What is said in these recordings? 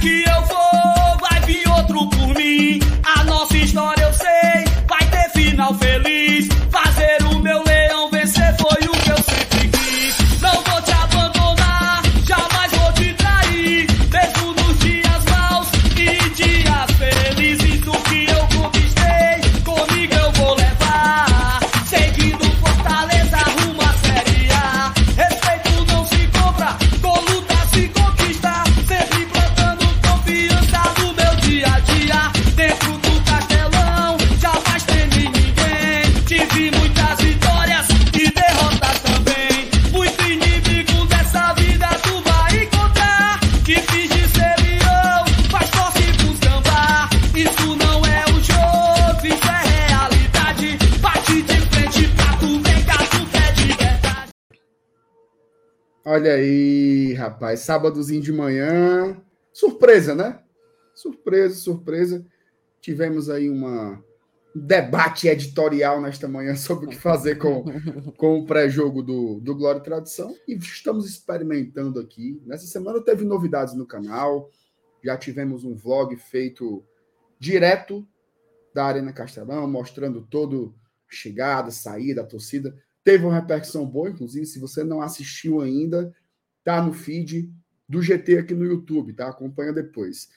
que rapaz, sábadozinho de manhã. Surpresa, né? Surpresa, surpresa. Tivemos aí uma um debate editorial nesta manhã sobre o que fazer com, com o pré-jogo do, do Glória e Tradição e estamos experimentando aqui. Nessa semana teve novidades no canal, já tivemos um vlog feito direto da Arena Castelão, mostrando todo chegada, saída, torcida. Teve uma repercussão boa, inclusive, se você não assistiu ainda, tá no feed do GT aqui no YouTube, tá? Acompanha depois.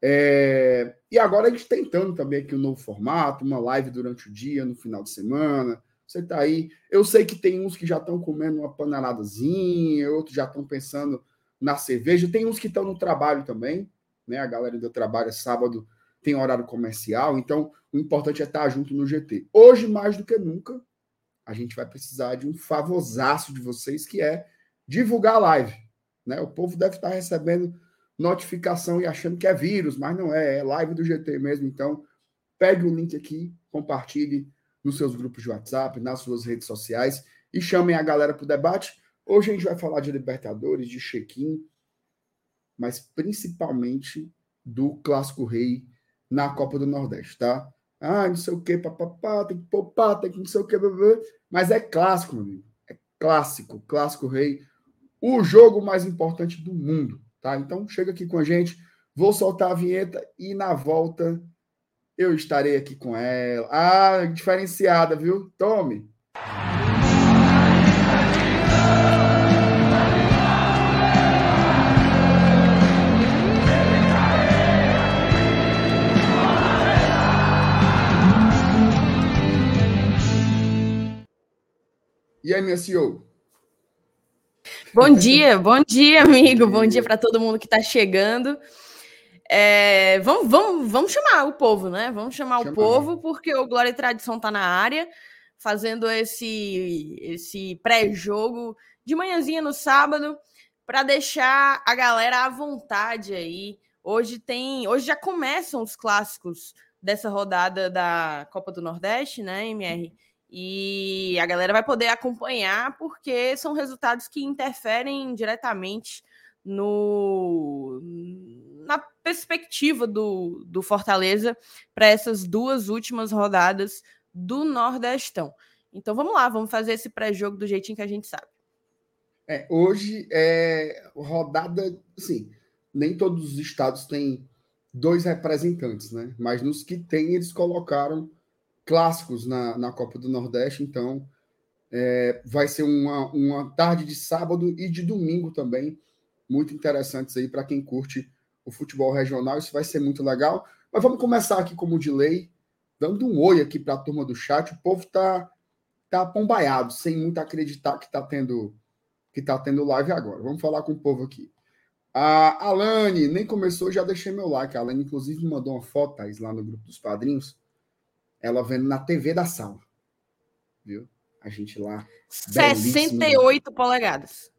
É, E agora a gente tentando também aqui um novo formato, uma live durante o dia, no final de semana. Você tá aí. Eu sei que tem uns que já estão comendo uma paneladazinha, outros já estão pensando na cerveja. Tem uns que estão no trabalho também, né? A galera do trabalho é sábado, tem horário comercial, então o importante é estar junto no GT. Hoje, mais do que nunca, a gente vai precisar de um favorzaço de vocês, que é divulgar a live. Né? O povo deve estar recebendo notificação e achando que é vírus, mas não é, é live do GT mesmo. Então, pegue o link aqui, compartilhe nos seus grupos de WhatsApp, nas suas redes sociais e chamem a galera para o debate. Hoje a gente vai falar de Libertadores, de check-in, mas principalmente do Clássico Rei na Copa do Nordeste, tá? Ah, não sei o que, papapá, tem que poupar, tem que não sei o que, mas é clássico, meu amigo. É clássico, Clássico Rei, o jogo mais importante do mundo, tá? Então chega aqui com a gente, vou soltar a vinheta e na volta eu estarei aqui com ela. Ah, diferenciada, viu? Tome. E aí, minha CEO? Bom dia, bom dia, amigo. Bom dia para todo mundo que está chegando. É, vamos, vamos, vamos chamar o povo, né? Vamos chamar Chama. o povo, porque o Glória e Tradição está na área, fazendo esse, esse pré-jogo de manhãzinha no sábado, para deixar a galera à vontade aí. Hoje tem. Hoje já começam os clássicos dessa rodada da Copa do Nordeste, né, MR? E a galera vai poder acompanhar, porque são resultados que interferem diretamente no, na perspectiva do, do Fortaleza para essas duas últimas rodadas do Nordestão. Então vamos lá, vamos fazer esse pré-jogo do jeitinho que a gente sabe. É, hoje é rodada, assim, nem todos os estados têm dois representantes, né? Mas nos que tem, eles colocaram clássicos na, na Copa do Nordeste, então é, vai ser uma, uma tarde de sábado e de domingo também, muito interessantes aí para quem curte o futebol regional, isso vai ser muito legal. Mas vamos começar aqui como de lei, dando um oi aqui para a turma do chat. O povo tá tá apombaiado, sem muito acreditar que está tendo que tá tendo live agora. Vamos falar com o povo aqui. A Alane nem começou, já deixei meu like. A Alane, inclusive, mandou uma foto, Thaís, lá no grupo dos padrinhos. Ela vendo na TV da sala. Viu? A gente lá. 68 polegadas.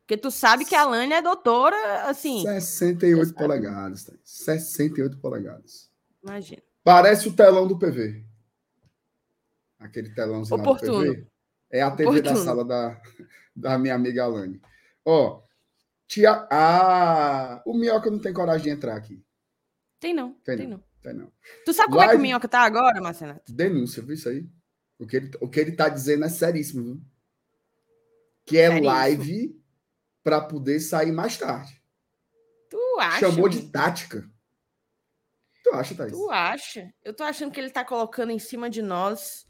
Porque tu sabe que a Lani é doutora, assim. 68 polegadas. Thaís. 68 polegadas. Imagina. Parece o telão do PV. Aquele telãozinho lá do Oportuno. PV. É a TV da Oportuno. sala da, da minha amiga Alane. Ó, tia, ah, o Minhoca não tem coragem de entrar aqui. Tem não, Tem tem, não. não. Tem não. Tu sabe como é que o Live- Minhoca tá agora, Marcenato? Denúncia, viu isso aí? O que ele, o que ele tá dizendo é seríssimo, viu? Que é Seríssimo. live para poder sair mais tarde. Tu acha? Chamou de tática. Tu acha, Thaís? Tu acha? Eu tô achando que ele tá colocando em cima de nós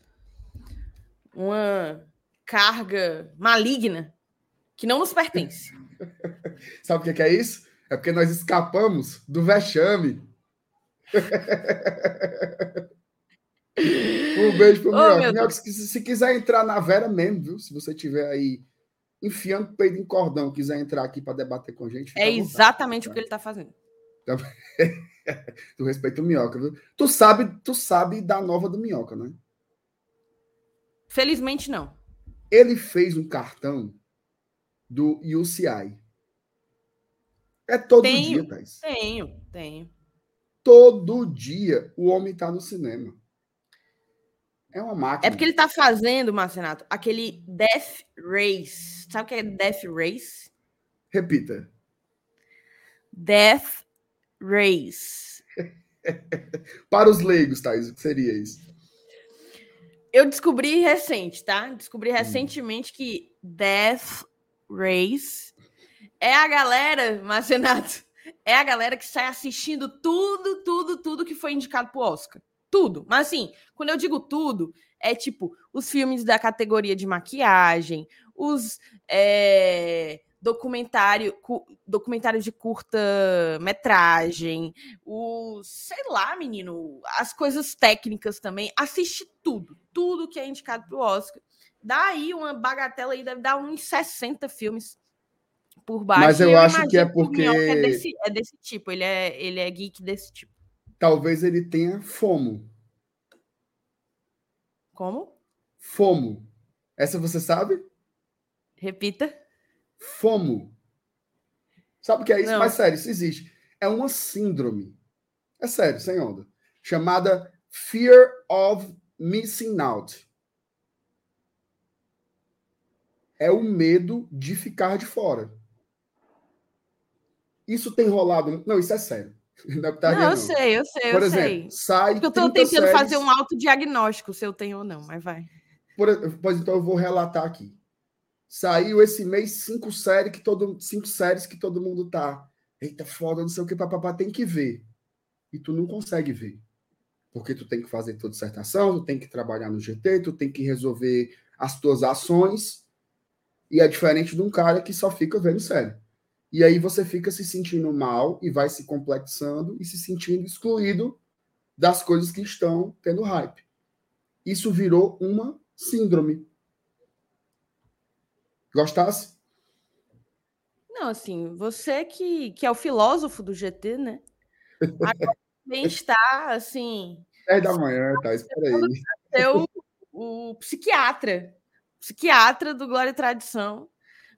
uma carga maligna que não nos pertence. Sabe o que que é isso? É porque nós escapamos do vexame. Um beijo pro Ô, Minhoca. meu Minhoca, se, se quiser entrar na Vera mesmo, viu? Se você tiver aí enfiando peito em cordão, quiser entrar aqui para debater com a gente. É vontade, exatamente tá? o que ele tá fazendo. Tu respeita o Minhoca, viu? Tu sabe, tu sabe da nova do Minhoca, né? Felizmente não. Ele fez um cartão do UCI. É todo Tenho. dia, Thaís. Tenho, tenho. Todo dia o homem tá no cinema. É uma máquina. É porque ele tá fazendo, Marcenato, aquele Death Race. Sabe o que é Death Race? Repita. Death Race. Para os leigos, Thaís, o que seria isso? Eu descobri recente, tá? Descobri Hum. recentemente que Death Race é a galera, Marcenato, é a galera que sai assistindo tudo, tudo, tudo que foi indicado pro Oscar. Tudo. Mas assim, quando eu digo tudo, é tipo os filmes da categoria de maquiagem, os é, documentário, cu- documentários de curta metragem, os, sei lá, menino, as coisas técnicas também. Assiste tudo, tudo que é indicado pro Oscar. Dá aí uma bagatela aí, deve dar uns 60 filmes por baixo. Mas eu E acho que é porque- É desse, é desse tipo, ele é, ele é geek desse tipo. Talvez ele tenha fomo. Como? Fomo. Essa você sabe? Repita. Fomo. Sabe o que é isso? Não. Mas sério, isso existe. É uma síndrome. É sério, sem onda. Chamada Fear of Missing Out. É o medo de ficar de fora. Isso tem rolado. Não, isso é sério. Não é putaria, não, eu não. sei, eu sei, Por eu exemplo, sei. sai. Porque eu tô 30 tentando séries- fazer um autodiagnóstico se eu tenho ou não, mas vai. Por- pois então eu vou relatar aqui. Saiu esse mês cinco séries que todo cinco séries que todo mundo tá. Eita, foda, não sei o que, papapá, tem que ver. E tu não consegue ver. Porque tu tem que fazer tua dissertação, tu tem que trabalhar no GT, tu tem que resolver as tuas ações. E é diferente de um cara que só fica vendo série. E aí você fica se sentindo mal e vai se complexando e se sentindo excluído das coisas que estão tendo hype. Isso virou uma síndrome. Gostasse? Não, assim, você que, que é o filósofo do GT, né? Agora também está, assim, 10 da manhã, tá? Espera aí. ser o, o psiquiatra, psiquiatra do Glória e Tradição.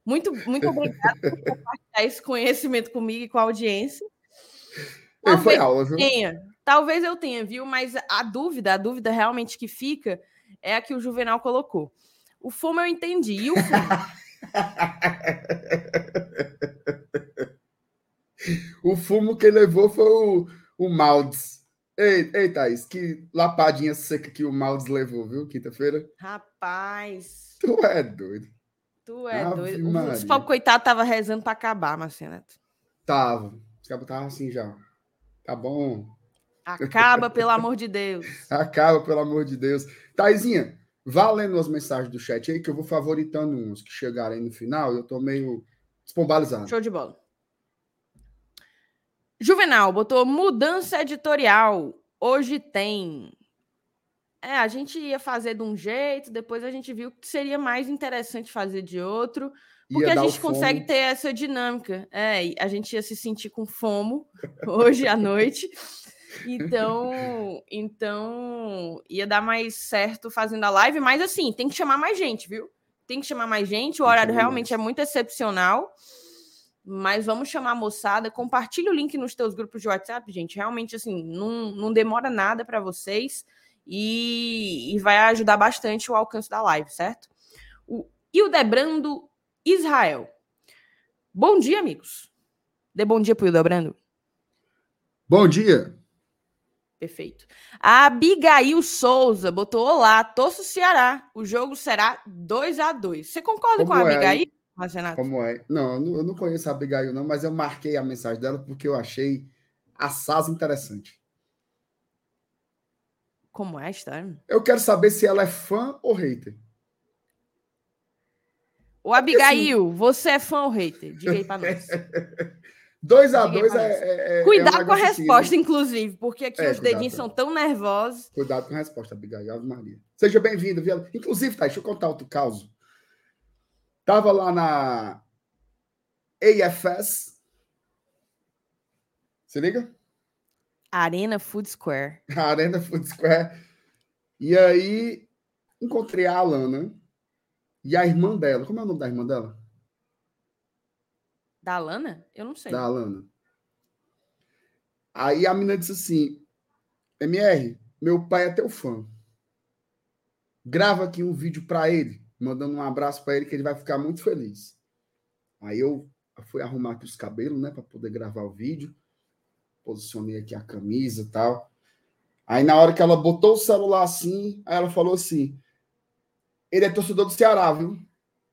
Muito, muito obrigada por compartilhar esse conhecimento comigo e com a audiência. Ei, foi Talvez aula, viu? tenha, talvez eu tenha, viu? Mas a dúvida, a dúvida realmente que fica é a que o Juvenal colocou. O FOMO eu entendi. E o FOMO? O fumo que levou foi o, o Maldes. Ei, ei, Thaís, que lapadinha seca que o Maldes levou, viu? Quinta-feira. Rapaz, Tu é doido. Tu é Ave doido. O Maria. pobre coitado tava rezando para acabar, Marcelo. Tava. Os cabos estavam assim já. Tá bom. Acaba, pelo amor de Deus. Acaba, pelo amor de Deus. Taizinha, vá lendo as mensagens do chat aí, que eu vou favoritando uns que chegarem no final. Eu tô meio espombalizado. Show de bola. Juvenal botou mudança editorial. Hoje tem. É, a gente ia fazer de um jeito, depois a gente viu que seria mais interessante fazer de outro, porque a gente consegue ter essa dinâmica. É, a gente ia se sentir com fomo hoje à noite. Então, então ia dar mais certo fazendo a live, mas assim, tem que chamar mais gente, viu? Tem que chamar mais gente, o horário realmente é muito excepcional. Mas vamos chamar a moçada, compartilha o link nos teus grupos de WhatsApp, gente. Realmente, assim, não, não demora nada para vocês e, e vai ajudar bastante o alcance da live, certo? O Hildebrando Israel. Bom dia, amigos. Dê bom dia pro Hildebrando. Bom dia. Perfeito. A Abigail Souza botou: Olá, torço Ceará. O jogo será 2 a 2 Você concorda com a Como é? Abigail? Renato? Como é? Não, eu não- eu não conheço a Abigail, não, mas eu marquei a mensagem dela porque eu achei assaz interessante. Como é a história? Eu quero saber se ela é fã ou hater. O Abigail, você é fã ou hater? Diga aí pra nós. 2 a Diga aí 2 pra é, é, é- é Cuidado com a assim, resposta, inclusive, porque aqui É, os dedinhos são tão nervosos. Cuidado com a resposta, Abigail Ave Maria. Seja bem-vindo, viu? Inclusive, tá, deixa eu contar outro caso. Tava lá na AFS. Se liga? Arena Food Square. A Arena Food Square. E aí encontrei a Alana e a irmã dela. Como é o nome da irmã dela? Da Lana? Eu não sei. Da Alana. Aí a menina disse assim: MR, meu pai é teu fã. Grava aqui um vídeo para ele, mandando um abraço para ele, que ele vai ficar muito feliz. Aí eu fui arrumar aqui os cabelos, né, para poder gravar o vídeo. Posicionei aqui a camisa e tal. Aí na hora que ela botou o celular assim, aí ela falou assim: ele é torcedor do Ceará, viu?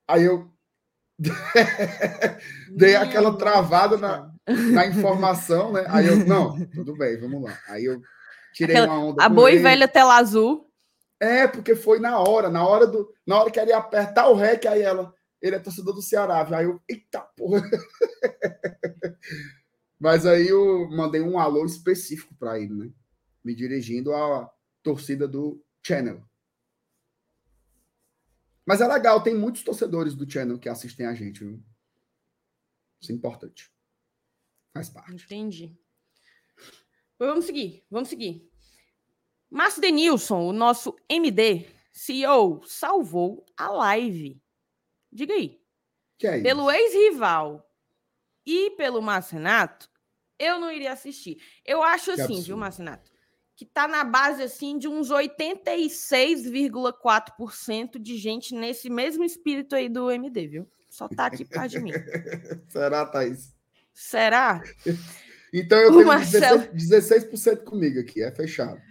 Aí eu dei aquela travada na, na informação, né? Aí eu, não, tudo bem, vamos lá. Aí eu tirei Aquela- uma onda. A boa e velha tela azul. É, porque foi na hora, na hora do. Na hora que ela ia apertar o REC, aí ela. Ele é torcedor do Ceará, viu? Aí eu, eita porra. Mas aí eu mandei um alô específico para ele, né? Me dirigindo à torcida do Channel. Mas é legal, tem muitos torcedores do Channel que assistem a gente, viu? Isso é importante. Faz parte. Entendi. Mas vamos seguir, vamos seguir. Márcio Denilson, o nosso MD, CEO, salvou a live. Diga aí. Que é isso? Pelo ex-rival e pelo Márcio Renato, eu não iria assistir. Eu acho Que assim, absurdo. viu, Márcio Renato? Que tá na base assim de uns 86,4% de gente nesse mesmo espírito aí do MD, viu? Só tá aqui por causa de mim. Será, Thaís? Será? Então eu O tenho Marcelo- 16%, 16% comigo aqui, é fechado.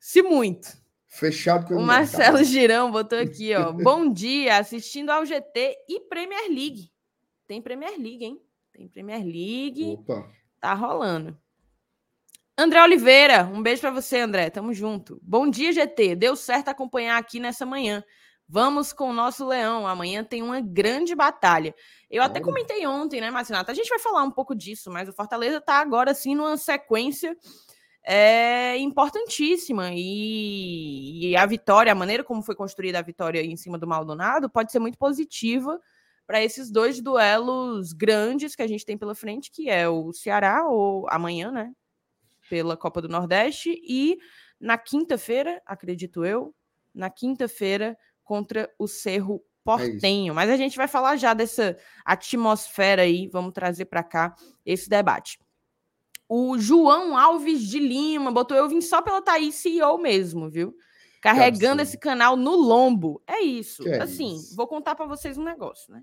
Se muito. Fechado com O Marcelo? Girão botou aqui, ó. Bom dia, assistindo ao GT e Premier League. Tem Premier League, hein? Tem Premier League. Opa. Tá rolando. André Oliveira, um beijo pra você, André. Tamo junto. Bom dia, GT. Deu certo acompanhar aqui nessa manhã. Vamos com o nosso Leão. Amanhã tem uma grande batalha. Eu até comentei ontem, né, Marcinato? A gente vai falar um pouco disso, mas o Fortaleza tá agora, sim, numa sequência é, importantíssima. E, e a vitória, a maneira como foi construída a vitória em cima do Maldonado, pode ser muito positiva para esses dois duelos grandes que a gente tem pela frente, que é o Ceará, ou amanhã, né? Pela Copa do Nordeste, e na quinta-feira, acredito eu, na quinta-feira, contra o Cerro Portenho. Mas a gente vai falar já dessa atmosfera aí, vamos trazer para cá esse debate. O João Alves de Lima botou eu vim só pela Thaís CEO mesmo, viu? Carregando esse canal no lombo. É isso. É assim, isso? vou contar para vocês um negócio, né?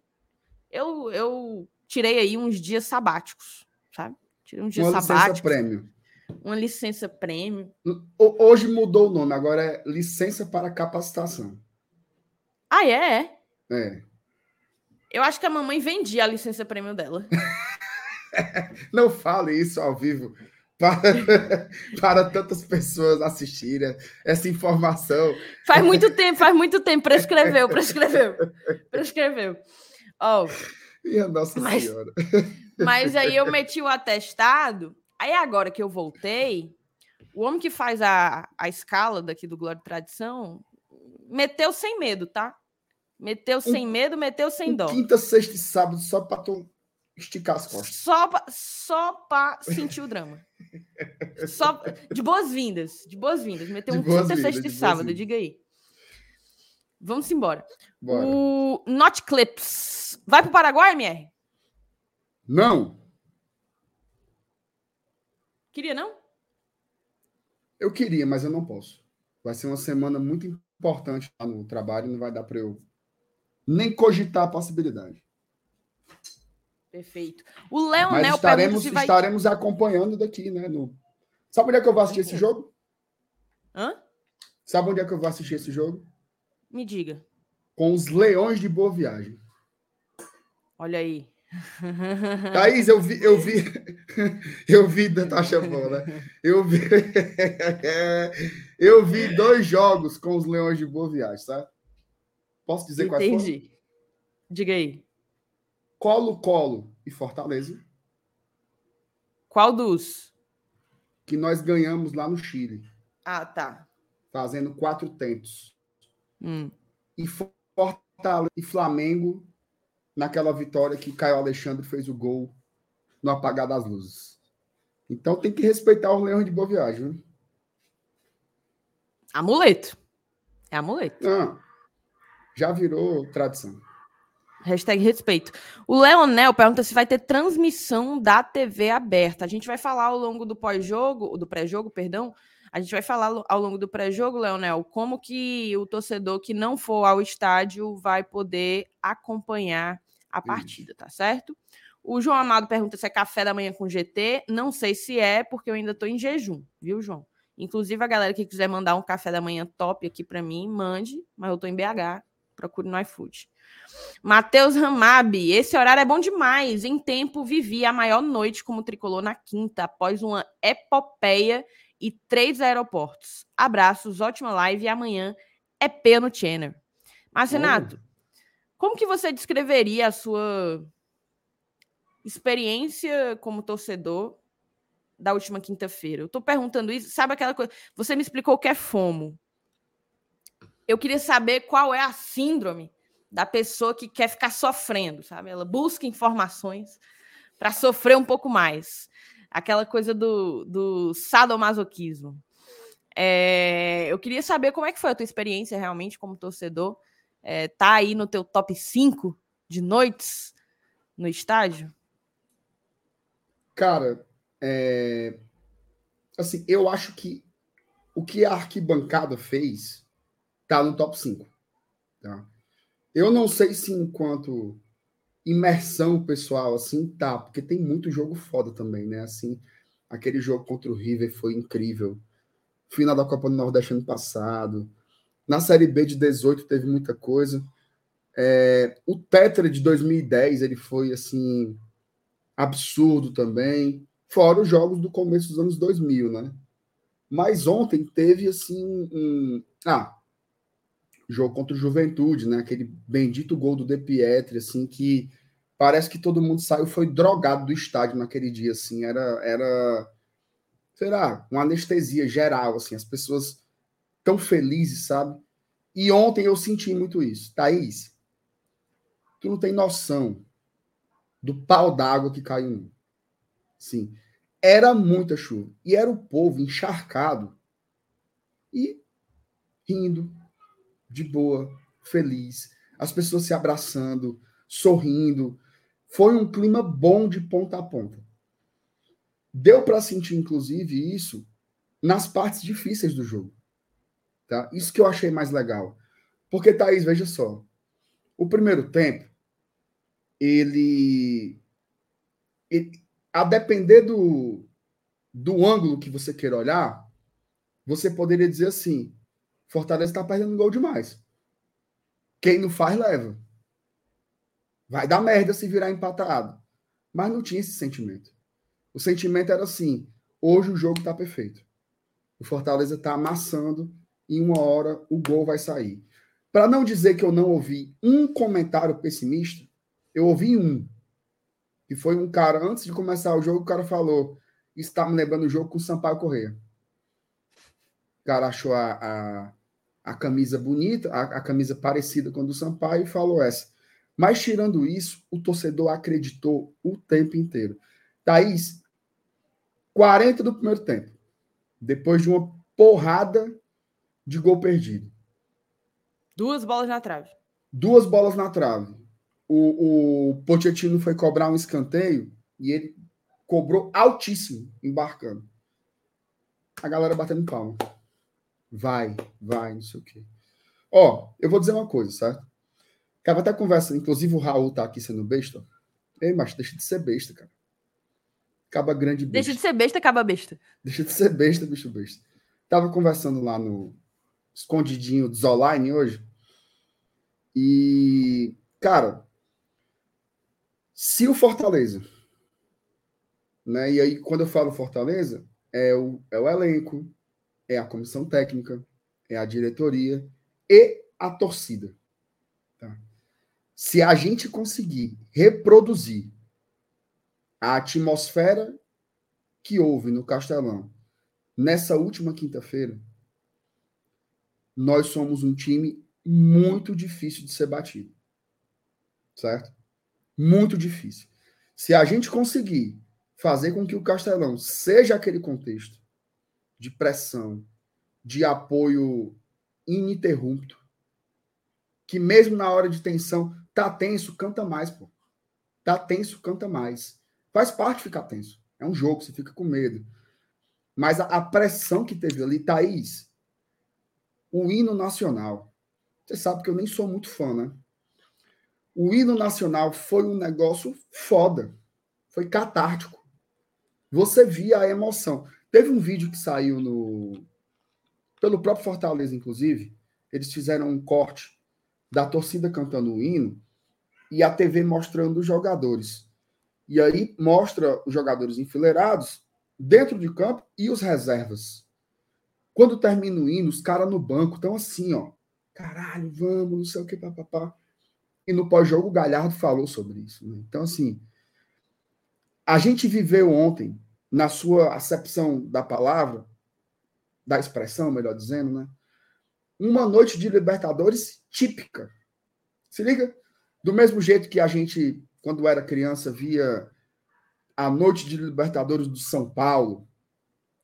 Eu, eu tirei aí uns dias sabáticos, sabe? Tirei uns dias Uma licença prêmio. uma licença prêmio. Ho- Hoje mudou o nome, agora é licença para capacitação. Ah, é? é? É. Eu acho que a mamãe vendia a licença prêmio dela. Não fale isso ao vivo para, para tantas pessoas assistirem essa informação. Faz muito tempo, faz muito tempo. Prescreveu, prescreveu. Prescreveu. Ó, Minha Nossa Mas- Senhora. Mas aí eu meti o atestado. Aí agora que eu voltei, o homem que faz a, a escala daqui do Glória e Tradição meteu sem medo, tá? Meteu sem medo, meteu sem dó. Quinta, sexta e sábado só para tu esticar as costas. Só pra, só pra sentir o drama. Só de boas-vindas, de boas-vindas. Meteu De um quinta, boas-vindas, sexta e sábado, diga aí. Vamos embora. Bora. O Not Clips. Vai pro Paraguai, MR? Não, Queria, não? eu queria, mas eu não posso. Vai ser uma semana muito importante lá no trabalho, não vai dar para eu nem cogitar a possibilidade. Perfeito. O Leonel Mas estaremos, vai. estaremos acompanhando daqui, né? No... Sabe onde é que eu vou assistir esse jogo? Hã? Sabe onde é que eu vou assistir esse jogo? Me diga. Com os Leões de Boa Viagem. Olha aí. Thaís, eu vi, eu vi, eu vi Natasha Bola. Né? Eu vi, eu vi dois jogos com os Leões de Boa Viagem, tá? Posso dizer quais foram? Entendi. Diga aí. Colo-Colo e Fortaleza. Qual dos? Que nós ganhamos lá no Chile. Ah, tá. Fazendo quatro tentos. Hum. E Fortaleza e Flamengo naquela vitória que Caio Alexandre fez o gol no apagar das luzes. Então tem que respeitar os leões de boa viagem. Né? Amuleto. É amuleto. Não, já virou tradição. Hashtag respeito. O Leonel pergunta se vai ter transmissão da TV aberta. A gente vai falar ao longo do pós-jogo, do pré-jogo, perdão. A gente vai falar ao longo do pré-jogo, Leonel, como que o torcedor que não for ao estádio vai poder acompanhar a partida, tá certo? O João Amado pergunta se é café da manhã com GT. Não sei se é, porque eu ainda estou em jejum, viu, João? Inclusive, a galera que quiser mandar um café da manhã top aqui para mim, mande, mas eu estou em BH, procure no iFood. Matheus Ramabi, esse horário é bom demais. Em tempo, vivi a maior noite como tricolor na quinta, após uma epopeia e três aeroportos. Abraços, ótima live e amanhã é P no Channel. Mas, Renato, como que você descreveria a sua experiência como torcedor da última quinta-feira? Eu estou perguntando isso, sabe aquela coisa? Você me explicou o que é FOMO. Eu queria saber qual é a síndrome da pessoa que quer ficar sofrendo, sabe? Ela busca informações para sofrer um pouco mais. Aquela coisa do, do sadomasoquismo. É, eu queria saber como é que foi a tua experiência realmente como torcedor. É, tá aí no teu top 5 de noites no estádio? Cara, é... assim, eu acho que o que a arquibancada fez tá no top 5. Tá? Eu não sei se enquanto imersão pessoal assim tá, porque tem muito jogo foda também, né? Assim, aquele jogo contra o River foi incrível. Final da Copa do Nordeste ano passado. Na Série B de 18 teve muita coisa. É, o Tetra de 2010 ele foi assim absurdo também. Fora os jogos do começo dos anos 2000, né? Mas ontem teve assim um, ah, jogo contra o Juventude, né? Aquele bendito gol do De Pietri, assim, que parece que todo mundo saiu, foi drogado do estádio naquele dia, assim, era, era, será, uma anestesia geral, assim, as pessoas tão felizes, sabe? E ontem eu senti muito isso. Thaís, tu não tem noção do pau d'água que caiu. Sim. Era muita chuva. E era o povo encharcado e rindo, de boa, feliz, as pessoas se abraçando, sorrindo. Foi um clima bom de ponta a ponta. Deu para sentir, inclusive, isso nas partes difíceis do jogo. Tá? Isso que eu achei mais legal. Porque, Thaís, veja só. O primeiro tempo, ele, ele a depender do, do ângulo que você queira olhar, você poderia dizer assim: Fortaleza está perdendo gol demais. Quem não faz, leva. Vai dar merda se virar empatado. Mas não tinha esse sentimento. O sentimento era assim: hoje o jogo está perfeito. O Fortaleza está amassando e uma hora o gol vai sair. Para não dizer que eu não ouvi um comentário pessimista, eu ouvi um. Que foi um cara, antes de começar o jogo, o cara falou: está me lembrando o jogo com o Sampaio Correia. O cara achou a, a, a camisa bonita, a, a, camisa parecida com a do Sampaio, e falou essa. Mas tirando isso, o torcedor acreditou o tempo inteiro. Thaís, 40 do primeiro tempo. Depois de uma porrada de gol perdido. Duas bolas na trave. Duas bolas na trave. O, o Pochettino foi cobrar um escanteio e ele cobrou altíssimo, embarcando. A galera batendo palma. Vai, vai, não sei o quê. Ó, eu vou dizer uma coisa, certo? Acaba até conversando, inclusive o Raul tá aqui sendo besta. Ei, mas deixa de ser besta, cara. Acaba grande besta. Deixa de ser besta, acaba besta. Deixa de ser besta, bicho besta. Tava conversando lá no escondidinho do Zoline hoje. E, cara, Se o Fortaleza, né? E aí, quando eu falo Fortaleza, é o, é o elenco, é a comissão técnica, é a diretoria e a torcida. Tá? Se a gente conseguir reproduzir a atmosfera que houve no Castelão nessa última quinta-feira, nós somos um time muito difícil de ser batido. Certo? Muito difícil. Se a gente conseguir fazer com que o Castelão seja aquele contexto de pressão, de apoio ininterrupto, que mesmo na hora de tensão, tá tenso, canta mais, pô. Tá tenso, canta mais. Faz parte ficar tenso. É um jogo, você fica com medo. Mas a, a pressão que teve ali, Thaís, o hino nacional. Você sabe que eu nem sou muito fã, né? O hino nacional foi um negócio foda. Foi catártico. Você via a emoção. Teve um vídeo que saiu no. Pelo próprio Fortaleza, inclusive. Eles fizeram um corte da torcida cantando o hino e a TV mostrando os jogadores. E aí mostra os jogadores enfileirados dentro de campo e os reservas. Quando termina o hino, os caras no banco estão assim, ó. Caralho, vamos, não sei o que, papapá. E no pós-jogo o Galhardo falou sobre isso. Né? Então, assim, a gente viveu ontem, na sua acepção da palavra, da expressão, melhor dizendo, né? Uma noite de Libertadores típica. Se liga? Do mesmo jeito que a gente, quando era criança, via a noite de Libertadores do São Paulo,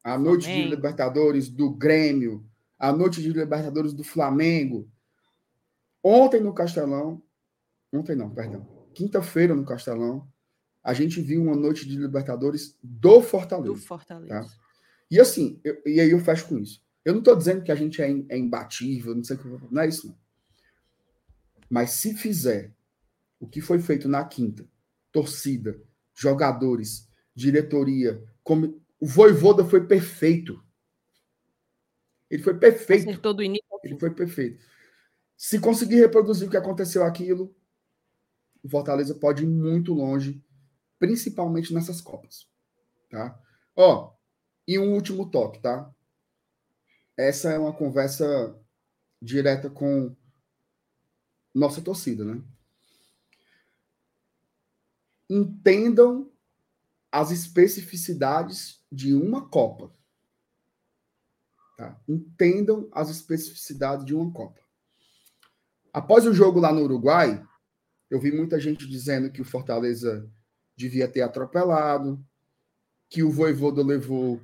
a noite Amém. de Libertadores do Grêmio, a noite de Libertadores do Flamengo. Ontem no Castelão, ontem não, perdão, quinta-feira no Castelão, a gente viu uma noite de Libertadores do Fortaleza. Do Fortaleza. Tá? E assim, eu, e aí eu fecho com isso. Eu não estou dizendo que a gente é, é imbatível, não sei o que, não é isso não. Mas se fizer o que foi feito na quinta, torcida, jogadores, diretoria, como o Voivoda foi perfeito. Ele foi perfeito. Acertou do início. Ele foi perfeito. Se conseguir reproduzir o que aconteceu aquilo, o Fortaleza pode ir muito longe, principalmente nessas Copas. Tá? Ó, e um último toque, tá? Essa é uma conversa direta com nossa torcida, né? Entendam as especificidades de uma Copa. Tá? Entendam as especificidades de uma Copa. Após o jogo lá no Uruguai, eu vi muita gente dizendo que o Fortaleza devia ter atropelado, que o Voivoda levou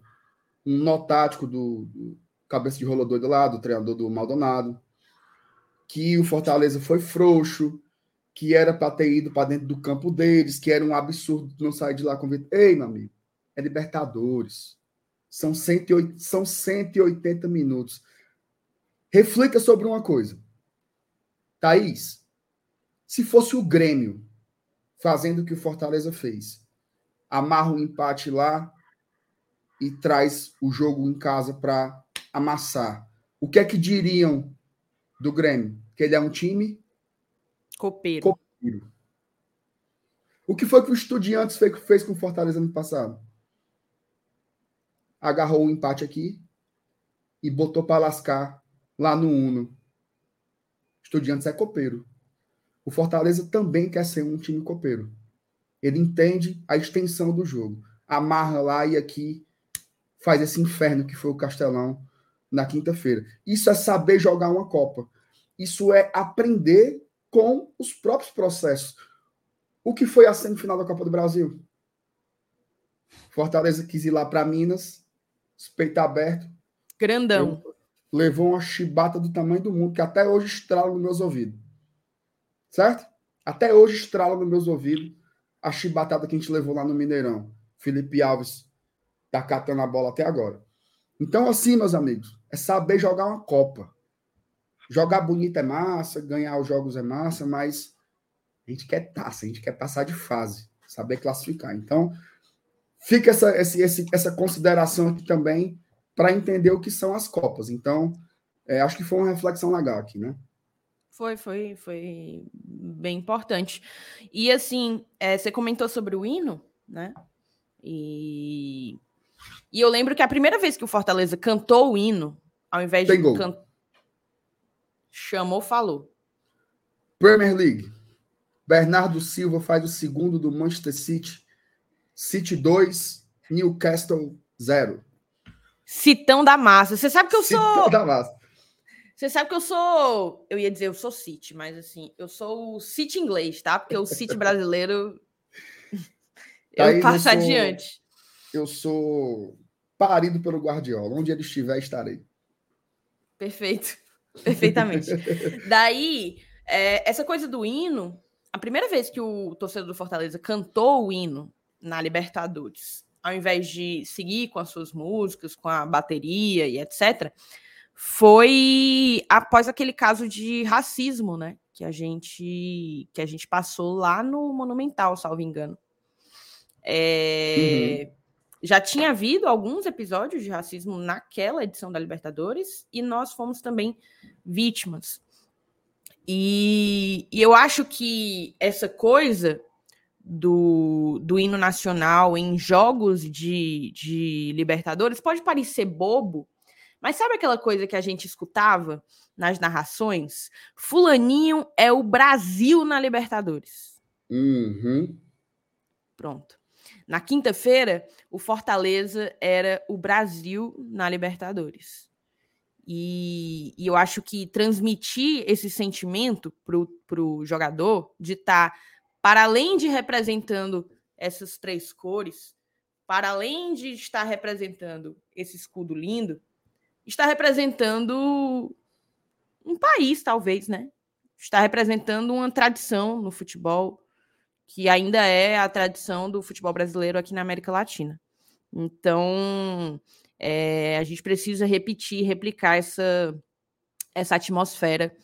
um nó tático do, do cabeça de rolador do lado, do treinador do Maldonado, que o Fortaleza foi frouxo, que era para ter ido para dentro do campo deles, que era um absurdo não sair de lá com Ei, meu amigo, é Libertadores. São, 108, são 180 minutos. Reflita sobre uma coisa. Thaís, se fosse o Grêmio fazendo o que o Fortaleza fez, amarra o um empate lá e traz o jogo em casa para amassar. O que é que diriam do Grêmio? Que ele é um time Copeiro. Copeiro. O que foi que o Estudiantes fez, com o Fortaleza ano passado? Agarrou o um empate aqui e botou para lascar lá no Uno. Estudiantes é copeiro. O Fortaleza também quer ser um time copeiro. Ele entende a extensão do jogo. Amarra lá e aqui faz esse inferno que foi o Castelão na quinta-feira. Isso é saber jogar uma Copa. Isso é aprender com os próprios processos. O que foi a semifinal da Copa do Brasil? Fortaleza quis ir lá para Minas, peito aberto. Grandão. Levou uma chibata do tamanho do mundo, que até hoje estrala nos meus ouvidos. Certo? Até hoje estrala nos meus ouvidos a chibatada que a gente levou lá no Mineirão. Felipe Alves tá catando a bola até agora. Então, assim, meus amigos, é saber jogar uma Copa. Jogar bonito é massa, ganhar os jogos é massa, mas a gente quer taça, a gente quer passar de fase, saber classificar. Então, fica essa, esse, essa consideração aqui também para entender o que são as Copas. Então, é, acho que foi uma reflexão legal aqui, né? Foi, foi, foi bem importante. E assim, é, você comentou sobre o hino, né? E, e eu lembro que a primeira vez que o Fortaleza cantou o hino, ao invés Tem de cantar. Chamou, falou. Premier League. Bernardo Silva faz o segundo do Manchester City. City 2, Newcastle 0. Citão da massa. Você sabe que eu sou. Da massa. Você sabe que eu sou. Eu ia dizer, eu sou City, mas assim, eu sou o City inglês, tá? Porque o City brasileiro. eu Thaís, eu passo sou- adiante. Eu sou parido pelo Guardiola. Onde ele estiver, estarei. Perfeito. Perfeitamente. Daí, é, essa coisa do hino, a primeira vez que o torcedor do Fortaleza cantou o hino na Libertadores, ao invés de seguir com as suas músicas, com a bateria e etc., foi após aquele caso de racismo, né? Que a gente que a gente passou lá no Monumental, salvo engano. É, Já tinha havido alguns episódios de racismo naquela edição da Libertadores e nós fomos também vítimas. E, e eu acho que essa coisa do, do hino nacional em jogos de, de Libertadores pode parecer bobo, mas sabe aquela coisa que a gente escutava nas narrações? Fulaninho é o Brasil na Libertadores. Uhum. Pronto. Na quinta-feira, o Fortaleza era o Brasil na Libertadores. E, e eu acho que transmitir esse sentimento para o jogador de estar, para além de representando essas três cores, para além de estar representando esse escudo lindo, está representando um país, talvez, né? Está representando uma tradição no futebol que ainda é a tradição do futebol brasileiro aqui na América Latina. Então, é, a gente precisa repetir, replicar essa, essa atmosfera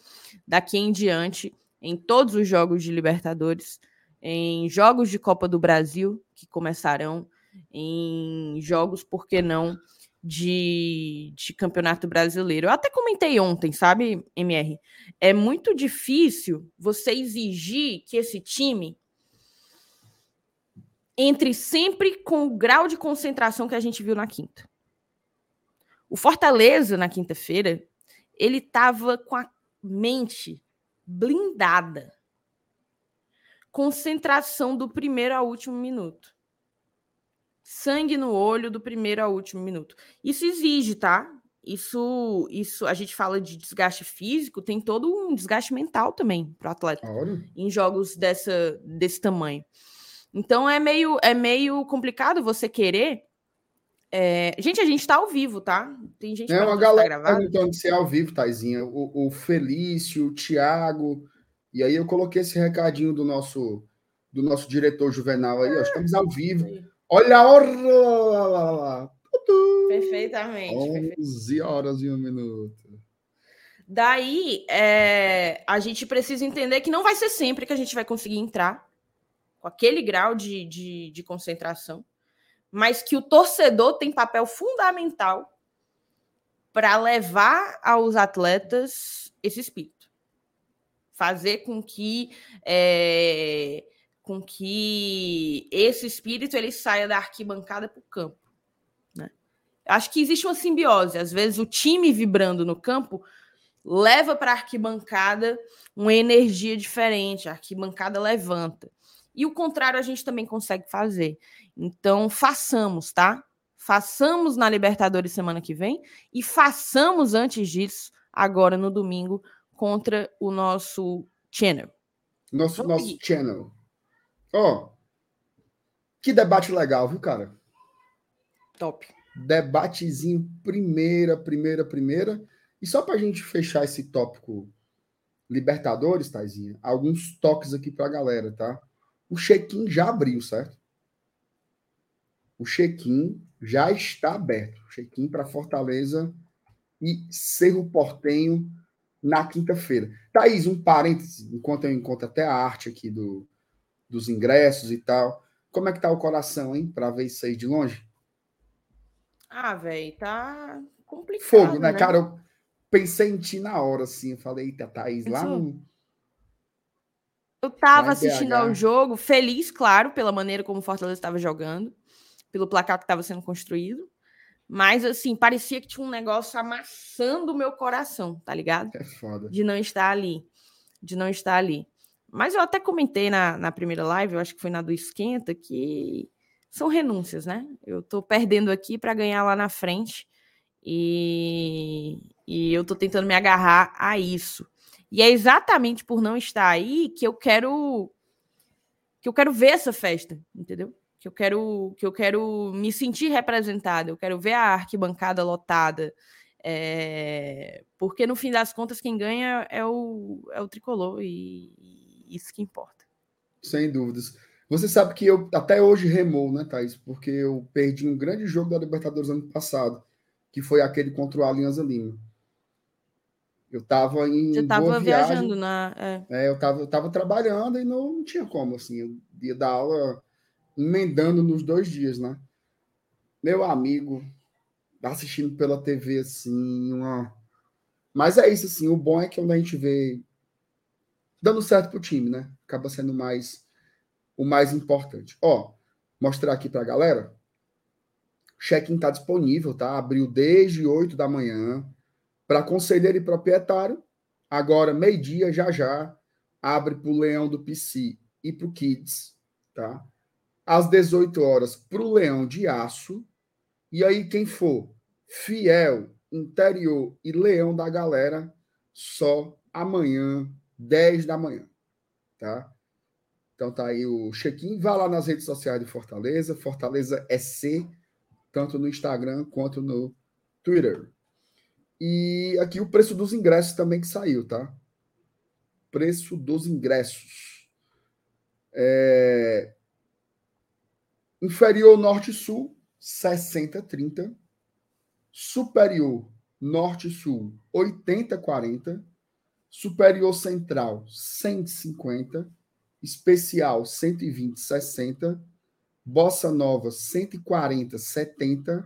daqui em diante em todos os jogos de Libertadores, em jogos de Copa do Brasil, que começarão, em jogos, por que não, de, de Campeonato Brasileiro. Eu até comentei ontem, sabe, MR? É muito difícil você exigir que esse time entre sempre com o grau de concentração que a gente viu na quinta. O Fortaleza, na quinta-feira, ele estava com a mente blindada. Concentração do primeiro ao último minuto. Sangue no olho do primeiro ao último minuto. Isso exige, tá? Isso, isso a gente fala de desgaste físico, tem todo um desgaste mental também para o atleta Olha. em jogos dessa, desse tamanho. Então é meio, é meio complicado você querer. é, Gente, a gente tá ao vivo, tá? Tem gente É uma tá galera gravado. perguntando se é ao vivo, Taizinha. O, o Felício, o Thiago. E aí eu coloquei esse recadinho do nosso do nosso diretor Juvenal aí, ó. Estamos ao vivo. Olha a hora! Perfeitamente. perfeitamente. 11 horas e um minuto. Daí, é, a gente precisa entender que não vai ser sempre que a gente vai conseguir entrar com aquele grau de, de, de concentração, mas que o torcedor tem papel fundamental para levar aos atletas esse espírito. Fazer com que é, com que esse espírito ele saia da arquibancada para o campo. Né? Acho que existe uma simbiose. Às vezes o time vibrando no campo leva para a arquibancada uma energia diferente, a arquibancada levanta. E o contrário a gente também consegue fazer. Então, façamos, tá? Façamos na Libertadores semana que vem e façamos antes disso, agora no domingo, contra o nosso channel. Nosso, Vamos nosso seguir. channel. Ó, que debate legal, viu, cara? Top. Debatezinho primeira, primeira, primeira. E só pra gente fechar esse tópico Libertadores, Taizinha, alguns toques aqui pra galera, tá? O check-in já abriu, certo? O check-in já está aberto. Check-in para Fortaleza e Cerro Portenho na quinta-feira. Thaís, um parêntese, enquanto eu encontro até a arte aqui do, dos ingressos e tal. Como é que tá o coração, hein? Para ver isso aí de longe? Ah, velho, tá complicado. Fogo, né, cara? Eu pensei em ti na hora, assim. Eu falei, eita, Thaís, lá no. Eu tava assistindo ao jogo, feliz, claro, pela maneira como o Fortaleza estava jogando, pelo placar que estava sendo construído. Mas, assim, parecia que tinha um negócio amassando o meu coração, tá ligado? É foda. De não estar ali. De não estar ali. Mas eu até comentei na, na primeira live, eu acho que foi na do Esquenta, que são renúncias, né? Eu tô perdendo aqui para ganhar lá na frente. E, e eu tô tentando me agarrar a isso. E é exatamente por não estar aí que eu quero que eu quero ver essa festa, entendeu? Que eu quero que eu quero me sentir representada, eu quero ver a arquibancada lotada. É... porque no fim das contas quem ganha é o, é o tricolor e, isso que importa. Sem dúvidas. Você sabe que eu até hoje remou, né, Thaís? Porque eu perdi um grande jogo da Libertadores ano passado, que foi aquele contra o Alianza Lima. Eu estava em. Você estava viajando na. É. é, eu estava eu tava trabalhando e não, não tinha como, assim. Eu ia dar aula emendando nos dois dias, né? Meu amigo, assistindo pela TV, assim, uma. Mas é isso, assim. O bom é que quando a gente vê dando certo pro time, né? Acaba sendo mais o mais importante. Ó, mostrar aqui pra galera. Check-in tá disponível, tá? Abriu desde 8 da manhã para conselheiro e proprietário. Agora, meio-dia, já já, abre para o Leão do PC e para o Kids, tá? Às 18 horas, para o Leão de Aço. E aí, quem for fiel, interior e Leão da galera, só amanhã, 10 da manhã, tá? Então tá aí o check-in. Vá lá nas redes sociais de Fortaleza, Fortaleza SC, tanto no Instagram quanto no Twitter. E aqui o preço dos ingressos também que saiu, tá? Preço dos ingressos. É... Inferior Norte-Sul, 60-30. Superior Norte-Sul, 80-40. Superior Central, 150. Especial, 120-60. Bossa Nova, 140-70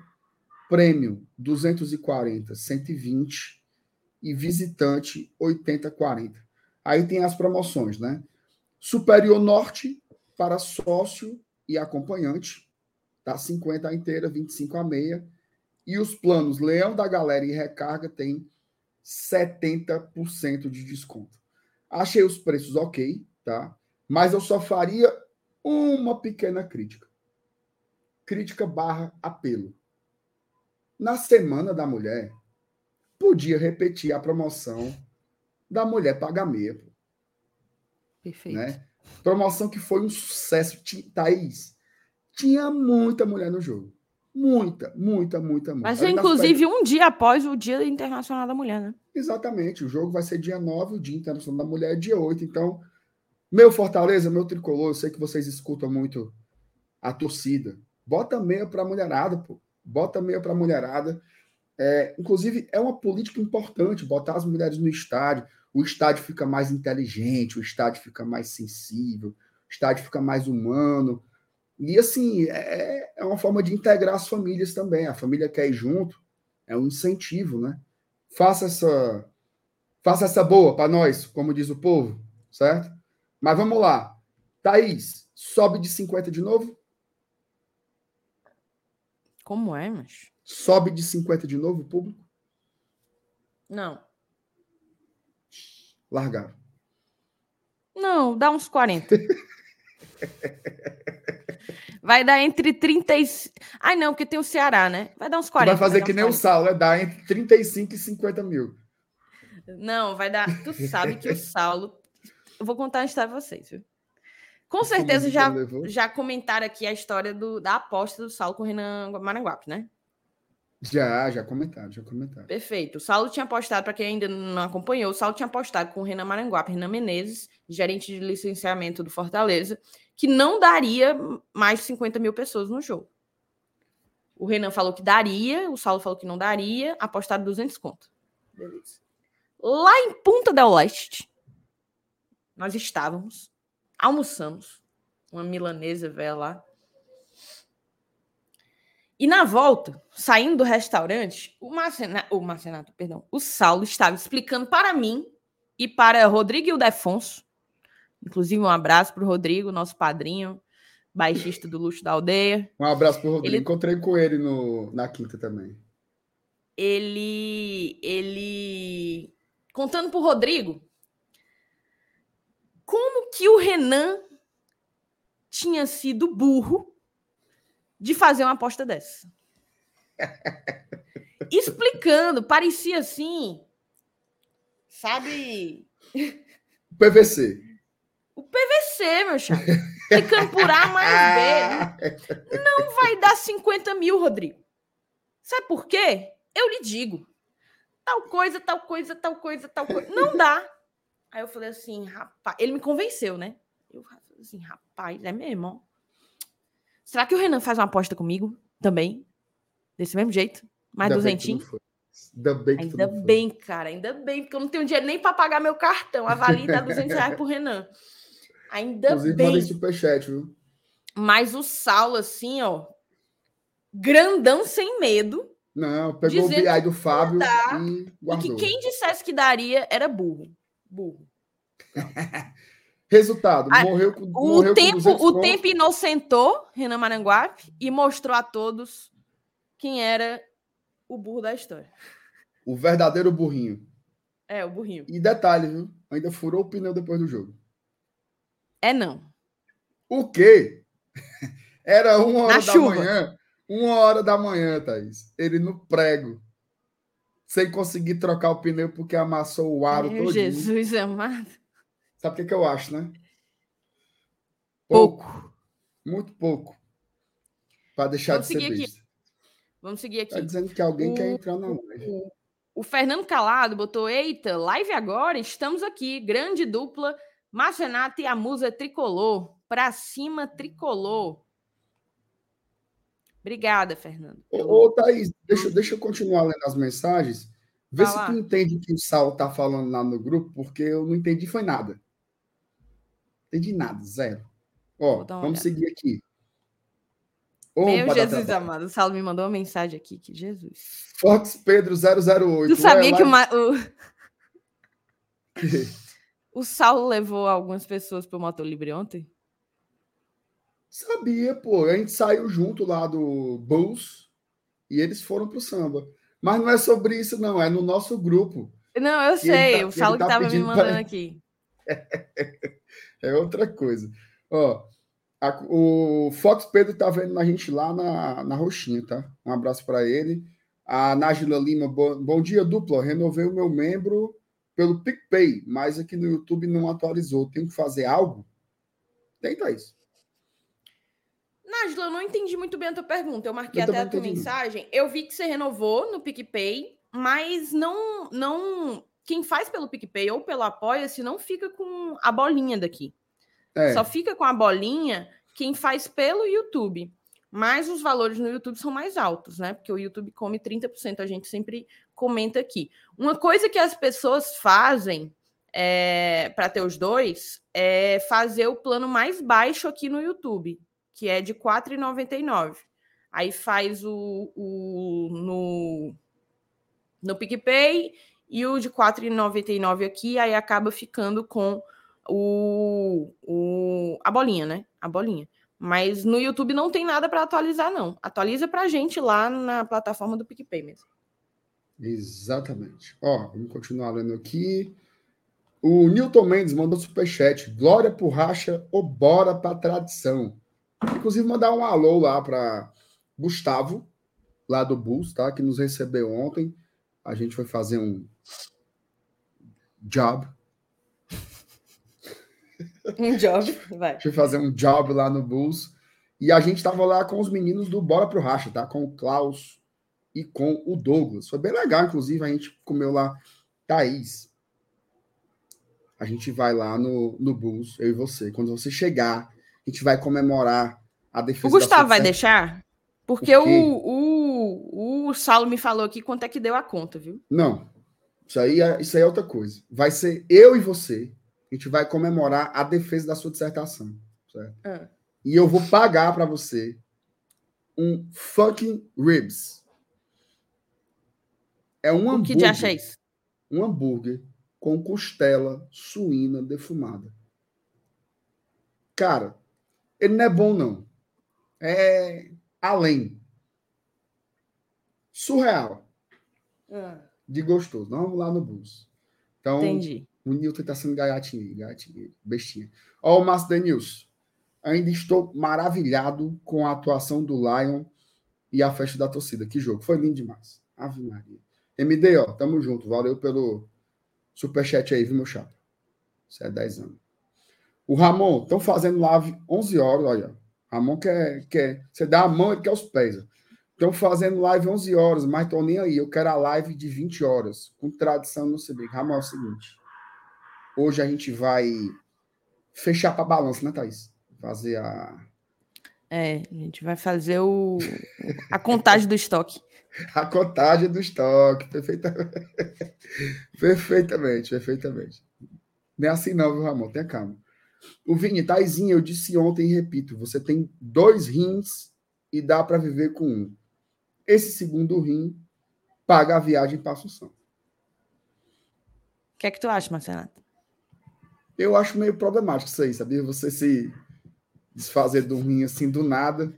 Prêmio 240, 120 e visitante 80, 40. Aí tem as promoções, né? Superior Norte para sócio e acompanhante, tá 50 a inteira, 25 a meia. E os planos Leão da Galera e Recarga tem 70% de desconto. Achei os preços ok, tá? Mas eu só faria uma pequena crítica. Crítica barra apelo na Semana da Mulher, podia repetir a promoção da Mulher Paga Meia. Perfeito. Né? Promoção que foi um sucesso. Thaís, tinha muita mulher no jogo. Muita, muita, muita, muita. Mas é inclusive um dia após o Dia Internacional da Mulher, né? Exatamente. O jogo vai ser dia 9, o Dia Internacional da Mulher é dia 8. Então, meu Fortaleza, meu tricolor, eu sei que vocês escutam muito a torcida. Bota meia pra mulherada, pô bota meia para a mulherada. É, inclusive, é uma política importante botar as mulheres no estádio. O estádio fica mais inteligente, o estádio fica mais sensível, o estádio fica mais humano. E assim, é, é uma forma de integrar as famílias também. A família quer ir junto, é um incentivo, né? Faça essa, faça essa boa para nós, como diz o povo, certo? Mas vamos lá. Thaís, sobe de 50 de novo? Como é, mas? Sobe de 50 de novo o público? Não. Largaram. Não, dá uns 40. Vai dar entre 30 e... Ai, não, porque tem o Ceará, né? Vai dar uns 40. vai fazer vai que nem 40. o Saulo, é dar entre 35 e 50 mil. Não, vai dar... Tu sabe que o Saulo... Eu vou contar a história pra vocês, viu? Com certeza já, já comentaram aqui a história do, da aposta do Saulo com o Renan Maranguape, né? Já, já comentaram, já comentaram. Perfeito. O Saulo tinha apostado, para quem ainda não acompanhou, o Saulo tinha apostado com o Renan Maranguape, Renan Menezes, gerente de licenciamento do Fortaleza, que não daria mais de 50 mil pessoas no jogo. O Renan falou que daria, o Saulo falou que não daria, apostado 200 conto. Beleza. Lá em Punta del Leste, nós estávamos almoçamos, uma milanesa velha lá. E na volta, saindo do restaurante, o Marcenato, o Marcenato, perdão, o Saulo estava explicando para mim e para Rodrigo Ildefonso Inclusive, um abraço para o Rodrigo, nosso padrinho, baixista do Luxo da Aldeia. Um abraço para o Rodrigo. Ele... Encontrei com ele no, na quinta também. Ele. Ele. Contando para o Rodrigo como que o Renan tinha sido burro de fazer uma aposta dessa. Explicando, parecia assim, sabe? PVC. O PVC, meu chapa. Explicando por A mais B. Não vai dar 50 mil, Rodrigo. Sabe por quê? Eu lhe digo. Tal coisa, tal coisa, tal coisa, tal coisa. Não dá. Aí eu falei assim, rapaz. Ele me convenceu, né? Eu falei assim, rapaz, é mesmo, ó. Será que o Renan faz uma aposta comigo também? Desse mesmo jeito? Mais ainda duzentinho? Ainda bem, que ainda bem cara, ainda bem, porque eu não tenho dinheiro nem para pagar meu cartão. A Vali dá 200 reais pro Renan. Ainda Inclusive, bem. Inclusive, superchat, viu? Mas o Saulo, assim, ó, grandão sem medo. Não, pegou o BI do Fábio e guardou. E que quem dissesse que daria era burro. Burro. Resultado, ah, morreu com o morreu tempo, com O tempo inocentou Renan Maranguape e mostrou a todos quem era o burro da história. O verdadeiro burrinho. É, o burrinho. E detalhe, viu? Ainda furou o pneu depois do jogo. É não. O quê? Era uma hora Na da chuva. manhã. Uma hora da manhã, Thaís. Ele no prego. Sem conseguir trocar o pneu porque amassou o aro todo. Jesus amado. Sabe o que, que eu acho, né? Pouco. pouco. Muito pouco. Para deixar Vamos de ser besta. Aqui. Vamos seguir aqui. Tá dizendo que alguém o, quer entrar na live. O, o Fernando Calado botou: Eita, live agora, estamos aqui. Grande dupla. Márcio Renato e a musa tricolor. Pra cima, tricolor. Obrigada, Fernando. Ô, ô Thaís, deixa, deixa eu continuar lendo as mensagens. Vê se tu entende o que o Sal tá falando lá no grupo, porque eu não entendi foi nada. Entendi nada, zero. Ó, vamos olhada. seguir aqui. Meu Jesus amado, o Saulo me mandou uma mensagem aqui, que Jesus. Fox Pedro 008. Tu sabia que uma, o... o Saulo levou algumas pessoas para o Moto Livre ontem? Sabia, pô. A gente saiu junto lá do Bulls e eles foram pro samba. Mas não é sobre isso, não. É no nosso grupo. Não, eu sei. Tá, o Saulo que estava tá me mandando pra... aqui. é outra coisa. Ó, a, o Fox Pedro tá vendo a gente lá na, na Roxinha, tá? Um abraço para ele. A Nájila Lima, bom, bom dia, dupla. Renovei o meu membro pelo PicPay, mas aqui no YouTube não atualizou. Tem que fazer algo? Tenta isso. Nájila, eu não entendi muito bem a tua pergunta. Eu marquei eu até a tua mensagem. Eu vi que você renovou no PicPay, mas não, não. Quem faz pelo PicPay ou pelo Apoia-se não fica com a bolinha daqui. É. Só fica com a bolinha quem faz pelo YouTube. Mas os valores no YouTube são mais altos, né? Porque o YouTube come 30%, a gente sempre comenta aqui. Uma coisa que as pessoas fazem é, para ter os dois é fazer o plano mais baixo aqui no YouTube, que é de R$ 4,99. Aí faz o, o no, no PicPay e o de R$ 4,99 aqui, aí acaba ficando com o, o, a bolinha, né? A bolinha. Mas no YouTube não tem nada para atualizar, não. Atualiza para a gente lá na plataforma do PicPay mesmo. Exatamente. Ó, vamos continuar lendo aqui. O Newton Mendes mandou superchat. Glória por racha ou bora para tradição. Inclusive, mandar um alô lá para Gustavo, lá do Bulls, tá? Que nos recebeu ontem. A gente foi fazer um job um job, vai. Eu fazer um job lá no Bulls. E a gente estava lá com os meninos do Bora pro Racha, tá? Com o Klaus e com o Douglas. Foi bem legal, inclusive, a gente comeu lá Thaís. A gente vai lá no, no Bulls, eu e você. Quando você chegar, a gente vai comemorar a defesa. O Gustavo vai deixar? Porque o, o, o Saulo me falou aqui quanto é que deu a conta, viu? Não. Isso aí, é, isso aí é outra coisa. Vai ser eu e você a gente vai comemorar a defesa da sua dissertação. Certo? É. E eu vou pagar para você um fucking ribs. É um o hambúrguer. que acha isso? Um hambúrguer com costela suína defumada. Cara, ele não é bom, não. É além. Surreal. Ah, De gostoso. Não vamos lá no bus. Então, entendi. o Newton tá sendo gaiatinho, gaiatinho, bestinha. Ó, o Márcio Denilson. Ainda estou maravilhado com a atuação do Lion e a festa da torcida. Que jogo. Foi lindo demais. Ave Maria. MD, ó, tamo junto. Valeu pelo superchat aí, viu, meu chapa? Isso é 10 anos. O Ramon, estão fazendo live 11 horas, olha. Ramon quer, quer. Você dá a mão, ele quer os pés. Estão fazendo live 11 horas, mas tô nem aí. Eu quero a live de 20 horas, com tradição no CB. Ramon, é o seguinte. Hoje a gente vai fechar para balança, né, Thaís? Fazer a, É, a gente vai fazer o, a contagem do estoque. a contagem do estoque. Perfeitamente. perfeitamente, perfeitamente. Não é assim não, viu, Ramon? Tenha calma. O Vini, Taizinha, eu disse ontem e repito, você tem dois rins e dá para viver com um. Esse segundo rim paga a viagem para Assunção. O que é que tu acha, Marcelo? Eu acho meio problemático isso aí, sabia? Você se desfazer do rim assim do nada.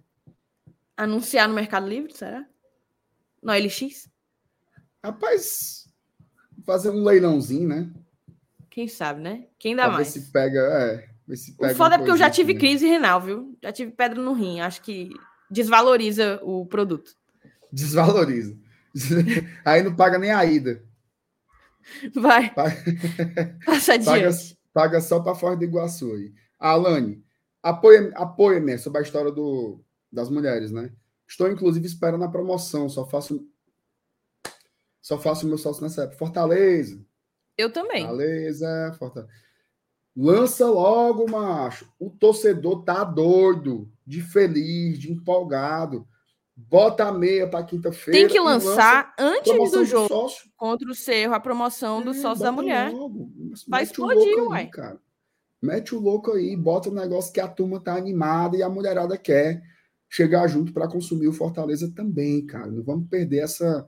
Anunciar no Mercado Livre, será? No LX? Rapaz, fazer um leilãozinho, né? Quem sabe, né? Quem dá Pra ver mais? se pega, é, ver se O pega foda é porque eu já tive assim, né? crise renal, viu? Já tive pedra no rim. Acho que desvaloriza o produto. Desvaloriza. Aí não paga nem a ida. Vai, Paga, passa paga, paga só para Foz do Iguaçu aí. Alane, apoia, apoia-me sobre a história do, das mulheres, né? Estou, inclusive, esperando a promoção. Só faço só faço meu sócio nessa época. Fortaleza. Eu também. Fortaleza, Fortaleza. Lança logo, macho. O torcedor tá doido, de feliz, de empolgado. Bota a meia para quinta-feira. Tem que e lança lançar antes do jogo sócio. contra o Cerro a promoção do É, sócio da mulher. logo. Vai Mete explodir, louco aí, uai. cara. Mete o louco aí, bota o negócio que a turma tá animada e a mulherada quer chegar junto para consumir o Fortaleza também, cara. Não vamos perder essa.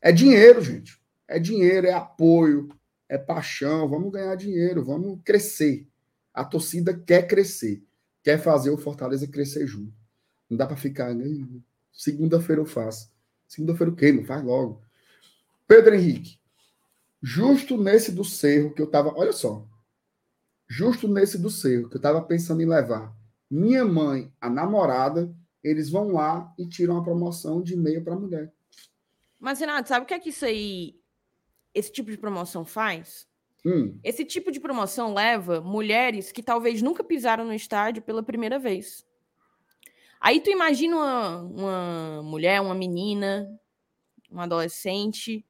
É dinheiro, gente. É dinheiro, é apoio, é paixão. Vamos ganhar dinheiro, vamos crescer. A torcida quer crescer, quer fazer o Fortaleza crescer junto. Não dá para ficar. "Ih, Segunda-feira eu faço. Segunda-feira o quê? Não faz logo. Pedro Henrique. Justo nesse do Cerro que eu tava. Olha só. Justo nesse do Cerro que eu tava pensando em levar minha mãe, a namorada, eles vão lá e tiram a promoção de meia para mulher. Mas, Renato, sabe o que é que isso aí, esse tipo de promoção faz? Hum, Esse tipo de promoção leva mulheres que talvez nunca pisaram no estádio pela primeira vez. Aí tu imagina uma, uma mulher, uma menina, um adolescente,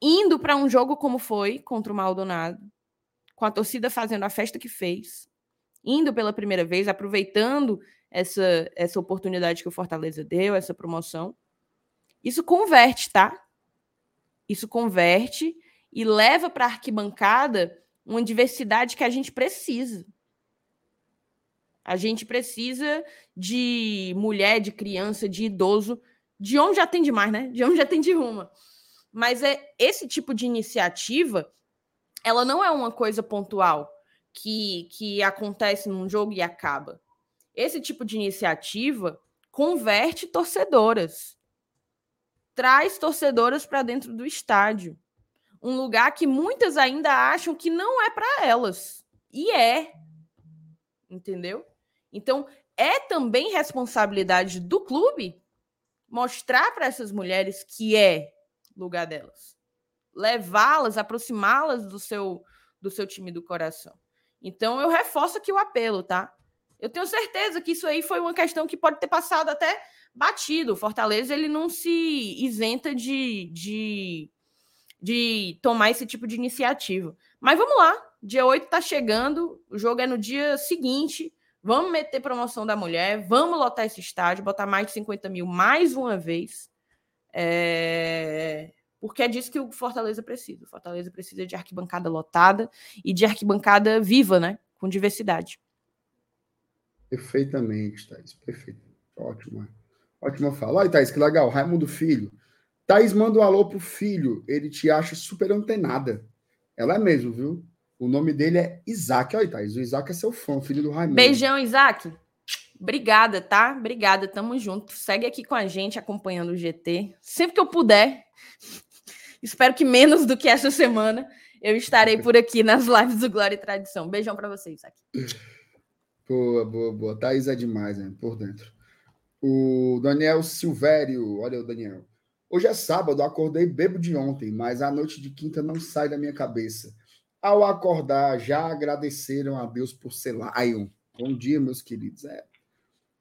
indo para um jogo como foi contra o Maldonado, com a torcida fazendo a festa que fez, indo pela primeira vez, aproveitando essa, essa oportunidade que o Fortaleza deu, essa promoção. Isso converte, tá? Isso converte e leva para a arquibancada uma diversidade que a gente precisa. A gente precisa de mulher, de criança, de idoso, de onde já tem demais, né? De onde já tem de uma. Mas é esse tipo de iniciativa, ela não é uma coisa pontual que, que acontece num jogo e acaba. Esse tipo de iniciativa converte torcedoras. Traz torcedoras para dentro do estádio. Um lugar que muitas ainda acham que não é para elas. E é. Entendeu? Então, é também responsabilidade do clube mostrar para essas mulheres que é lugar delas. Levá-las, aproximá-las do seu do seu time do coração. Então, eu reforço aqui o apelo, tá? Eu tenho certeza que isso aí foi uma questão que pode ter passado até batido. O Fortaleza ele não se isenta de, de, de tomar esse tipo de iniciativa. Mas vamos lá, dia 8 tá chegando, o jogo é no dia seguinte. Vamos meter promoção da mulher, vamos lotar esse estádio, botar mais de 50 mil mais uma vez. É... Porque é disso que o Fortaleza precisa. O Fortaleza precisa de arquibancada lotada e de arquibancada viva, né? Com diversidade. perfeitamente, Thaís. Perfeito. Ótimo. Ótima fala. Olha, Thaís, que legal. Raimundo Filho. Thaís manda um alô pro filho. Ele te acha super antenada. Ela é mesmo, viu? O nome dele é Isaac. Olha, Thaís, o Isaac é seu fã, filho do Raimundo. Beijão, Isaac. Obrigada, tá? Obrigada, tamo junto. Segue aqui com a gente, acompanhando o GT. Sempre que eu puder, espero que menos do que essa semana, eu estarei por aqui nas lives do Glória e Tradição. Beijão para vocês, Isaac. Boa, boa, boa. Thaís é demais, né? Por dentro. O Daniel Silvério, olha o Daniel. Hoje é sábado, acordei bebo de ontem, mas a noite de quinta não sai da minha cabeça. Ao acordar, já agradeceram a Deus por ser Lion. Bom dia, meus queridos. É,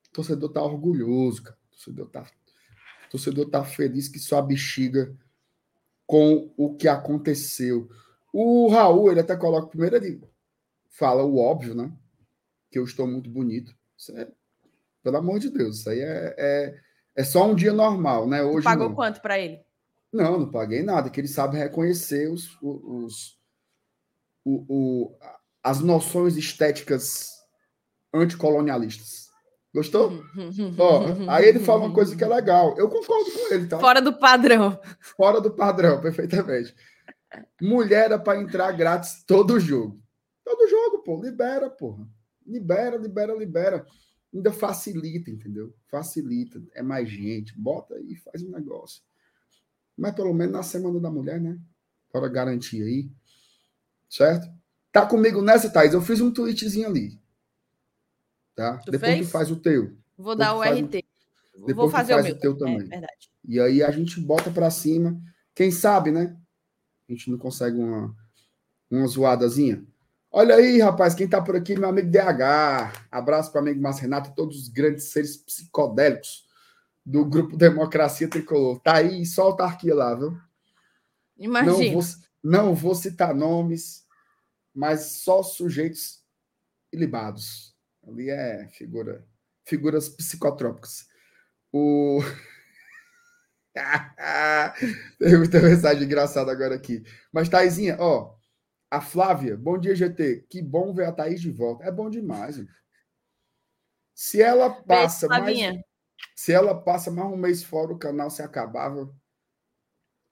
o torcedor tá orgulhoso, cara. O torcedor tá, o torcedor tá feliz que sua bexiga com o que aconteceu. O Raul, ele até coloca primeiro, ele fala o óbvio, né? Que eu estou muito bonito. Isso é, pelo amor de Deus, isso aí é, é, é só um dia normal, né? Hoje Pagou não. quanto para ele? Não, não paguei nada, que ele sabe reconhecer os, os, o, o, as noções estéticas anticolonialistas. Gostou? Ó, aí ele fala uma coisa que é legal. Eu concordo com ele, tá? Fora do padrão. Fora do padrão, perfeitamente. Mulher é para entrar grátis todo jogo. Todo jogo, pô. Libera, porra. Libera, libera, libera. Ainda facilita, entendeu? Facilita. É mais gente. Bota aí e faz um negócio. Mas pelo menos na Semana da Mulher, né? Para garantir aí. Certo? Tá comigo nessa, Thais? Eu fiz um tweetzinho ali. Tá? Tu Depois fez? tu faz o teu. Vou Depois dar o RT. depois Vou fazer faz o meu. o teu É também. verdade. E aí a gente bota para cima. Quem sabe, né? A gente não consegue uma, uma zoadazinha. Olha aí, rapaz, quem tá por aqui, meu amigo DH. Abraço para o amigo Márcio Renato e todos os grandes seres psicodélicos do grupo Democracia Tricolor. Tá aí, só autarquia lá, viu? Não Imagina. vou, não vou citar nomes, mas só sujeitos ilibados. Ali é figura, figuras psicotrópicas. O... Tem muita mensagem engraçada agora aqui. Mas, Taizinha, ó, a Flávia, bom dia, GT. Que bom ver a Thaís de volta. É bom demais. gente. Se ela passa Beijo, mais, se ela passa mais um mês fora, o canal se acabava.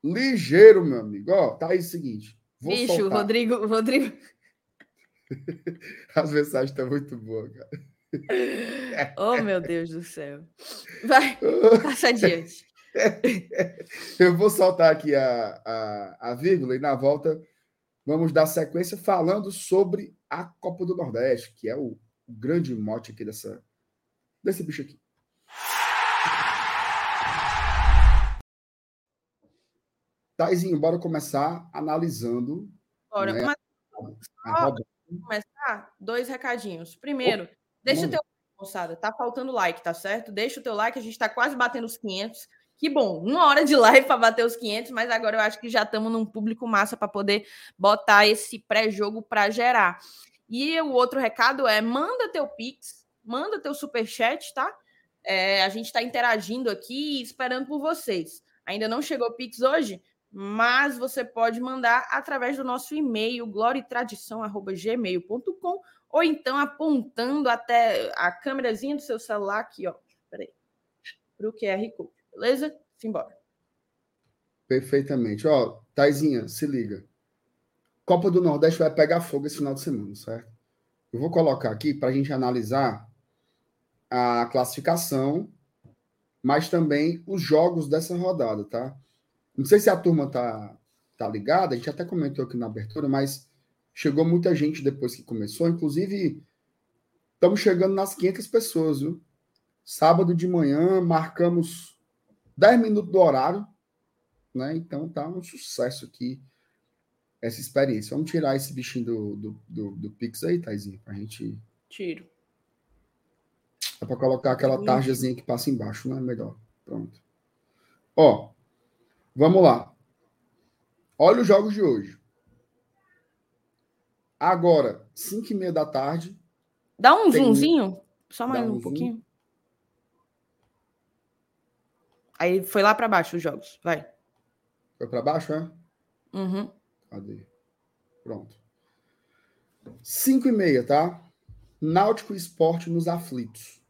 Ligeiro, meu amigo. Ó, tá aí o seguinte. Vou Bicho, soltar. Rodrigo, Rodrigo. As mensagens estão muito boas, cara. Oh, meu Deus do céu. Vai, passa adiante. Eu vou soltar aqui a, a, a vírgula e na volta vamos dar sequência falando sobre a Copa do Nordeste, que é o, o grande mote aqui dessa, desse bicho aqui. Taizinho, bora começar analisando Bora, Né? mas a rodada. começar, dois recadinhos. Primeiro, deixa o teu moçada, tá faltando like, tá certo? Deixa o teu like, a gente tá quase batendo os 500. Que bom, uma hora de live para bater os 500, mas agora eu acho que já estamos num público massa para poder botar esse pré-jogo para gerar. E o outro recado é: manda teu pix, manda teu superchat, tá? É, a gente está interagindo aqui, esperando por vocês. Ainda não chegou o pix hoje, mas você pode mandar através do nosso e-mail, gloriatradição.gmail.com, ou então apontando até a câmerazinha do seu celular aqui, ó. Peraí. Para o QR Code, beleza? Simbora. Perfeitamente. Ó, Taizinha, se liga. Copa do Nordeste vai pegar fogo esse final de semana, certo? Eu vou colocar aqui para a gente analisar a classificação, mas também os jogos dessa rodada, tá? Não sei se a turma tá, tá ligada, a gente até comentou aqui na abertura, mas chegou muita gente depois que começou, inclusive estamos chegando nas 500 pessoas, viu? Sábado de manhã, marcamos 10 minutos do horário, né? Então tá um sucesso aqui essa experiência. Vamos tirar esse bichinho do, do, do, do Pix aí, Taizinho, pra gente. Tiro. É para colocar aquela tarjazinha que passa embaixo, né? Melhor. Pronto. Ó, vamos lá. Olha os jogos de hoje. Agora, 5 e meia da tarde. Dá um Tem- zoomzinho, só mais um um zoom. pouquinho. Aí foi lá para baixo os jogos, vai. Foi para baixo, é? Uhum. Cadê? Pronto. 5 e meia, tá? Náutico Esporte nos aflitos.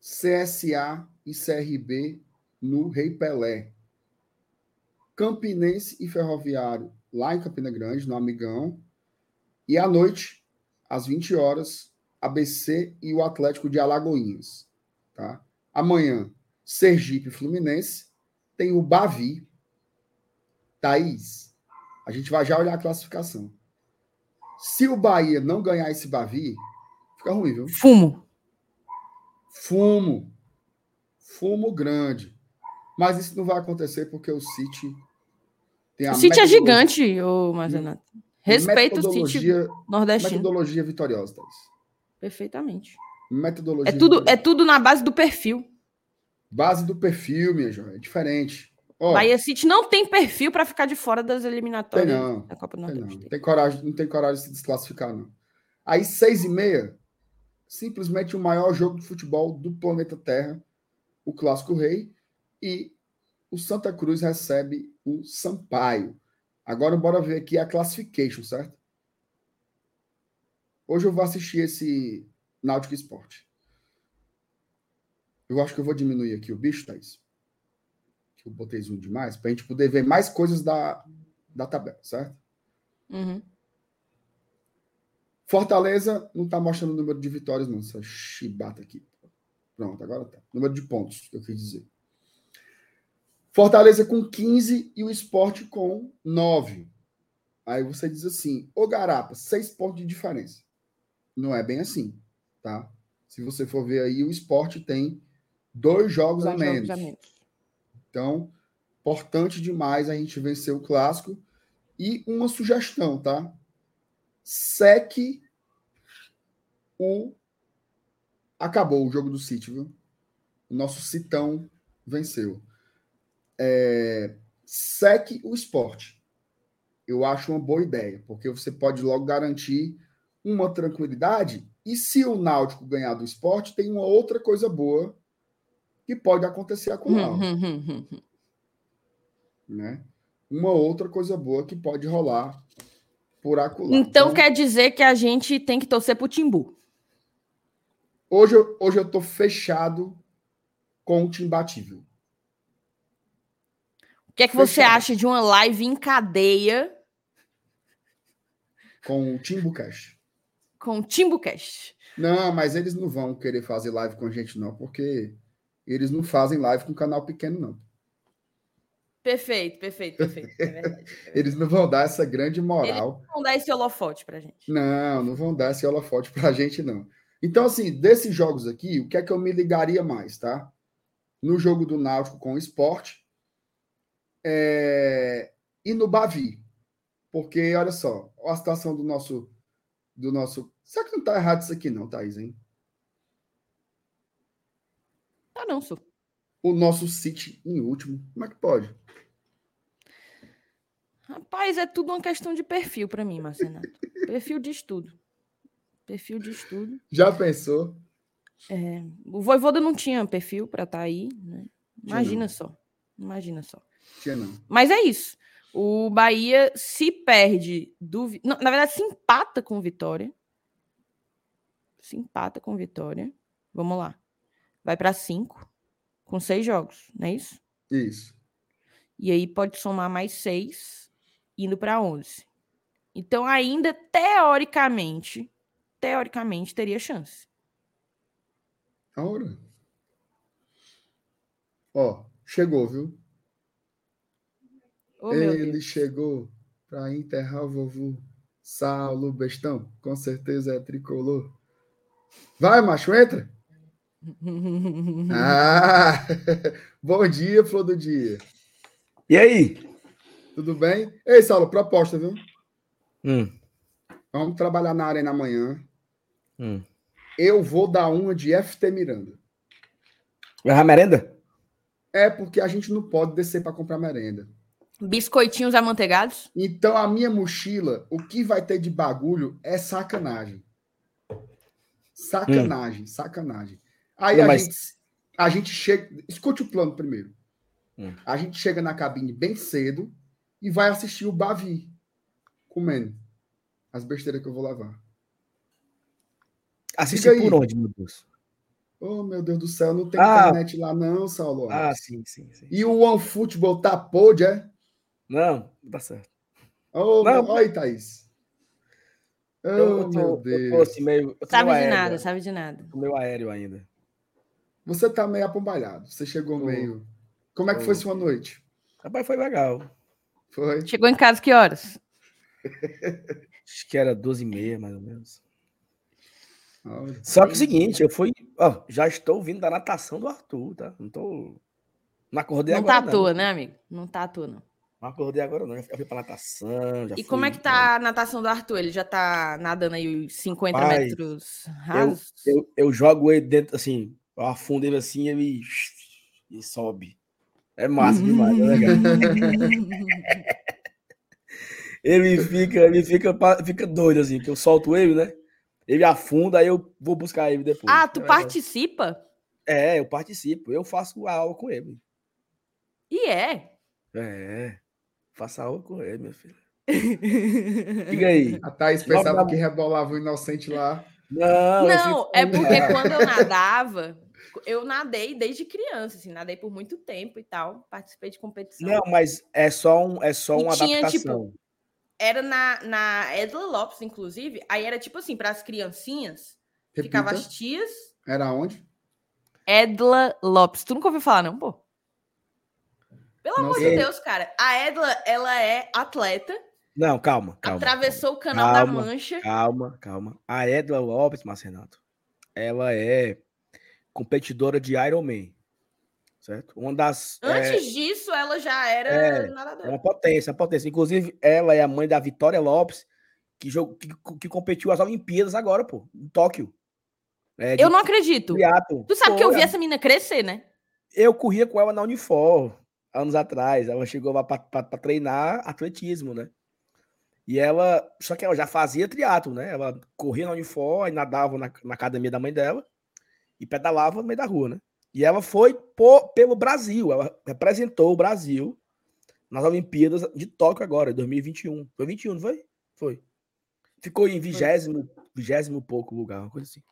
CSA e CRB no Rei Pelé. Campinense e Ferroviário lá em Campina Grande, no Amigão. E à noite, às 20 horas, ABC e o Atlético de Alagoinhas. Tá? Amanhã, Sergipe Fluminense. Tem o Bavi. Thaís, a gente vai já olhar a classificação. Se o Bahia não ganhar esse Bavi, fica ruim, viu? Fumo. Fumo. Fumo grande. Mas isso não vai acontecer porque o City tem a O City é gigante, ô Marzenato. Respeito o City nordestino. Metodologia vitoriosa, Thaís. Perfeitamente. Metodologia. É tudo, é tudo na base do perfil. Base do perfil, minha joia. É diferente. Ó, Bahia City não tem perfil para ficar de fora das eliminatórias tem não, da Copa do Nordeste. Tem não. tem coragem, não tem coragem de se desclassificar, não. Aí, seis e meia, simplesmente o maior jogo de futebol do planeta Terra, o Clássico Rei, e o Santa Cruz recebe o Sampaio. Agora, bora ver aqui a classification, certo? Hoje eu vou assistir esse Náutico Esporte. Eu acho que eu vou diminuir aqui o bicho, Thaís que eu botei zoom demais, para a gente poder ver mais coisas da, da tabela, certo? Uhum. Fortaleza não está mostrando o número de vitórias, não. Essa chibata aqui. Pronto, agora tá. Número de pontos, que eu quis dizer. Fortaleza com 15 e o esporte com 9. Aí você diz assim: Ô Garapa, 6 pontos de diferença. Não é bem assim, tá? Se você for ver aí, o esporte tem dois jogos, dois a, menos. jogos a menos. Então, importante demais a gente vencer o clássico. E uma sugestão, tá? Seque o. Acabou o jogo do City, viu? O nosso Citão venceu. É... Seque o esporte. Eu acho uma boa ideia, porque você pode logo garantir uma tranquilidade. E se o Náutico ganhar do esporte, tem uma outra coisa boa que pode acontecer a Cunhal. né? Uma outra coisa boa que pode rolar por acolá. Então, então quer dizer que a gente tem que torcer pro Timbu. Hoje, hoje eu tô fechado com o Timbatível. O que é que fechado. você acha de uma live em cadeia com o Timbucast? Com o Timbucast. Não, mas eles não vão querer fazer live com a gente não, porque eles não fazem live com canal pequeno, não. Perfeito, perfeito, perfeito. É verdade, é verdade. Eles não vão dar essa grande moral. Eles não vão dar esse holofote pra gente. Não, não vão dar esse holofote pra gente, não. Então, assim, desses jogos aqui, o que é que eu me ligaria mais, tá? No jogo do Náutico com o esporte é... e no Bavi. Porque, olha só, a situação do nosso. Do nosso... Será que não tá errado isso aqui, não, Thaís, hein? Tá não, sou. O nosso City em último. Como é que pode? Rapaz, é tudo uma questão de perfil para mim, Marcenato. perfil de estudo. Perfil de estudo. Já pensou? É, o Voivoda não tinha perfil para estar tá aí, né? Imagina só. Imagina só. Tinha não. Mas é isso. O Bahia se perde do. Não, na verdade, se empata com Vitória. Se empata com Vitória. Vamos lá vai para cinco, com seis jogos, não é isso? Isso. E aí pode somar mais seis, indo para onze. Então, ainda teoricamente, teoricamente teria chance. Ora. Ó, chegou, viu? Oh, Ele chegou para enterrar o vovô Saulo Bestão. Com certeza é tricolor. Vai, macho, entra. ah, bom dia, Flor do Dia. E aí? Tudo bem? Ei, Saulo, proposta, viu? Hum. Vamos trabalhar na arena amanhã. Hum. Eu vou dar uma de FT Miranda. Vai merenda? É porque a gente não pode descer para comprar merenda. Biscoitinhos amanteigados? Então a minha mochila, o que vai ter de bagulho é sacanagem. Sacanagem, hum. sacanagem. Aí a, gente, a gente chega. Escute o plano primeiro. Hum. A gente chega na cabine bem cedo e vai assistir o Bavi comendo as besteiras que eu vou levar. Assiste por onde, meu Deus? Oh, meu Deus do céu, não tem ah, internet lá, não, Saulo. Ah, sim, sim, sim. E o OneFootball tá pod, é? Não, tá certo. Oh, não. Olha aí, Thaís. Oh, Eu, eu, meu tô, eu tô Deus. assim meio. Eu tô Sabe meio de aéreo, nada, sabe de nada. Tô meio aéreo ainda. Você tá meio apombalhado. Você chegou Tô. meio. Como é que Tô. foi sua noite? Rapaz, foi legal. Foi? Chegou em casa que horas? Acho que era 12 e meia, mais ou menos. Só que é o seguinte, eu fui. Ó, já estou vindo da natação do Arthur, tá? Não tô. Não acordei Não agora. tá à toa, né, amigo? Não tá à toa, não. Não acordei agora, não. Já fui pra natação. Já E fui- como é que tá a natação do Arthur? Ele já tá nadando aí os 50 Rapaz, metros rasos? Eu, eu jogo ele dentro, assim, eu afundo ele assim, ele. E sobe. É massa demais, é legal. Ele fica, ele fica, fica doido, assim, que eu solto ele, né? Ele afunda, aí eu vou buscar ele depois. ah, tu É participa? É, eu participo. Eu faço a aula com ele. E é. É. Faço a aula com ele, meu filho. Diga aí. A Thaís pensava que rebolava o inocente lá. Não, Não, é porque quando eu nadava, eu nadei desde criança, assim, nadei por muito tempo e tal, participei de competição. Não, mas é só, um, é só E uma tinha, adaptação. tipo, Era na, na Edla Lopes, inclusive, aí era tipo assim, para as criancinhas, Repita. ficava as tias. Era onde? Edla Lopes. Tu nunca ouviu falar, não, pô? Pelo Não amor sei. de Deus, cara. A Edla, ela é atleta, Não, calma, calma. atravessou o canal Calma, da Mancha. Calma, calma. A Edla Lopes, Márcio Renato, ela é competidora de Ironman. Certo? Uma das. é- Antes disso, ela já era É, É nadadora. uma potência, uma potência. Inclusive, ela é a mãe da Vitória Lopes, que, jogou, que, que competiu as Olimpíadas agora, pô, em Tóquio. É, Eu não acredito. triatlo. Tu sabe que eu vi essa menina crescer, né? Eu corria com ela na Unifor, anos atrás. Ela chegou lá para treinar atletismo, né? E ela. Só que ela já fazia triatlo, né? Ela corria na Unifor, e nadava na, na academia da mãe dela e pedalava no meio da rua, né? E ela foi po- pelo Brasil. Ela representou o Brasil nas Olimpíadas de Tóquio agora, em 2021. Foi 21, não foi? Foi. Ficou em vigésimo, vigésimo pouco lugar, uma coisa assim.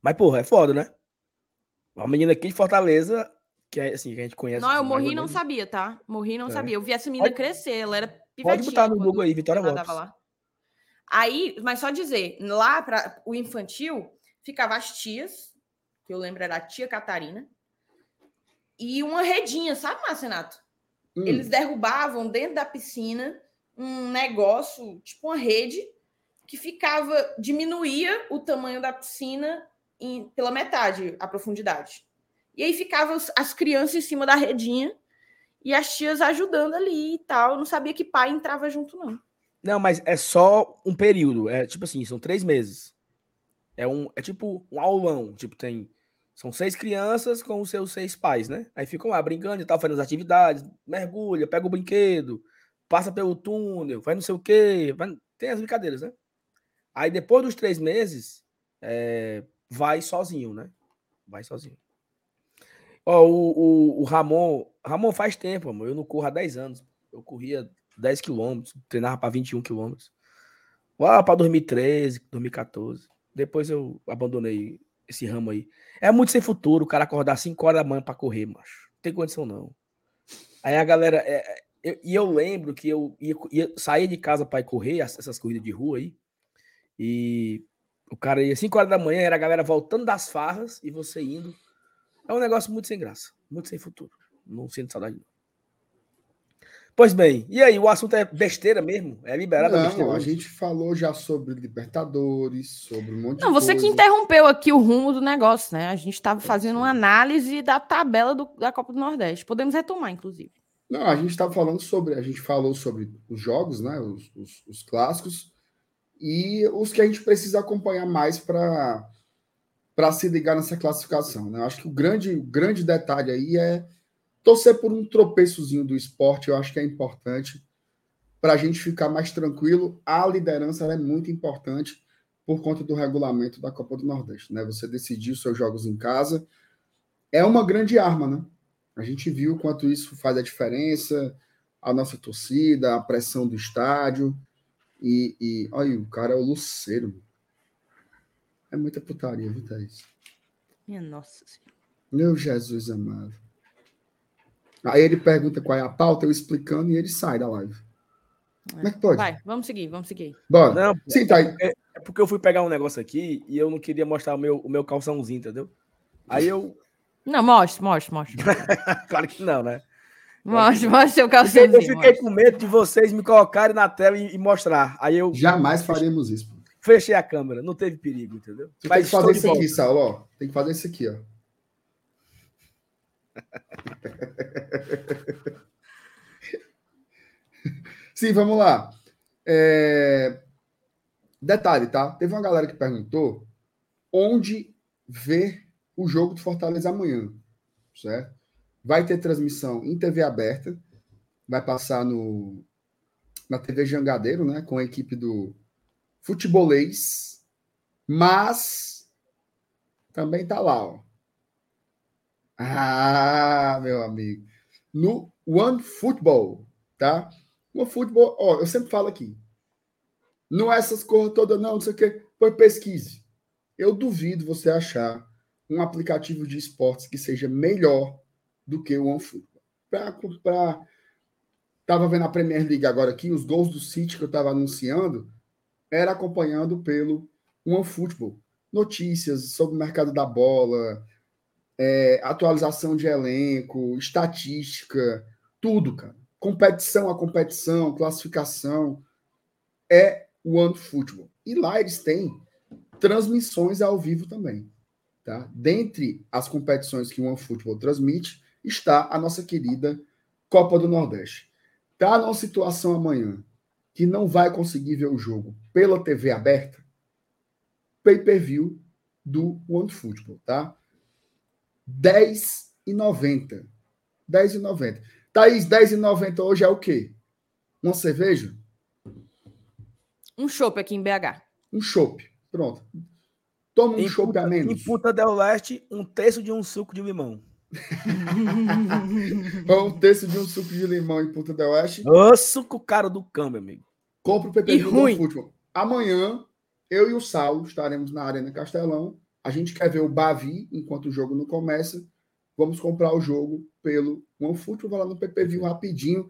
Mas, porra, é foda, né? Uma menina aqui de Fortaleza, que é assim, que a gente conhece. Não, eu morri e não sabia, tá? Morri e não É. sabia. Eu vi essa menina Pode- crescer, ela era pivetinha. Pode botar no Google aí, Vitória Lopes. lá. Aí, mas só dizer, lá para o infantil, ficava as tias, que eu lembro era a tia Catarina, e uma redinha, sabe, Marcenato? Hum, Eles derrubavam dentro da piscina um negócio, tipo uma rede, que ficava, diminuía o tamanho da piscina em- pela metade, a profundidade. E aí ficavam as crianças em cima da redinha e as tias ajudando ali e tal. Eu não sabia que pai entrava junto, não. Não, mas é só um período. É tipo assim, são três meses. É, um, é tipo um aulão. Tipo, tem. São seis crianças com os seus seis pais, né? Aí ficam lá brincando e tal, fazendo as atividades, mergulha, pega o brinquedo, passa pelo túnel, faz não sei o quê. vai- tem as brincadeiras, né? Aí depois dos três meses, é, vai sozinho, né? Vai sozinho. Ó, o, o, o Ramon. Ramon faz tempo, amor. Eu não corro há 10 anos. Eu corria 10 quilômetros, treinava para 21 quilômetros. Lá para 2013, 2014. Depois eu abandonei esse ramo aí. É muito sem futuro o cara acordar 5 horas da manhã para correr, macho. Não tem condição não. Aí a galera. é, é, eu- e eu lembro que eu ia, ia sair de casa para correr, as- essas corridas de rua aí. E o cara ia 5 horas da manhã, era a galera voltando das farras e você indo. É um negócio muito sem graça, muito sem futuro. Não sinto saudade. não. Pois bem, e aí, o assunto é besteira mesmo? É liberado a besteira? Não, a gente falou já sobre Libertadores, sobre um monte Não, de você que coisa. interrompeu aqui o rumo do negócio, né? A gente estava fazendo uma análise da tabela do- da Copa do Nordeste. Podemos retomar, inclusive. Não, a gente estava falando sobre, a gente falou sobre os jogos, né? Os, os- os clássicos e os que a gente precisa acompanhar mais para para se ligar nessa classificação. Né? Eu acho que o grande, o grande detalhe aí é torcer por um tropeçozinho do esporte. Eu acho que é importante para a gente ficar mais tranquilo. A liderança é muito importante por conta do regulamento da Copa do Nordeste. Né? Você decidir os seus jogos em casa é uma grande arma, né? A gente viu quanto isso faz a diferença, a nossa torcida, a pressão do estádio. E, e olha, o cara é o Luceiro. É muita putaria, viu, Thaís? Minha nossa senhora. Meu Jesus amado. Aí ele pergunta qual é a pauta, eu explicando e ele sai da live. Como é que pode? Vai, vamos seguir, vamos seguir. Bora. Não, Sim, tá aí. é, é porque eu fui pegar um negócio aqui e eu não queria mostrar o meu, o meu calçãozinho, entendeu? Aí eu. Não, mostra, mostra, mostra. Claro que não, né? Mostra, mostra seu calçãozinho. eu fiquei mostra. com medo de vocês me colocarem na tela e, e mostrar. Aí eu Jamais faremos isso. Fechei a câmera, não teve perigo, entendeu? Você Mas tem que fazer isso aqui, Saulo, ó. Tem que fazer isso aqui, ó. Sim, vamos lá. É, Detalhe, tá? Teve uma galera que perguntou onde ver o jogo do Fortaleza amanhã, certo? Vai ter transmissão em TV aberta, vai passar no na TV Jangadeiro, né, com a equipe do Futebolês, mas também tá lá, ó. Ah, meu amigo. No One Football, tá? One Football, ó, eu sempre falo aqui. Não é essas coisas todas, não, não sei o quê. Pois pesquise. Eu duvido você achar um aplicativo de esportes que seja melhor do que o OneFootball. Para Tava vendo a Premier League agora aqui, os gols do City que eu estava anunciando era acompanhando pelo OneFootball. Notícias sobre o mercado da bola, é, atualização de elenco, estatística, tudo, cara. Competição a competição, classificação. É o OneFootball. E lá eles têm transmissões ao vivo também. Tá? Dentre as competições que o OneFootball transmite, está a nossa querida Copa do Nordeste. Tá numa situação amanhã que não vai conseguir ver o jogo pela TV aberta, pay-per-view do OneFootball, tá? 10,90. 10,90. Thaís, 10,90 hoje é o quê? Uma cerveja? Um chopp aqui em BH. Um chopp. Pronto. Toma um chopp Punta, a menos. em Punta del Leste, um terço de um suco de limão. Um terço de um suco de limão em Punta del Oeste. Ô, suco caro do câmbio, amigo. Compra o PPV E ruim. do futebol. Amanhã, eu e o Saulo estaremos na Arena Castelão. A gente quer ver o Bavi enquanto o jogo não começa. Vamos comprar o jogo pelo OneFootball, vai lá no PPV rapidinho.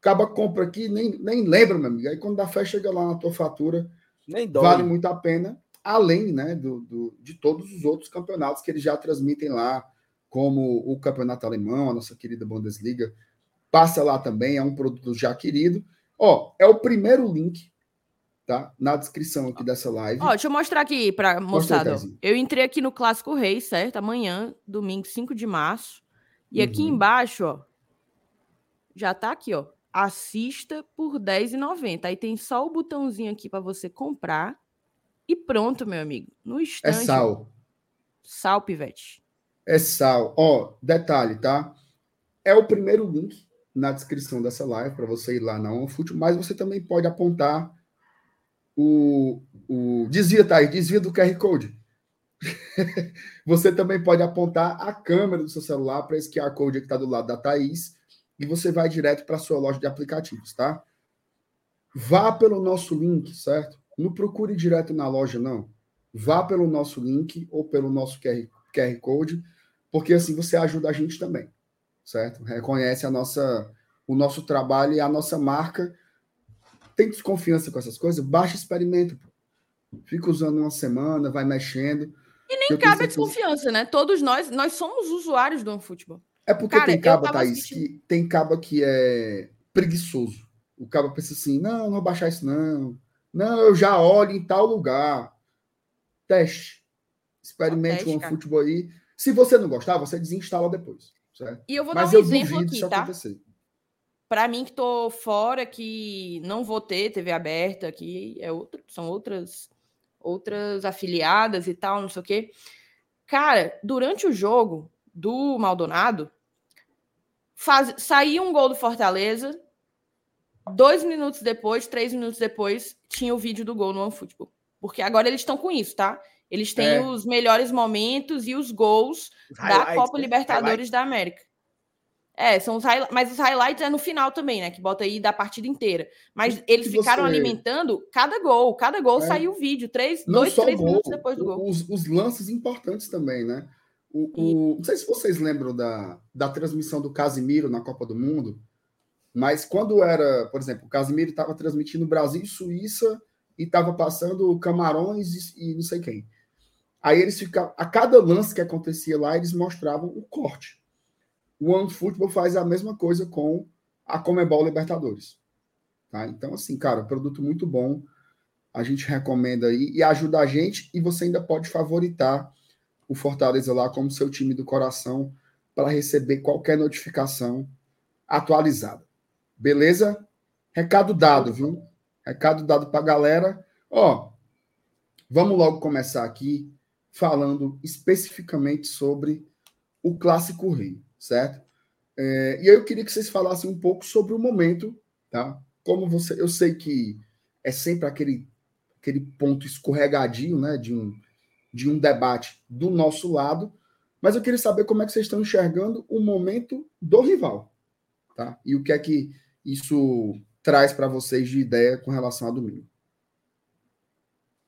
Acaba compra aqui, nem, nem lembra, meu amigo. Aí quando dá fé, chega lá na tua fatura. Nem dói. Vale muito a pena, além né, do, do- de todos os outros campeonatos que eles já transmitem lá, como o Campeonato Alemão, a nossa querida Bundesliga. Passa lá também, é um produto já querido. Ó, é o primeiro link, tá? Na descrição aqui dessa live. Ó, deixa eu mostrar aqui pra moçada. Eu entrei aqui no Clássico Rei, certo? Amanhã, domingo, 5 de março. E aqui Uhum. embaixo, ó, já tá aqui, ó. Assista por R$10,90. Aí tem só o botãozinho aqui pra você comprar. E pronto, meu amigo. No é instante. ó. sal. Sal, pivete. É sal. Ó, detalhe, tá? É o primeiro link na descrição dessa live para você ir lá na OneFoot, mas você também pode apontar o, o desvia, tá desvia do QR Code. você também pode apontar a câmera do seu celular para esse QR Code que está do lado da Thaís e você vai direto para a sua loja de aplicativos, tá? Vá pelo nosso link, certo? Não procure direto na loja, não. Vá pelo nosso link ou pelo nosso QR, QR Code, porque assim você ajuda a gente também, certo? Reconhece a nossa, o nosso trabalho e a nossa marca. Tem desconfiança com essas coisas? Baixa e experimenta. pô. Fica usando uma semana, vai mexendo. E nem cabe a desconfiança, né? Todos nós, nós somos usuários do futebol. É porque Cara, tem caba, Thaís, assistindo- que tem caba que é preguiçoso. O caba pensa assim: não, não vou baixar isso, não. Não, eu já olho em tal lugar. Teste. Experimente um cara. futebol aí. Se você não gostar, você desinstala depois. Certo? E eu vou Mas dar um exemplo aqui, tá? acontecer. Pra mim que tô fora, que não vou ter TV aberta, que é outra, são outras outras afiliadas e tal, não sei o quê. Cara, durante o jogo do Maldonado, faz, saiu um gol do Fortaleza, dois minutos depois, três minutos depois, tinha o vídeo do gol no OneFootball. Porque agora eles estão com isso, tá? Eles têm É. os melhores momentos e os gols Os da Copa né? Libertadores da América. É, são os highlights, mas os highlights é no final também, né? Que bota aí da partida inteira. Mas eles se ficaram você- alimentando cada gol. Cada gol É. saiu o vídeo. Três, Não dois, três gol, minutos depois do gol. Os, os lances importantes também, né? O, o- não sei se vocês lembram da, da transmissão do Casimiro na Copa do Mundo, Mas quando era, por exemplo, o Casimiro estava transmitindo Brasil e Suíça e estava passando Camarões e, e, não sei quem. Aí eles ficavam, a cada lance que acontecia lá, eles mostravam o corte. O One Football faz a mesma coisa com a Comebol Libertadores. Tá? Então, assim, cara, produto muito bom. A gente recomenda aí e ajuda a gente. E você ainda pode favoritar o Fortaleza lá como seu time do coração para receber qualquer notificação atualizada. Beleza? Recado dado, viu? Recado dado para a galera. Ó, vamos logo começar aqui falando especificamente sobre o Clássico Rio, certo? É, e aí eu queria que vocês falassem um pouco sobre o momento, tá? Como você, eu sei que é sempre aquele aquele ponto escorregadio, né, de um de um debate do nosso lado, mas eu queria saber como é que vocês estão enxergando o momento do rival, tá? E o que é que isso traz para vocês de ideia com relação a domingo.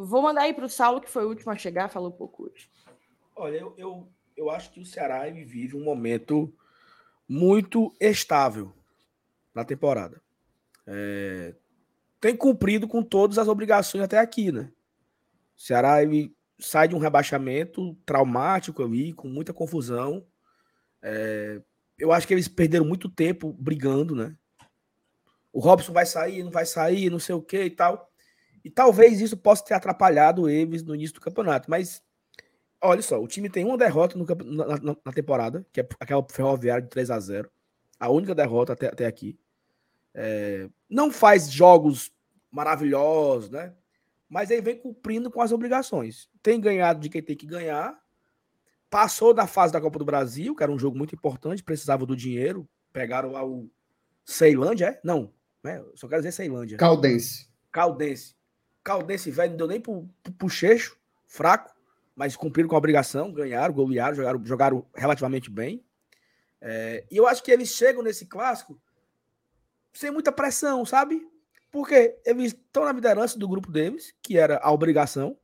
Vou mandar aí para o Saulo, que foi o último a chegar, falou pouco hoje. Olha, eu, eu, eu acho que o Ceará vive um momento muito estável na temporada. É, tem cumprido com todas as obrigações até aqui, né? O Ceará sai de um rebaixamento traumático ali, com muita confusão. É, eu acho que eles perderam muito tempo brigando, né? O Robson vai sair, não vai sair, não sei o que e tal. E talvez isso possa ter atrapalhado eles no início do campeonato. Mas olha só, o time tem uma derrota no, na, na, na, temporada, que é aquela ferroviária de 3 a 0 A única derrota até, até aqui. É, não faz jogos maravilhosos, né? mas ele vem cumprindo com as obrigações. Tem ganhado de quem tem que ganhar. Passou da fase da Copa do Brasil, que era um jogo muito importante, precisava do dinheiro. Pegaram lá o Ceilândia, é? Não, né? só quero dizer Ceilândia. Caldense. Caldense. Caldense, velho, não deu nem pro, pro, pro Cheixo, fraco, mas cumpriram com a obrigação, ganharam, golearam, jogaram, jogaram relativamente bem. É, e eu acho que eles chegam nesse clássico sem muita pressão, sabe? Porque eles estão na liderança do grupo deles, que era a obrigação.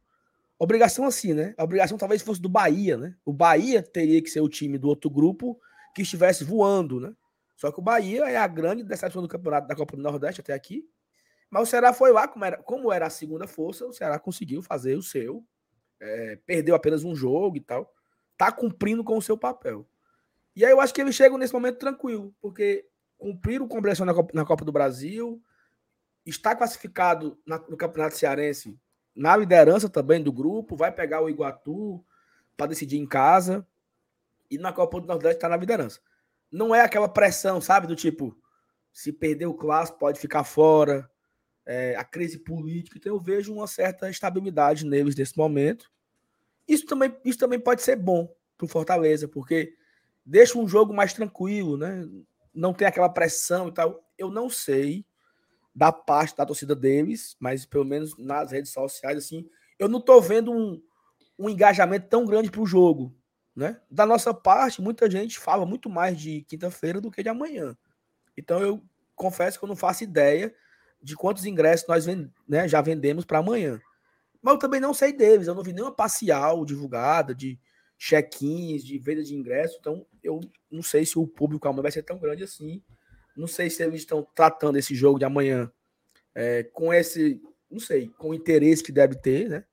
Obrigação assim, né? A obrigação talvez fosse do Bahia, né? O Bahia teria que ser o time do outro grupo que estivesse voando, né? Só que o Bahia é a grande decepção do campeonato da Copa do Nordeste até aqui. Mas o Ceará foi lá, como era, como era a segunda força, o Ceará conseguiu fazer o seu. É, perdeu apenas um jogo e tal. Tá cumprindo com o seu papel. E aí eu acho que eles chegam nesse momento tranquilo, porque cumpriram com a na Copa, na Copa do Brasil, está classificado na, no Campeonato Cearense na liderança também do grupo, vai pegar o Iguatu para decidir em casa e na Copa do Nordeste está na liderança. Não é aquela pressão, sabe, do tipo, se perder o clássico pode ficar fora, é, a crise política. Então eu vejo uma certa estabilidade neles nesse momento. Isso também, isso também pode ser bom para o Fortaleza, porque deixa um jogo mais tranquilo, né? Não tem aquela pressão e tal. Eu não sei da parte da torcida deles, mas pelo menos nas redes sociais, assim, eu não tô vendo um, um engajamento tão grande para o jogo, né? Da nossa parte, muita gente fala muito mais de quinta-feira do que de amanhã. Então eu confesso que eu não faço ideia de quantos ingressos nós vend, né, já vendemos para amanhã. Mas eu também não sei deles, eu não vi nenhuma parcial divulgada de check-ins, de venda de ingressos, então eu não sei se o público amanhã vai ser tão grande assim não sei se eles estão tratando esse jogo de amanhã é, com esse, não sei, com o interesse que deve ter, né?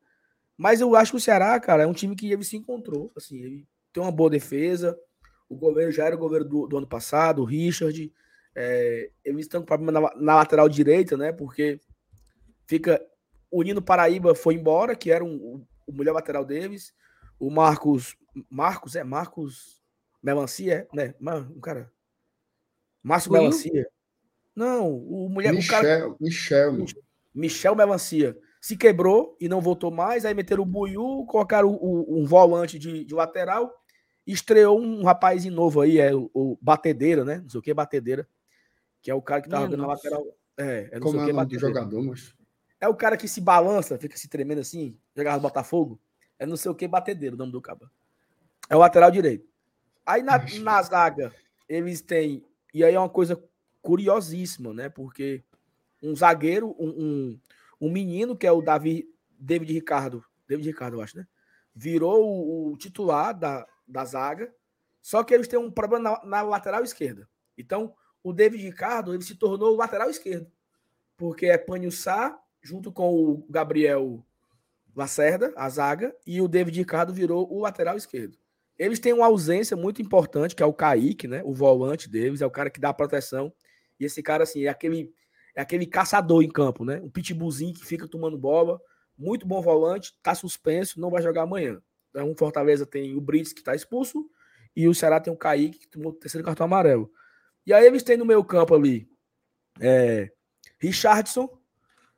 Mas eu acho que o Ceará, cara, é um time que ele se encontrou. Assim, ele tem uma boa defesa. O goleiro já era o goleiro do, do ano passado, o Richard. É, eles estão com problema na, na, lateral direita, né? Porque fica. O Nino Paraíba foi embora, que era um, o, o melhor lateral deles. O Marcos. Marcos, é? Marcos Melancia, é? Né? Um cara. Márcio? Melancia. Não, o mulher. Michel, o cara, Michel. Michel Melancia. Se quebrou e não voltou mais. Aí meteram o Buiu, colocaram o, o, um volante de, de, lateral. Estreou um rapazinho novo aí, é o, o, Batedeira, né? Não sei o que, Batedeira. Que é o cara que tá jogando na lateral. É, é não Como sei é o que, jogador, mas... É o cara que se balança, fica se tremendo assim, jogava no Botafogo. É não sei o que, Batedeira, o nome do cabo. É o lateral direito. Aí na, na zaga, eles têm e aí é uma coisa curiosíssima, né? Porque um zagueiro, um, um, um menino que é o Davi, David Ricardo, David Ricardo, eu acho, né? Virou o, o titular da, da zaga, só que eles têm um problema na, na, lateral esquerda. Então, o David Ricardo ele se tornou o lateral esquerdo. Porque é Panhussá, junto com o Gabriel Lacerda, a zaga, e o David Ricardo virou o lateral esquerdo. Eles têm uma ausência muito importante, que é o Kaique, né? O volante deles, é o cara que dá proteção. E esse cara, assim, é aquele, é aquele caçador em campo, né? Um pitbullzinho que fica tomando bola. Muito bom volante, tá suspenso, não vai jogar amanhã. Então, Fortaleza tem o Brits, que tá expulso, e o Ceará tem o Kaique, que tomou o terceiro cartão amarelo. E aí eles têm no meio campo ali é, Richardson,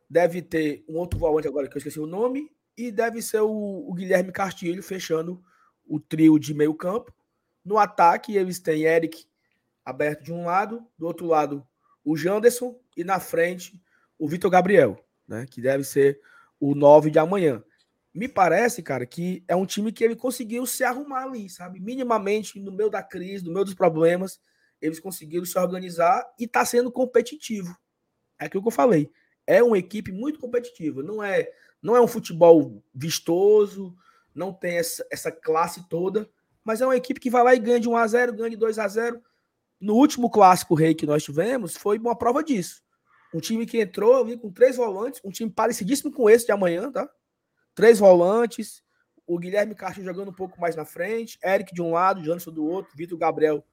deve ter um outro volante agora que eu esqueci o nome, e deve ser o, o Guilherme Castilho fechando o trio de meio campo. No ataque, eles têm Eric aberto de um lado, do outro lado o Janderson e na frente o Vitor Gabriel, né, que deve ser o 9 de amanhã. Me parece, cara, que é um time que ele conseguiu se arrumar ali, sabe? Minimamente no meio da crise, no meio dos problemas, eles conseguiram se organizar e está sendo competitivo. É aquilo que eu falei. É uma equipe muito competitiva. Não é, não é um futebol vistoso, não tem essa, essa classe toda, mas é uma equipe que vai lá e ganha de 1 a 0 ganha de 2 a 0 No último clássico rei que nós tivemos, foi uma prova disso. Um time que entrou com três volantes, um time parecidíssimo com esse de amanhã, tá? Três volantes, o Guilherme Castro jogando um pouco mais na frente, Eric de um lado, Janderson do outro, Vitor Gabriel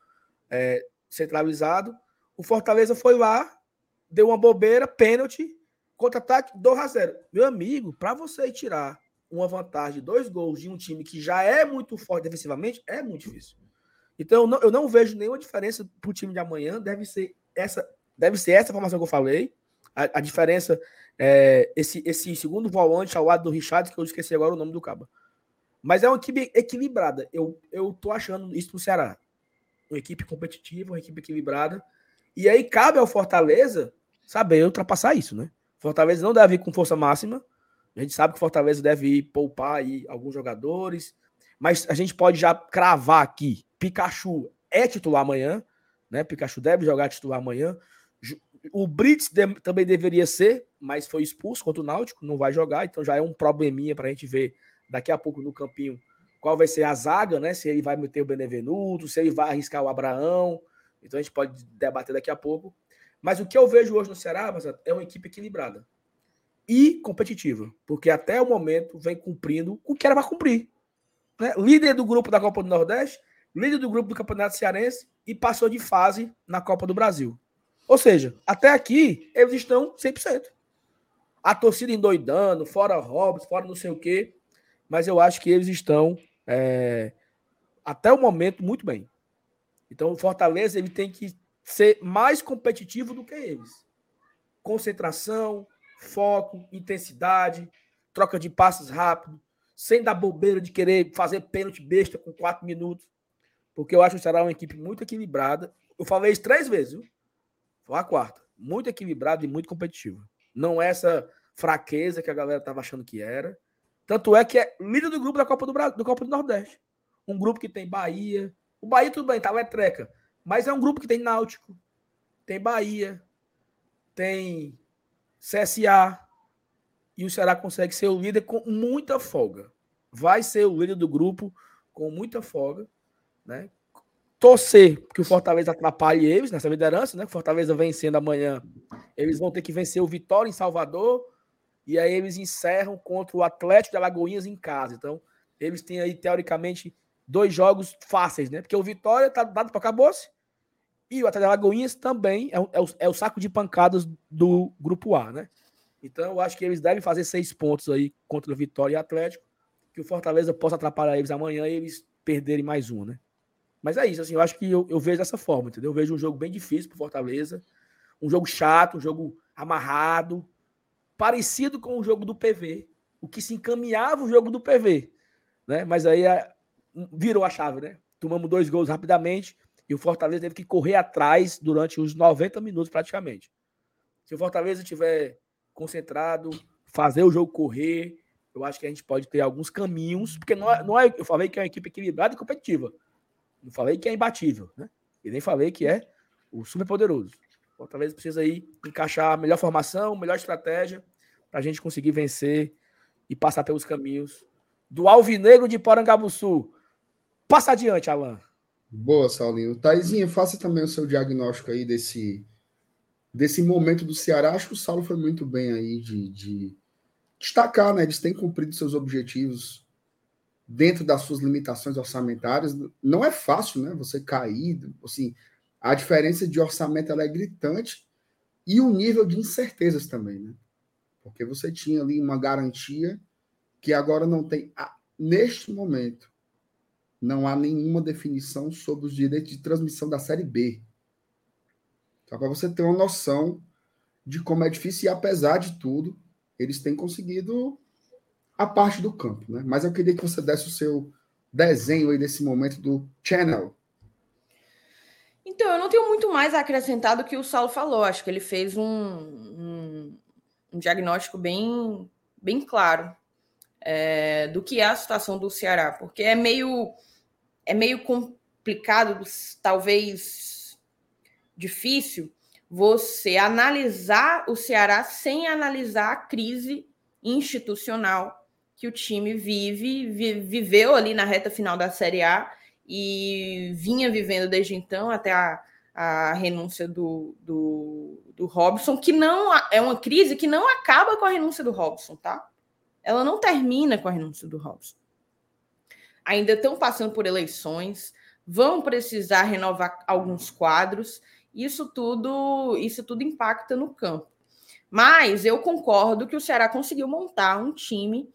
é, centralizado. O Fortaleza foi lá, deu uma bobeira, pênalti, contra-ataque, 2 a 0 Meu amigo, para você tirar uma vantagem dois gols de um time que já é muito forte defensivamente, é muito difícil. Então, eu não, eu não vejo nenhuma diferença para o time de amanhã. Deve ser essa, deve ser essa formação que eu falei. A, a diferença é esse, esse segundo volante ao lado do Richard, que eu esqueci agora o nome do cabo. Mas é uma equipe equilibrada. Eu, eu tô achando isso no Ceará uma equipe competitiva, uma equipe equilibrada. E aí cabe ao Fortaleza saber ultrapassar isso, né? Fortaleza não deve ir com força máxima. A gente sabe que Fortaleza deve ir poupar aí alguns jogadores, mas a gente pode já cravar aqui. Pikachu é titular amanhã, né? Pikachu deve jogar titular amanhã. O Brits de, também deveria ser, mas foi expulso contra o Náutico, não vai jogar, então já é um probleminha para a gente ver daqui a pouco no campinho qual vai ser a zaga, né? Se ele vai meter o Benevenuto, se ele vai arriscar o Abraão. Então a gente pode debater daqui a pouco. Mas o que eu vejo hoje no Ceará é uma equipe equilibrada e competitiva, porque até o momento vem cumprindo o que era para cumprir. Né? Líder do grupo da Copa do Nordeste, líder do grupo do Campeonato Cearense e passou de fase na Copa do Brasil. Ou seja, até aqui eles estão 100%. A torcida endoidando, fora Robson, fora não sei o quê, mas eu acho que eles estão é, até o momento, muito bem. Então, o Fortaleza ele tem que ser mais competitivo do que eles. Concentração, foco, intensidade, troca de passes rápido, sem dar bobeira de querer fazer pênalti besta com quatro minutos. Porque eu acho que o Ceará uma equipe muito equilibrada. Eu falei isso três vezes, viu? Foi a quarta. Muito equilibrada e muito competitiva. Não é essa fraqueza que a galera estava achando que era. Tanto é que é líder do grupo da Copa do, Brasil, do Copa do Nordeste. Um grupo que tem Bahia. O Bahia, tudo bem, tá letreca. Mas é um grupo que tem Náutico, tem Bahia, tem CSA. E o Ceará consegue ser o líder com muita folga. Vai ser o líder do grupo com muita folga. Né? Torcer que o Fortaleza atrapalhe eles nessa liderança, né? O Fortaleza vencendo amanhã. Eles vão ter que vencer o Vitória em Salvador e aí eles encerram contra o Atlético de Alagoinhas em casa. Então, eles têm aí, teoricamente, dois jogos fáceis, né? Porque o Vitória tá dado para acabou-se. E o Atlético de Alagoinhas também é o, é, o, é o, saco de pancadas do grupo A, né? Então, eu acho que eles devem fazer seis pontos aí contra o Vitória e Atlético. Que o Fortaleza possa atrapalhar eles amanhã e eles perderem mais um, né? Mas é isso, assim, eu acho que eu, eu vejo dessa forma, entendeu? Eu vejo um jogo bem difícil pro Fortaleza. Um jogo chato, um jogo amarrado, parecido com o jogo do PV, o que se encaminhava o jogo do PV, né? Mas aí a, virou a chave, né? Tomamos dois gols rapidamente e o Fortaleza teve que correr atrás durante os 90 minutos praticamente. Se o Fortaleza tiver concentrado, fazer o jogo correr, eu acho que a gente pode ter alguns caminhos, porque não é, não é eu falei que é uma equipe equilibrada e competitiva. Não falei que é imbatível, né? E nem falei que é o super poderoso. Fortaleza precisa aí encaixar a melhor formação, melhor estratégia para a gente conseguir vencer e passar pelos caminhos do Alvinegro de Porangabuçu. Passa adiante, Alan. Boa, Saulinho. Taizinha, faça também o seu diagnóstico aí desse, desse momento do Ceará. Acho que o Saulo foi muito bem aí de, de destacar, né? Eles têm cumprido seus objetivos dentro das suas limitações orçamentárias. Não é fácil, né? Você cair, assim, a diferença de orçamento é gritante e o nível de incertezas também, né? Porque você tinha ali uma garantia que agora não tem. Neste momento, não há nenhuma definição sobre os direitos de transmissão da Série B. Só para você ter uma noção de como é difícil, e apesar de tudo, eles têm conseguido a parte do campo. Né? Mas eu queria que você desse o seu desenho aí desse momento do channel. Então, eu não tenho muito mais a acrescentar do que o Saulo falou. Acho que ele fez um, um, um diagnóstico bem, bem claro é, do que é a situação do Ceará, porque é meio é meio complicado, talvez difícil, você analisar o Ceará sem analisar a crise institucional que o time vive, vi, viveu ali na reta final da Série A e vinha vivendo desde então até a, a renúncia do, do, do Robson, que não é uma crise que não acaba com a renúncia do Robson, tá? Ela não termina com a renúncia do Robson ainda estão passando por eleições, vão precisar renovar alguns quadros. Isso tudo, isso tudo impacta no campo. Mas eu concordo que o Ceará conseguiu montar um time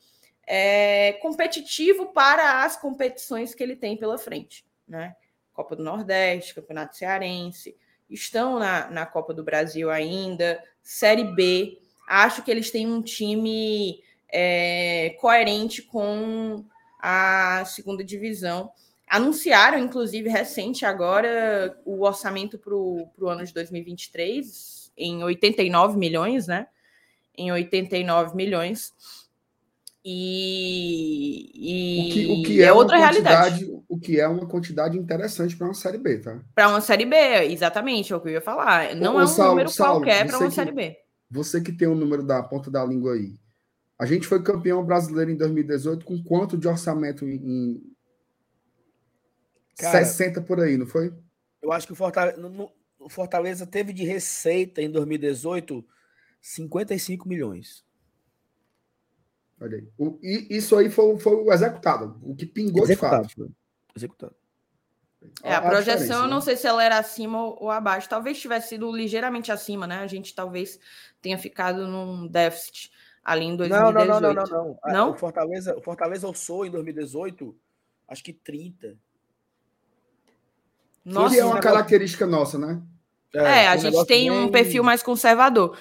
é, competitivo para as competições que ele tem pela frente, né? Copa do Nordeste, Campeonato Cearense, estão na, na Copa do Brasil ainda, Série B. Acho que eles têm um time é, coerente com a segunda divisão. Anunciaram, inclusive, recente agora, o orçamento para o ano de 2023 em 89 milhões, né? Em 89 milhões. E, e o que, o que é, é outra realidade. O que é uma quantidade interessante para uma Série B, tá? Para uma Série B, exatamente, é o que eu ia falar. Não Ô, é um Saulo, número Saulo, qualquer para uma que, Série B. Você que tem o um número da ponta da língua aí, a gente foi campeão brasileiro em 2018 com quanto de orçamento em Cara, 60 por aí, não foi? Eu acho que o Fortaleza, no, o Fortaleza teve de receita em 2018 55 milhões. Olha aí. O, e isso aí foi, foi o executado, o que pingou executado, de fato. Executado. É, a, a projeção, eu não né? sei se ela era acima ou abaixo. Talvez tivesse sido ligeiramente acima, né? A gente talvez tenha ficado num déficit ali em 2018. Não, não, não, não, não. não? O Fortaleza, o Fortaleza alçou em 2018, acho que 30. Nossa, que é uma característica nossa, né? É, é a gente tem um perfil mais conservador.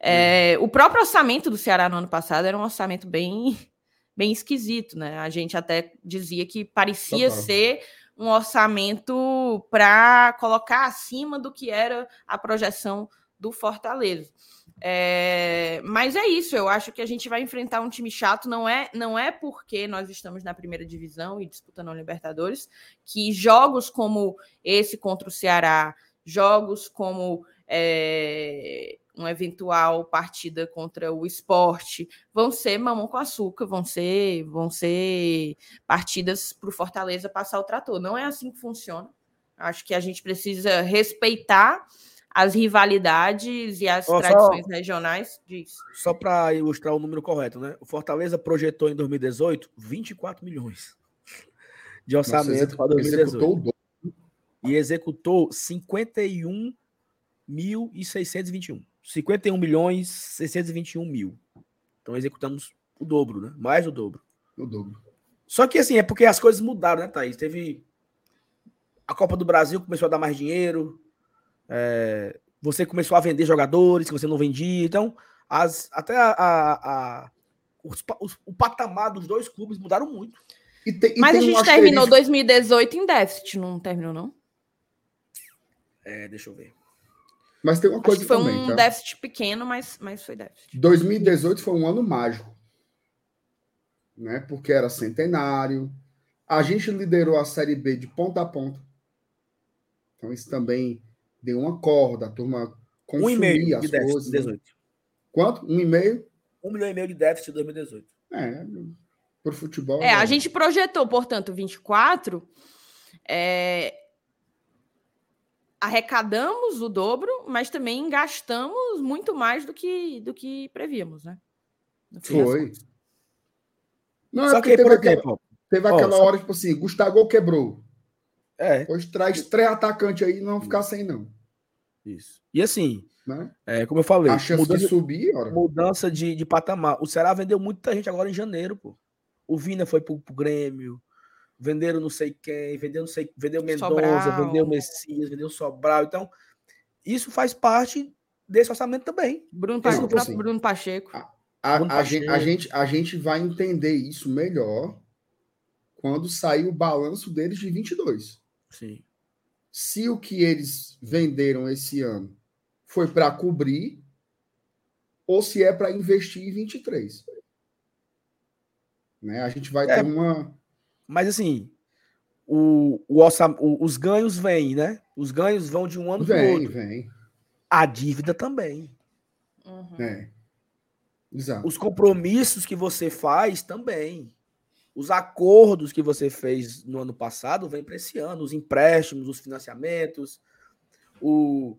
É. O próprio orçamento do Ceará no ano passado era um orçamento bem, bem esquisito, né? A gente até dizia que parecia Total. ser um orçamento para colocar acima do que era a projeção do Fortaleza. É, mas é isso, eu acho que a gente vai enfrentar um time chato, não é, não é porque nós estamos na primeira divisão e disputando a Libertadores, que jogos como esse contra o Ceará, jogos como é, uma eventual partida contra o esporte, vão ser mamão com açúcar, vão ser, vão ser partidas para o Fortaleza passar o trator. Não é assim que funciona. Acho que a gente precisa respeitar as rivalidades e as oh, tradições só, regionais disso. Só para ilustrar o número correto, né? O Fortaleza projetou em 2018 24 milhões de orçamento para 2018. E executou 51.621. 51 milhões 621 mil. Então executamos o dobro, né? Mais do dobro. O dobro. Só que assim, é porque as coisas mudaram, né, Thaís? Teve. A Copa do Brasil começou a dar mais dinheiro, é, você começou a vender jogadores que você não vendia. Então, as, até a, a, a os, os, o patamar dos dois clubes mudaram muito. E te, e Mas a gente um terminou 2018 em déficit, não terminou, não? É, deixa eu ver. Mas tem uma coisa Acho que foi também, um tá? déficit pequeno, mas, mas foi déficit. 2018 foi um ano mágico. Né? Porque era centenário. A gente liderou a Série B de ponta a ponta. Então, isso também deu uma corda, a turma consumia um as de coisas. 18. Né? Quanto? Um e meio? Um milhão e meio de déficit em 2018. É, por futebol. É, a gente projetou, portanto, 24 é, arrecadamos o dobro, mas também gastamos muito mais do que, do que prevíamos, né? Foi. Não, é só que, por teve exemplo, aquela, teve aquela hora, tipo assim, Gustavo quebrou. É. Hoje traz três atacantes aí não ficar sem, não. Isso. E assim, né? é, como eu falei, a chance mudança, de subir, ora. mudança de, de patamar. O Ceará vendeu muita gente agora em janeiro, pô. O Vina foi pro, pro Grêmio, venderam não sei quem, vendeu não sei, vendeu Mendonça, vendeu Messias, vendeu Sobral. Então, isso faz parte desse orçamento também. Bruno, Pacheco. Assim, Bruno Pacheco. A, a, Bruno a, Pacheco. Gente, a, gente, a gente vai entender isso melhor quando sair o balanço deles de 22. Sim. Se o que eles venderam esse ano foi para cobrir ou se é para investir em 23. Né? A gente vai é, ter uma. Mas assim, o, o, o, os ganhos vêm, né? Os ganhos vão de um ano para o outro. Vem. A dívida também. Uhum. É. Exato. Os compromissos que você faz também. Os acordos que você fez no ano passado vêm para esse ano, os empréstimos, os financiamentos, o,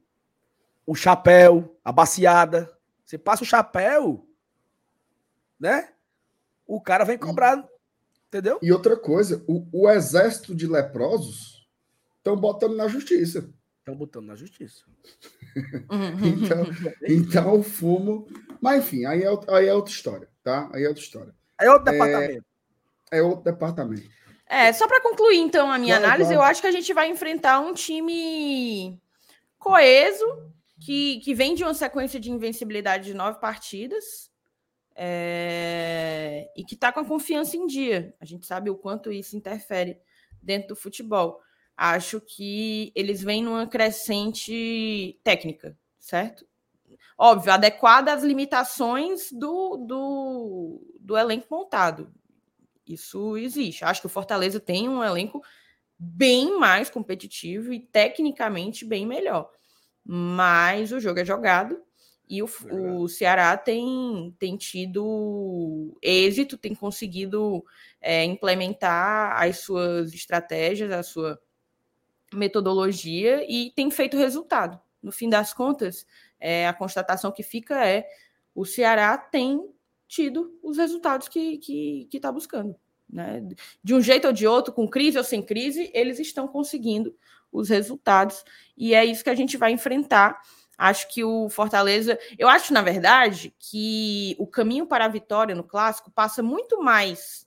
o chapéu, a baciada. Você passa o chapéu, né? O cara vem cobrar, entendeu? E outra coisa, o, o exército de leprosos estão botando na justiça. Estão botando na justiça. então, então o fumo. Mas enfim, aí é, aí é outra história, tá? Aí é outra história. É outro é... departamento é outro departamento. É, só para concluir então a minha claro, análise, claro. eu acho que a gente vai enfrentar um time coeso, que, que vem de uma sequência de invencibilidade de nove partidas é, e que está com a confiança em dia. A gente sabe o quanto isso interfere dentro do futebol. Acho que eles vêm numa crescente técnica, certo? Óbvio, adequada às limitações do, do, do elenco montado. Isso existe. Acho que o Fortaleza tem um elenco bem mais competitivo e tecnicamente bem melhor. Mas o jogo é jogado e o, o Ceará tem, tem tido êxito, tem conseguido é, implementar as suas estratégias, a sua metodologia e tem feito resultado. No fim das contas, é, a constatação que fica é o Ceará tem tido os resultados que está que, que tá buscando. Né? De um jeito ou de outro, com crise ou sem crise, eles estão conseguindo os resultados, e é isso que a gente vai enfrentar. Acho que o Fortaleza. Eu acho, na verdade, que o caminho para a vitória no clássico passa muito mais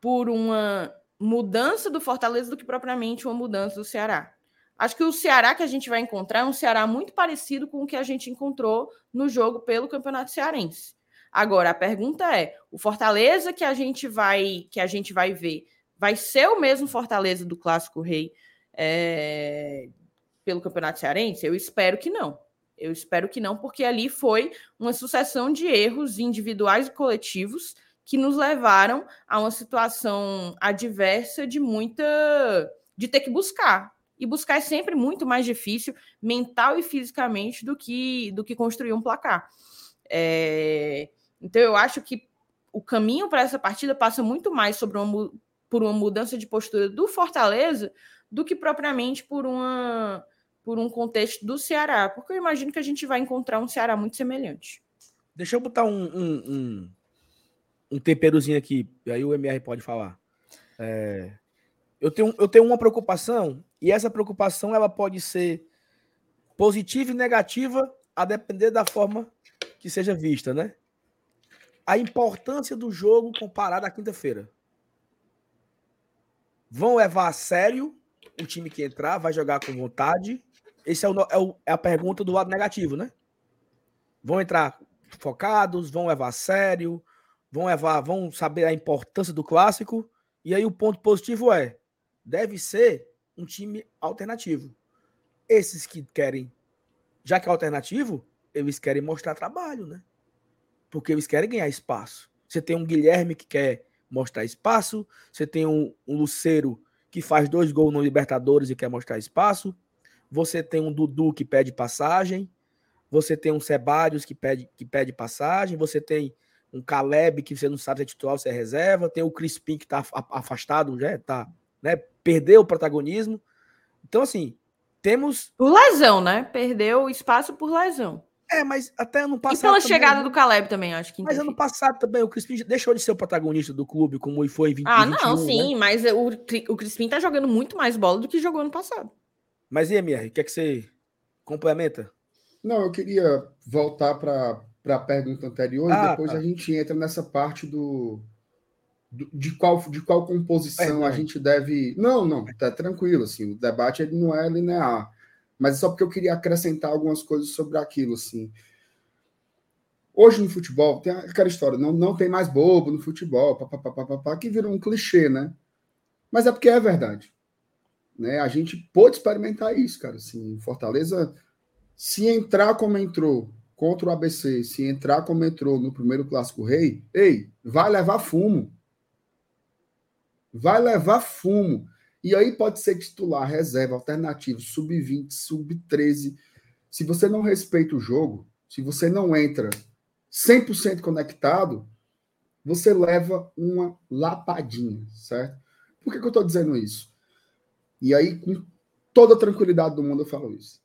por uma mudança do Fortaleza do que propriamente uma mudança do Ceará. Acho que o Ceará que a gente vai encontrar é um Ceará muito parecido com o que a gente encontrou no jogo pelo Campeonato Cearense. Agora a pergunta é: o Fortaleza que a gente vai que a gente vai ver vai ser o mesmo Fortaleza do Clássico Rei é, pelo Campeonato Cearense? Eu espero que não. Eu espero que não, porque ali foi uma sucessão de erros individuais e coletivos que nos levaram a uma situação adversa de muita de ter que buscar. E buscar é sempre muito mais difícil mental e fisicamente do que do que construir um placar. É, então eu acho que o caminho para essa partida passa muito mais sobre uma, por uma mudança de postura do Fortaleza do que propriamente por uma por um contexto do Ceará, porque eu imagino que a gente vai encontrar um Ceará muito semelhante. Deixa eu botar um, um, um, um temperozinho aqui, aí o MR pode falar. É, eu, tenho, eu tenho uma preocupação, e essa preocupação ela pode ser positiva e negativa a depender da forma que seja vista, né? a importância do jogo comparado à quinta-feira. Vão levar a sério o time que entrar, vai jogar com vontade. Esse é, é, o, é a pergunta do lado negativo, né? Vão entrar focados, vão levar a sério, vão levar, vão saber a importância do clássico. E aí o ponto positivo é, deve ser um time alternativo. Esses que querem, já que é alternativo, eles querem mostrar trabalho, né? porque eles querem ganhar espaço. Você tem um Guilherme que quer mostrar espaço, você tem um, um Luceiro que faz dois gols no Libertadores e quer mostrar espaço, você tem um Dudu que pede passagem, você tem um Sebadios que pede, que pede passagem, você tem um Caleb que você não sabe se é titular ou se é reserva, tem o Crispim que está afastado, já tá, né, perdeu o protagonismo. Então, assim, temos. Por lesão, né? Perdeu espaço por lesão. É, mas até ano E passado. pela também, chegada né? do Caleb também, acho que. Mas ano passado também, o Crispim deixou de ser o protagonista do clube, como foi em 20, Ah, 21, não, né? sim, mas o, o Crispim tá jogando muito mais bola do que jogou ano passado. Mas e MR, quer que você complementa? Não, eu queria voltar para a pergunta anterior Ah, e depois tá. a gente entra nessa parte do, do- de qual de qual composição Perdão. a gente deve. Não, não, tá tranquilo assim. O debate ele não é linear, mas é só porque eu queria acrescentar algumas coisas sobre aquilo assim. Hoje no futebol tem aquela história, não, não tem mais bobo no futebol, papapá, que virou um clichê, né? Mas é porque é verdade. Né? A gente pôde experimentar isso, cara. Assim, Fortaleza, se entrar como entrou contra o ABC, se entrar como entrou no primeiro Clássico Rei, ei, vai levar fumo. Vai levar fumo. E aí pode ser titular, reserva, alternativo, sub-20, sub-13. Se você não respeita o jogo, se você não entra 100% conectado, você leva uma lapadinha, certo? Por que, que eu estou dizendo isso? E aí, com toda a tranquilidade do mundo, eu falo isso.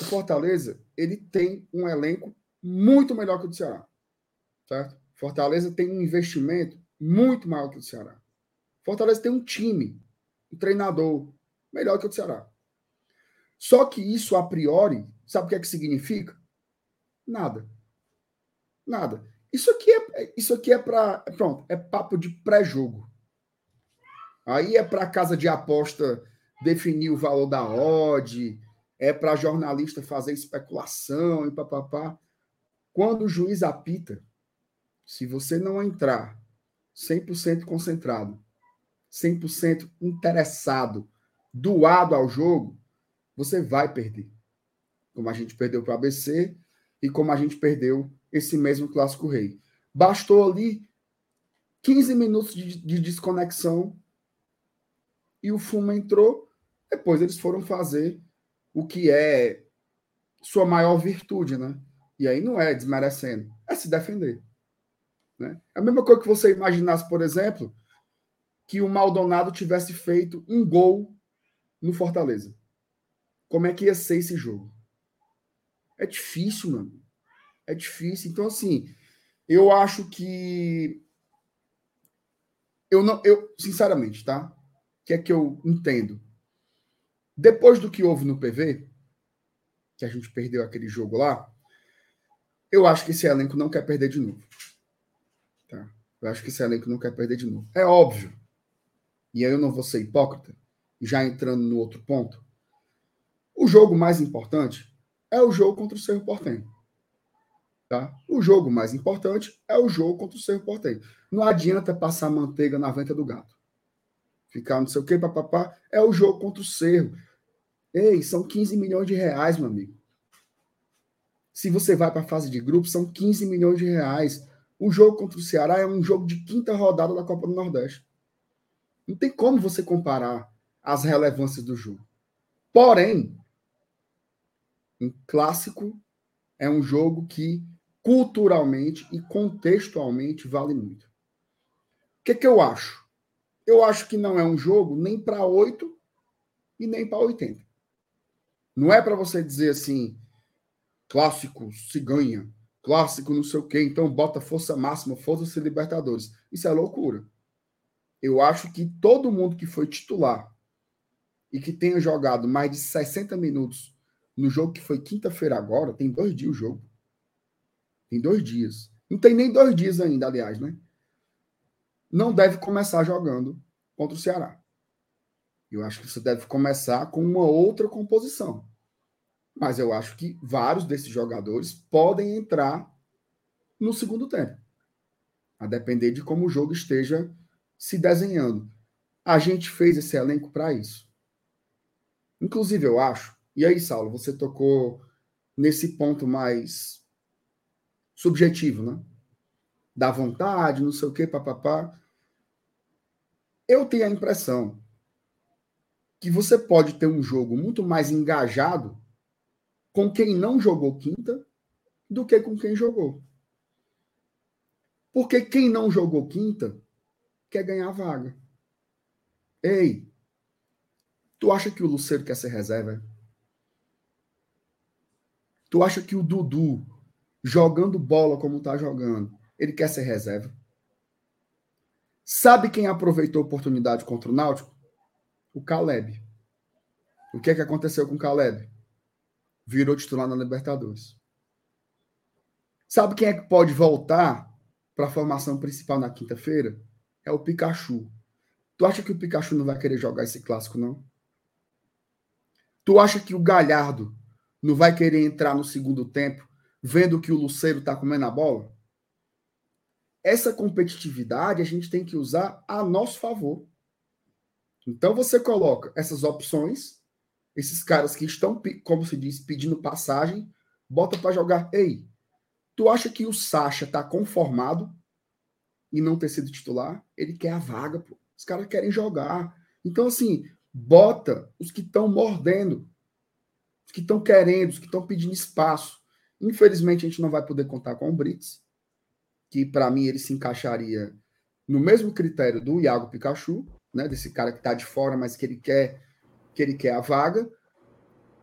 O Fortaleza, ele tem um elenco muito melhor que o do Ceará. Certo? Fortaleza tem um investimento muito maior que o do Ceará. Fortaleza tem um time, um treinador melhor que o do Ceará. Só que isso, a priori, sabe o que é que significa? Nada. Nada. Isso aqui é, isso aqui é para. Pronto, é papo de pré-jogo. Aí é para casa de aposta definir o valor da odd, é para jornalista fazer especulação e papapá. Quando o juiz apita, se você não entrar 100% concentrado, 100% interessado, doado ao jogo, você vai perder. Como a gente perdeu para o ABC e como a gente perdeu esse mesmo Clássico Rei. Bastou ali 15 minutos de, de desconexão e o fumo entrou. Depois eles foram fazer o que é sua maior virtude, né? E aí não é desmerecendo, é se defender. Né? É a mesma coisa que você imaginasse, por exemplo, que o Maldonado tivesse feito um gol no Fortaleza. Como é que ia ser esse jogo? É difícil, mano. É difícil. Então, assim, eu acho que. Eu não. Eu, sinceramente, tá? Que é que eu entendo? Depois do que houve no PV, que a gente perdeu aquele jogo lá, eu acho que esse elenco não quer perder de novo. Tá? Eu acho que esse elenco não quer perder de novo. É óbvio. E aí eu não vou ser hipócrita, já entrando no outro ponto. O jogo mais importante é o jogo contra o Cerro Portenho. Tá? O jogo mais importante é o jogo contra o Cerro Portenho. Não adianta passar manteiga na venta do gato. Ficar não sei o que, papapá. É o jogo contra o Cerro. Ei, são 15 milhões de reais, meu amigo. Se você vai para a fase de grupo, são 15 milhões de reais. O jogo contra o Ceará é um jogo de quinta rodada da Copa do Nordeste. Não tem como você comparar as relevâncias do jogo. Porém, um clássico é um jogo que culturalmente e contextualmente vale muito. O que, que eu acho? Eu acho que não é um jogo nem para 8 e nem para 80. Não é para você dizer assim, clássico se ganha, clássico não sei o quê, então bota força máxima, força-se Libertadores. Isso é loucura. Eu acho que todo mundo que foi titular e que tenha jogado mais de 60 minutos no jogo que foi quinta-feira agora, tem dois dias o jogo. Tem dois dias. Não tem nem dois dias ainda, aliás, né? Não deve começar jogando contra o Ceará. Eu acho que você deve começar com uma outra composição. Mas eu acho que vários desses jogadores podem entrar no segundo tempo. A depender de como o jogo esteja se desenhando. A gente fez esse elenco para isso. Inclusive, eu acho. E aí, Saulo, você tocou nesse ponto mais subjetivo, né? Da vontade, não sei o quê, papapá. Eu tenho a impressão que você pode ter um jogo muito mais engajado com quem não jogou quinta do que com quem jogou. Porque quem não jogou quinta quer ganhar vaga. Ei, tu acha que o Luceiro quer ser reserva? Tu acha que o Dudu, jogando bola como tá jogando, ele quer ser reserva? Sabe quem aproveitou a oportunidade contra o Náutico? O Caleb. O que é que aconteceu com o Caleb? Virou titular na Libertadores. Sabe quem é que pode voltar para a formação principal na quinta-feira? É o Pikachu. Tu acha que o Pikachu não vai querer jogar esse clássico, não? Tu acha que o Galhardo não vai querer entrar no segundo tempo, vendo que o Luceiro está comendo a bola? Essa competitividade a gente tem que usar a nosso favor. Então você coloca essas opções, esses caras que estão, como se diz, pedindo passagem, bota para jogar. Ei, tu acha que o Sacha está conformado em não ter sido titular? Ele quer a vaga, pô. Os caras querem jogar. Então, assim, bota os que estão mordendo, os que estão querendo, os que estão pedindo espaço. Infelizmente, a gente não vai poder contar com o Brits, que para mim ele se encaixaria no mesmo critério do Iago Pikachu, né, desse cara que está de fora, mas que ele quer que ele quer a vaga.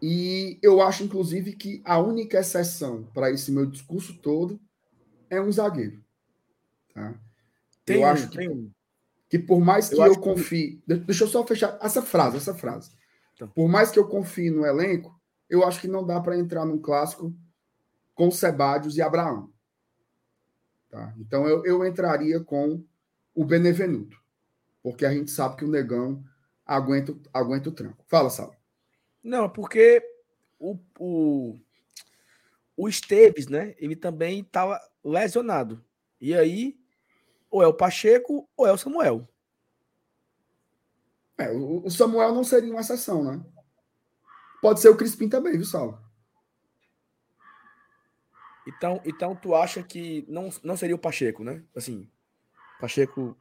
E eu acho, inclusive, que a única exceção para esse meu discurso todo é um zagueiro. Tá? Tem eu um, acho que, tem um. que por mais que Eu eu, que- confie. de- Deixa eu só fechar essa frase, essa frase. Tá. Por mais que eu confie no elenco, eu acho que não dá para entrar num clássico com Sebadios e Abraão. Tá? Então eu, eu entraria com o Benevenuto. Porque a gente sabe que o negão aguenta, o- aguenta o tranco. Fala, Sal. Não, porque o, o, o Esteves, né? Ele também estava lesionado. E aí, ou é o Pacheco ou é o Samuel. É, o, Samuel não seria uma exceção, né? Pode ser o Crispim também, viu, Sal? Então, então tu acha que não, não seria o Pacheco, né? Assim, Pacheco.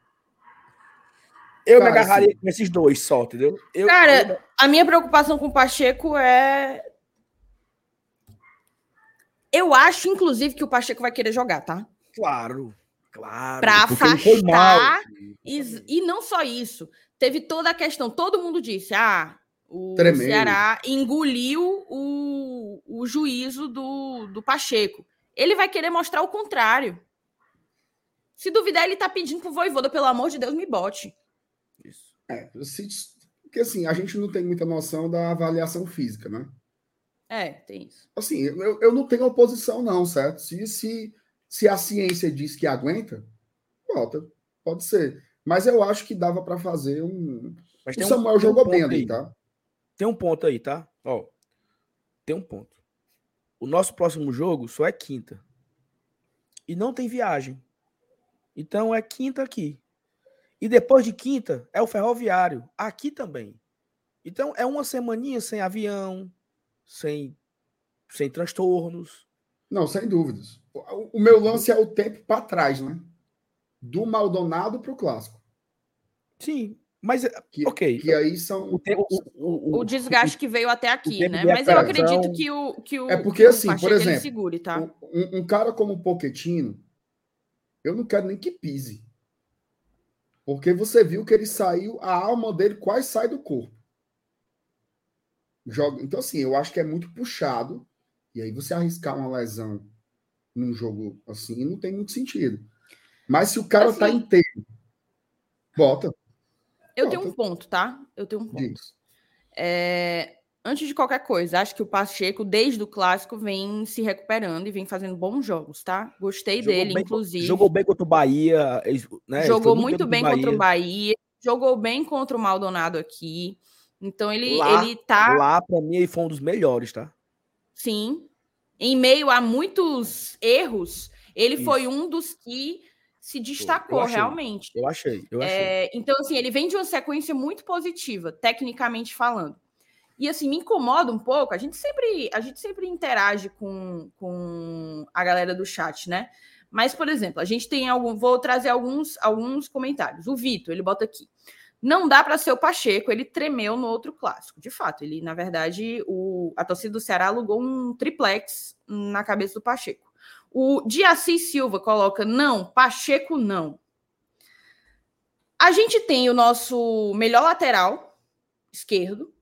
Eu Cara, me agarraria assim- com esses dois só, entendeu? Eu, Cara, eu- A minha preocupação com o Pacheco é. Eu acho, inclusive, que o Pacheco vai querer jogar, tá? claro, claro. Pra afastar E, e não só isso. Teve toda a questão. Todo mundo disse: ah, o Tremendo. Ceará engoliu o, o juízo do, do Pacheco. Ele vai querer mostrar o contrário. Se duvidar, ele tá pedindo pro Voivoda, pelo amor de Deus, me bote. Isso. É, se, porque assim, a gente não tem muita noção da avaliação física, né? É, tem isso. Assim, eu, eu não tenho oposição, não, certo? Se, se, se a ciência diz que aguenta, volta. Pode ser. Mas eu acho que dava para fazer um. Mas O tem um- Samuel tem um jogou ponto bem ali, tá? Tem um ponto aí, tá? Ó, tem um ponto. O nosso próximo jogo só é quinta. E não tem viagem. Então é quinta aqui. E depois de quinta é o ferroviário. Aqui também. Então é uma semaninha sem avião, sem, sem transtornos. Não, sem dúvidas. O, o meu lance é o tempo para trás, né? Do Maldonado para o clássico. Sim, mas é- Que, ok. que aí são. o, tempo- o- o- O desgaste que veio até aqui, né? Mas eu acredito que o, que o, É porque, que o assim, por exemplo, segure, tá? Um, um cara como o Poquetino, eu não quero nem que pise. Porque você viu que ele saiu, a alma dele quase sai do corpo. Joga, então, assim, eu acho que é muito puxado. E aí você arriscar uma lesão num jogo assim não tem muito sentido. Mas se o cara tá Assim, inteiro, bota. Eu tenho um ponto, tá? Eu tenho um ponto. É, antes de qualquer coisa, acho que o Pacheco, desde o clássico, vem se recuperando e vem fazendo bons jogos, tá? Gostei jogou dele, bem- inclusive. Jogou bem contra o Bahia. né, Jogou foi muito bem contra o Bahia. Jogou bem contra o Maldonado aqui. Então ele, Lá- ele tá, Lá, pra mim, ele foi um dos melhores, tá? sim, em meio a muitos erros, ele Isso. foi um dos que se destacou achei. realmente. Eu achei, eu achei. É, então, assim, ele vem de uma sequência muito positiva, tecnicamente falando. E assim, me incomoda um pouco. A gente sempre, a gente sempre interage com, com a galera do chat, né? Mas, por exemplo, a gente tem algum. Vou trazer alguns, alguns comentários. O Vitor, ele bota aqui. Não dá para ser o Pacheco, ele tremeu no outro clássico. De fato, ele, na verdade, o, a torcida do Ceará alugou um triplex na cabeça do Pacheco. O Diaci Silva coloca: não, Pacheco não. A gente tem o nosso melhor lateral esquerdo,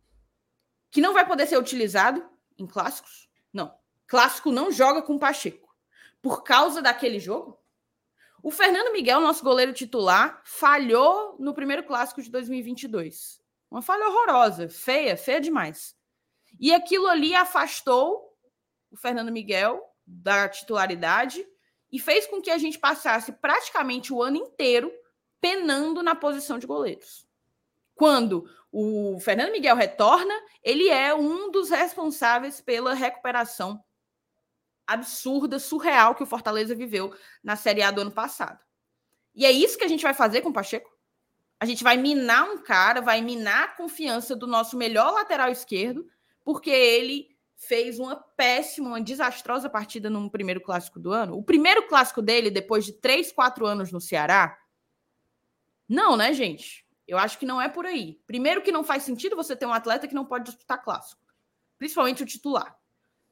que não vai poder ser utilizado em clássicos. Não. Clássico não joga com Pacheco. Por causa daquele jogo? O Fernando Miguel, nosso goleiro titular, falhou no primeiro clássico de 2022. Uma falha horrorosa, feia, feia demais. E aquilo ali afastou o Fernando Miguel da titularidade e fez com que a gente passasse praticamente o ano inteiro penando na posição de goleiros. Quando o Fernando Miguel retorna, ele é um dos responsáveis pela recuperação absurda, surreal que o Fortaleza viveu na Série A do ano passado. E é isso que a gente vai fazer com o Pacheco? A gente vai minar um cara, vai minar a confiança do nosso melhor lateral esquerdo, porque ele fez uma péssima, uma desastrosa partida no primeiro clássico do ano. O primeiro clássico dele, depois de três, quatro anos no Ceará. Não, né, gente? Eu acho que não é por aí. Primeiro, que não faz sentido você ter um atleta que não pode disputar clássico, principalmente o titular.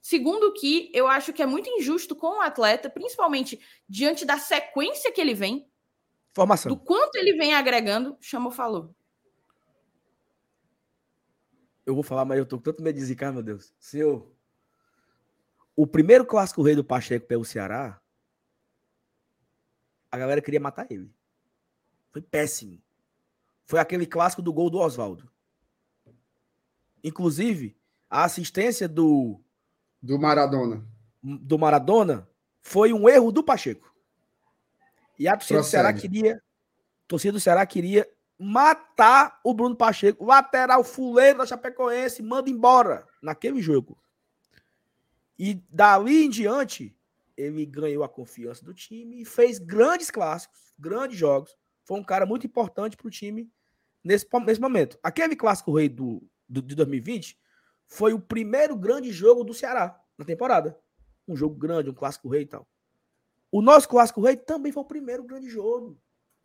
Segundo, que eu acho que é muito injusto com o atleta, principalmente diante da sequência que ele vem. Formação. Do quanto ele vem agregando, chamou, falou. Eu vou falar, mas eu tô com tanto medo de zicar, meu Deus. Senhor, o primeiro clássico rei do Pacheco pelo Ceará, a galera queria matar ele. Foi péssimo. Foi aquele clássico do gol do Oswaldo. Inclusive, a assistência do do Maradona. Do Maradona foi um erro do Pacheco. E a torcida Procede. do Ceará queria. Torcida do Ceará queria matar o Bruno Pacheco, lateral fuleiro da Chapecoense, manda embora naquele jogo. E dali em diante, ele ganhou a confiança do time e fez grandes clássicos, grandes jogos. Foi um cara muito importante para o time nesse, nesse momento. Aquele clássico rei do, do, de 2020 foi o primeiro grande jogo do Ceará na temporada. Um jogo grande, um clássico rei e tal. O nosso clássico rei também foi o primeiro grande jogo.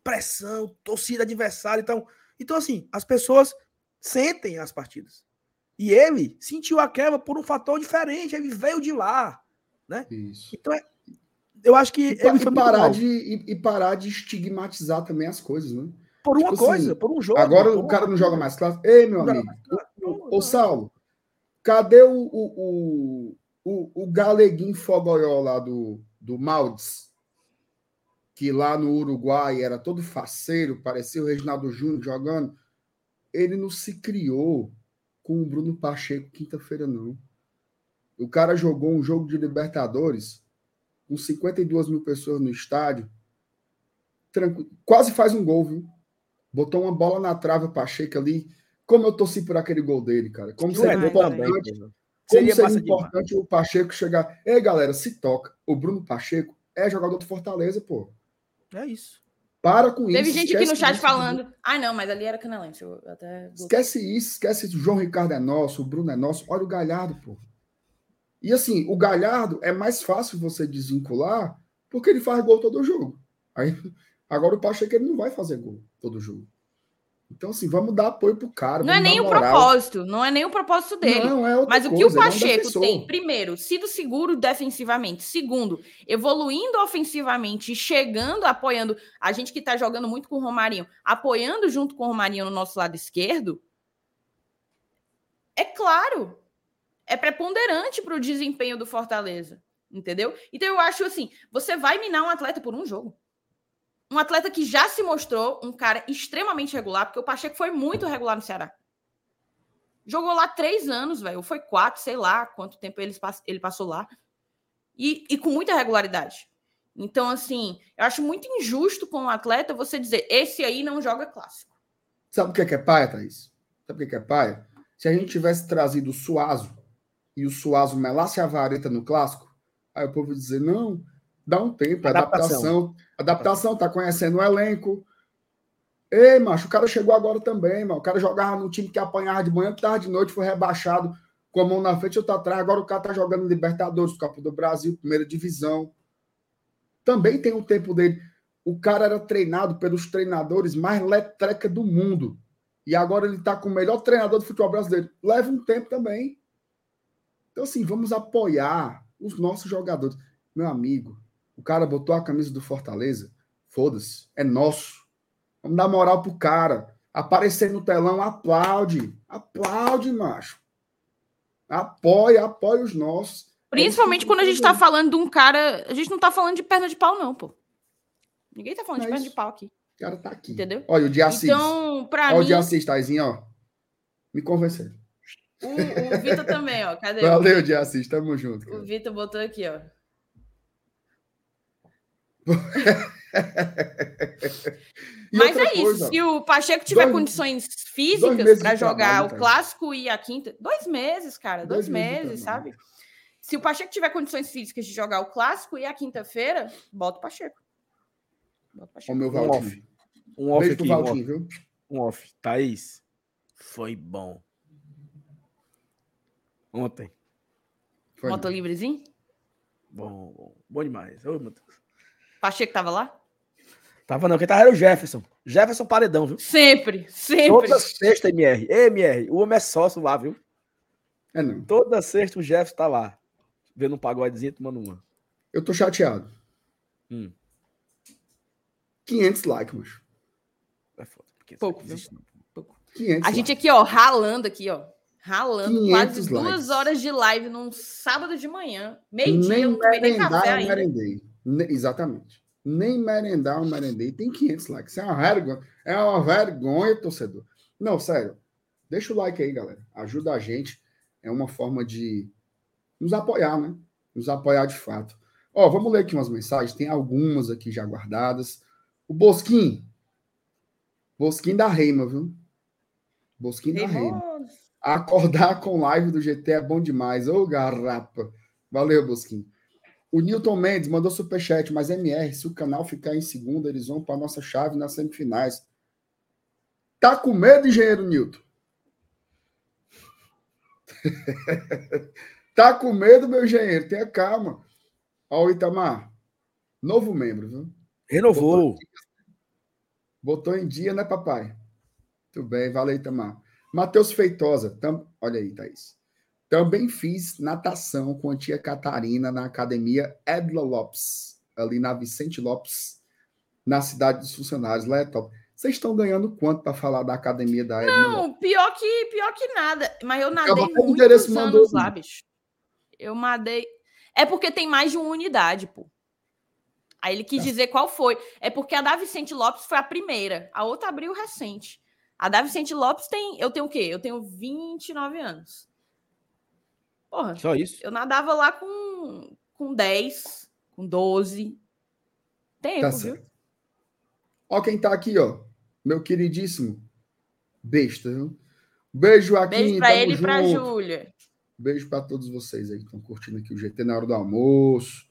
Pressão, torcida adversária, então, então assim, as pessoas sentem as partidas. E ele sentiu a quebra por um fator diferente, ele veio de lá, né? Isso. Então é, eu acho que e, foi parar de e, e, parar de estigmatizar também as coisas, né? Por uma tipo coisa, assim, por um jogo. Agora o cara não joga mais clássico. Ei, meu amigo. Ô, Saulo, Cadê o, o, o, o galeguinho fogoió lá do, do Maldes? Que lá no Uruguai era todo faceiro, parecia o Reginaldo Júnior jogando. Ele não se criou com o Bruno Pacheco quinta-feira, não. O cara jogou um jogo de Libertadores com 52 mil pessoas no estádio. Tranquilo. Quase faz um gol, viu? Botou uma bola na trave, Pacheco ali como eu torci por aquele gol dele, cara. Como seria é importante, como seria, seria importante demais. o Pacheco chegar. Ei, galera, se toca. O Bruno Pacheco é jogador do Fortaleza, pô. É isso. Para com Teve isso. Teve gente aqui no chat isso, falando. Ah, não, mas ali era canalense. Eu até... Esquece isso, esquece isso. O João Ricardo é nosso, o Bruno é nosso. Olha o Galhardo, pô. E assim, o Galhardo é mais fácil você desvincular porque ele faz gol todo jogo. Aí, agora o Pacheco ele não vai fazer gol todo jogo. Então, assim, vamos dar apoio pro cara. Não é nem o propósito, não é nem o propósito dele. Não, é Mas o que o Pacheco é um tem, primeiro, sido seguro defensivamente. Segundo, evoluindo ofensivamente e chegando, apoiando. A gente que tá jogando muito com o Romarinho, apoiando junto com o Romarinho no nosso lado esquerdo. É claro, é preponderante para o desempenho do Fortaleza. Entendeu? Então eu acho assim: você vai minar um atleta por um jogo um atleta que já se mostrou um cara extremamente regular, porque o Pacheco foi muito regular no Ceará. Jogou lá três anos, velho, ou foi quatro, sei lá quanto tempo ele, ele passou lá. E, e, com muita regularidade. Então, assim, eu acho muito injusto com um atleta você dizer, esse aí não joga clássico. Sabe o que é, que é paia, Thaís? Sabe o que é, que é paia? Se a gente tivesse trazido o Suazo e o Suazo melasse a vareta no clássico, aí o povo dizer, não, Dá um tempo, adaptação. Adaptação, tá conhecendo o elenco. Ei, macho, o cara chegou agora também, mano. O cara jogava no time que apanhava de manhã, tarde de noite, foi rebaixado com a mão na frente, outro atrás. Agora o cara tá jogando Libertadores, Copa do Brasil, primeira divisão. Também tem o tempo dele. O cara era treinado pelos treinadores mais letreca do mundo. E agora ele tá com o melhor treinador do futebol brasileiro. Leva um tempo também. Então, assim, vamos apoiar os nossos jogadores. Meu amigo, o cara botou a camisa do Fortaleza. Foda-se. É nosso. Vamos dar moral pro cara. Aparecer no telão, aplaude. Aplaude, macho. Apoia, apoia os nossos. Principalmente quando a gente tá falando de um cara. A gente não tá falando de perna de pau, não, pô. Ninguém tá falando de perna de pau aqui. O cara tá aqui. Entendeu? Olha, o de Assis. Então, pra Olha o mim, de Assis, Taizinho, ó. Me convenceu. o, o Vitor também, ó. Cadê? Valeu, de Assis. Tamo junto. O cara. Vitor botou aqui, ó. Mas é isso. coisa, Se o Pacheco tiver dois- condições físicas para jogar trabalho, o clássico e a quinta. Dois meses, cara. Dois, Dois meses meses, sabe? Se o Pacheco tiver condições físicas de jogar o clássico e a quinta-feira, bota o Pacheco. Bota o Pacheco. o meu Um off. Um off aqui, um off, viu? um off. Thaís, foi bom. Ontem. Foi. Moto livrezinho? Bom, bom, bom demais. Ô, meu Deus. Pacheco tava lá? Tava não, quem tava era o Jefferson. Jefferson Paredão, viu? Sempre, sempre. Toda sexta, MR. Ei, MR, o homem é sócio lá, viu? É, não. Toda sexta o Jefferson tá lá. Vendo um pagodezinho, tomando uma. Eu tô chateado. Hum. 500 likes, macho. É foda. Pouco, viu? 500 A gente likes. aqui, ó, ralando aqui, ó. Ralando 500 quase duas likes. horas de live num sábado de manhã. Meio-dia, eu não tomei nem café ainda. merendei. Exatamente. Nem merendar, eu merendei. Tem 500 likes. Isso é uma vergonha. É uma vergonha, torcedor. Não, sério. Deixa o like aí, galera. Ajuda a gente. É uma forma de nos apoiar, né? Nos apoiar de fato. Ó, vamos ler aqui umas mensagens. Tem algumas aqui já guardadas. O Bosquim. Bosquim da Reima, viu? Bosquim da Reima. Acordar com live do GT é bom demais. Ô, garrapa. Valeu, Bosquinho. O Newton Mendes mandou superchat, mas MR, se o canal ficar em segunda, eles vão para nossa chave nas semifinais. Tá com medo, engenheiro Newton? tá com medo, meu engenheiro? Tenha calma. Ó, o Itamar. Novo membro, viu? Renovou. Botou em dia, né, papai? Muito bem, valeu, Itamar. Matheus Feitosa, tam... olha aí, Thaís. Também fiz natação com a tia Catarina na academia Edla Lopes, ali na Vicente Lopes, na cidade dos funcionários. Lá é top. Vocês estão ganhando quanto para falar da academia da Edla Lopes? Não, pior que, pior que nada. Mas eu nadei muitos mandou anos um. lá, bicho. Eu nadei... É porque tem mais de uma unidade, pô. Aí ele quis Tá. dizer qual foi. É porque a da Vicente Lopes foi a primeira. A outra abriu recente. A da Vicente Lopes tem... Eu tenho o quê? Eu tenho 29 anos. Porra, Só isso. eu nadava lá com, com 10, com 12. Tempo, Tá viu? Ó quem tá aqui, ó. Meu queridíssimo besta, viu? Beijo, Joaquim. Beijo pra ele e pra. Júlia. Beijo para todos vocês aí que estão curtindo aqui o GT na hora do almoço.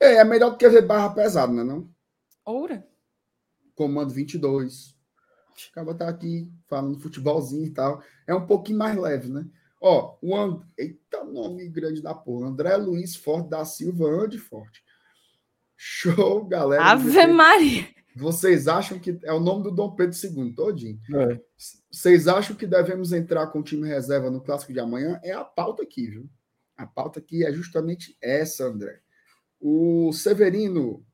É, é melhor do que ver barra pesada, né? Não? Oura. Comando 22. Acaba tá aqui falando futebolzinho e tal. É um pouquinho mais leve, né? Ó, o And... Eita, nome grande da porra. André Luiz Forte da Silva, Ande Forte. Show, galera. Ave. Maria. Vocês acham que é o nome do Dom Pedro II, todinho. É. Vocês acham que devemos entrar com o time reserva no clássico de amanhã? É a pauta aqui, viu? A pauta aqui é justamente essa, André. O Severino,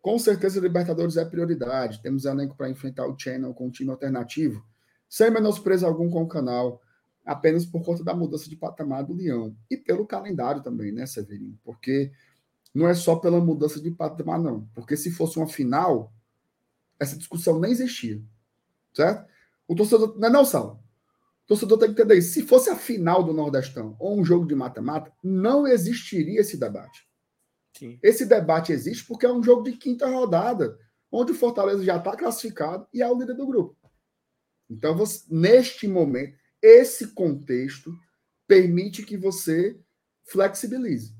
com certeza Libertadores é prioridade. Temos elenco para enfrentar o Channel com um time alternativo, sem menosprezo algum com o canal, apenas por conta da mudança de patamar do Leão. E pelo calendário também, né, Severino? Porque não é só pela mudança de patamar, não. Porque se fosse uma final, essa discussão nem existia. Certo? O torcedor. Não é não, Sal? O torcedor tem que entender isso. Se fosse a final do Nordestão ou um jogo de mata-mata, não existiria esse debate. Sim. Esse debate existe porque é um jogo de quinta rodada, onde o Fortaleza já está classificado e é o líder do grupo. Então, você, neste momento, esse contexto permite que você flexibilize.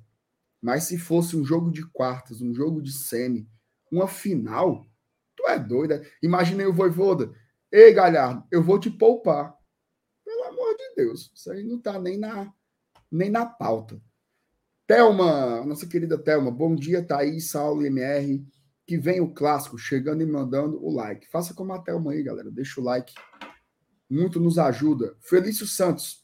Mas se fosse um jogo de quartas, um jogo de semi, uma final, tu é doida. Imaginei o Voivoda. Ei, Galhardo, eu vou te poupar. Pelo amor de Deus, isso aí não está nem na, nem na pauta. Thelma, nossa querida Thelma, bom dia, Thaís, Saulo MR. Que vem o clássico, chegando e mandando o like. Faça como a Thelma aí, galera. Deixa o like. Muito nos ajuda. Felício Santos.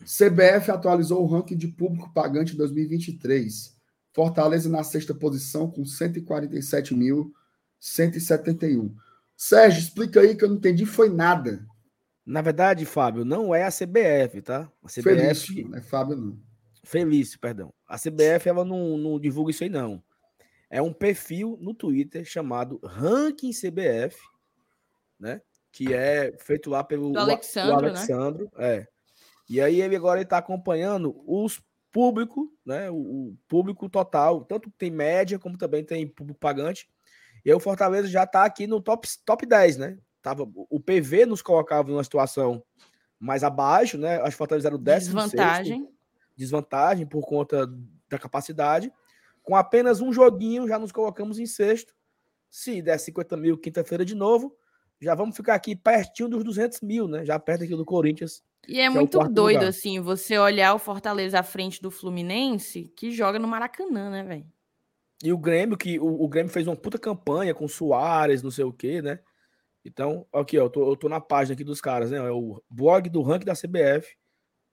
CBF atualizou o ranking de público pagante 2023. Fortaleza na sexta posição com 147.171. Sérgio, explica aí que eu não entendi, foi nada. Na verdade, Fábio, não é a CBF, tá? A CBF, Felício, não é Fábio, não. Felício, perdão. A CBF ela não, não divulga isso aí, não. É um perfil no Twitter chamado Ranking CBF, né? Que é feito lá pelo Do Alexandro, o Alexandro né? é. E aí ele agora está acompanhando os público, né? O, o, público total, tanto tem média como também tem público pagante. E aí o Fortaleza já está aqui no top, top 10, né? Tava, o PV nos colocava numa situação mais abaixo, né? Acho que o Fortaleza era o décimo Desvantagem. Sexto, desvantagem por conta da capacidade. Com apenas um joguinho, já nos colocamos em sexto. Se der 50 mil quinta-feira de novo, já vamos ficar aqui pertinho dos 200 mil, né? Já perto aqui do Corinthians. E é muito é doido, lugar. assim, você olhar o Fortaleza à frente do Fluminense, que joga no Maracanã, né, velho? E o Grêmio, que o, o, Grêmio fez uma puta campanha com Soares, não sei o quê, né? Então, aqui, ó, eu tô, eu tô na página aqui dos caras, né? É o blog do ranking da CBF,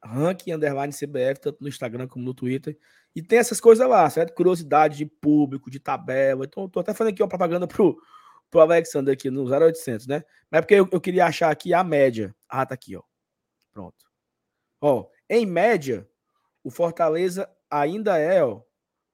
ranking underline CBF, tanto no Instagram como no Twitter. E tem essas coisas lá, certo? Curiosidade de público, de tabela. Então, tô até fazendo aqui uma propaganda pro, pro Alexander aqui no 0800, né? Mas é porque eu, eu queria achar aqui a média. Ah, tá aqui, ó. Pronto. Ó, em média, o Fortaleza ainda é ó,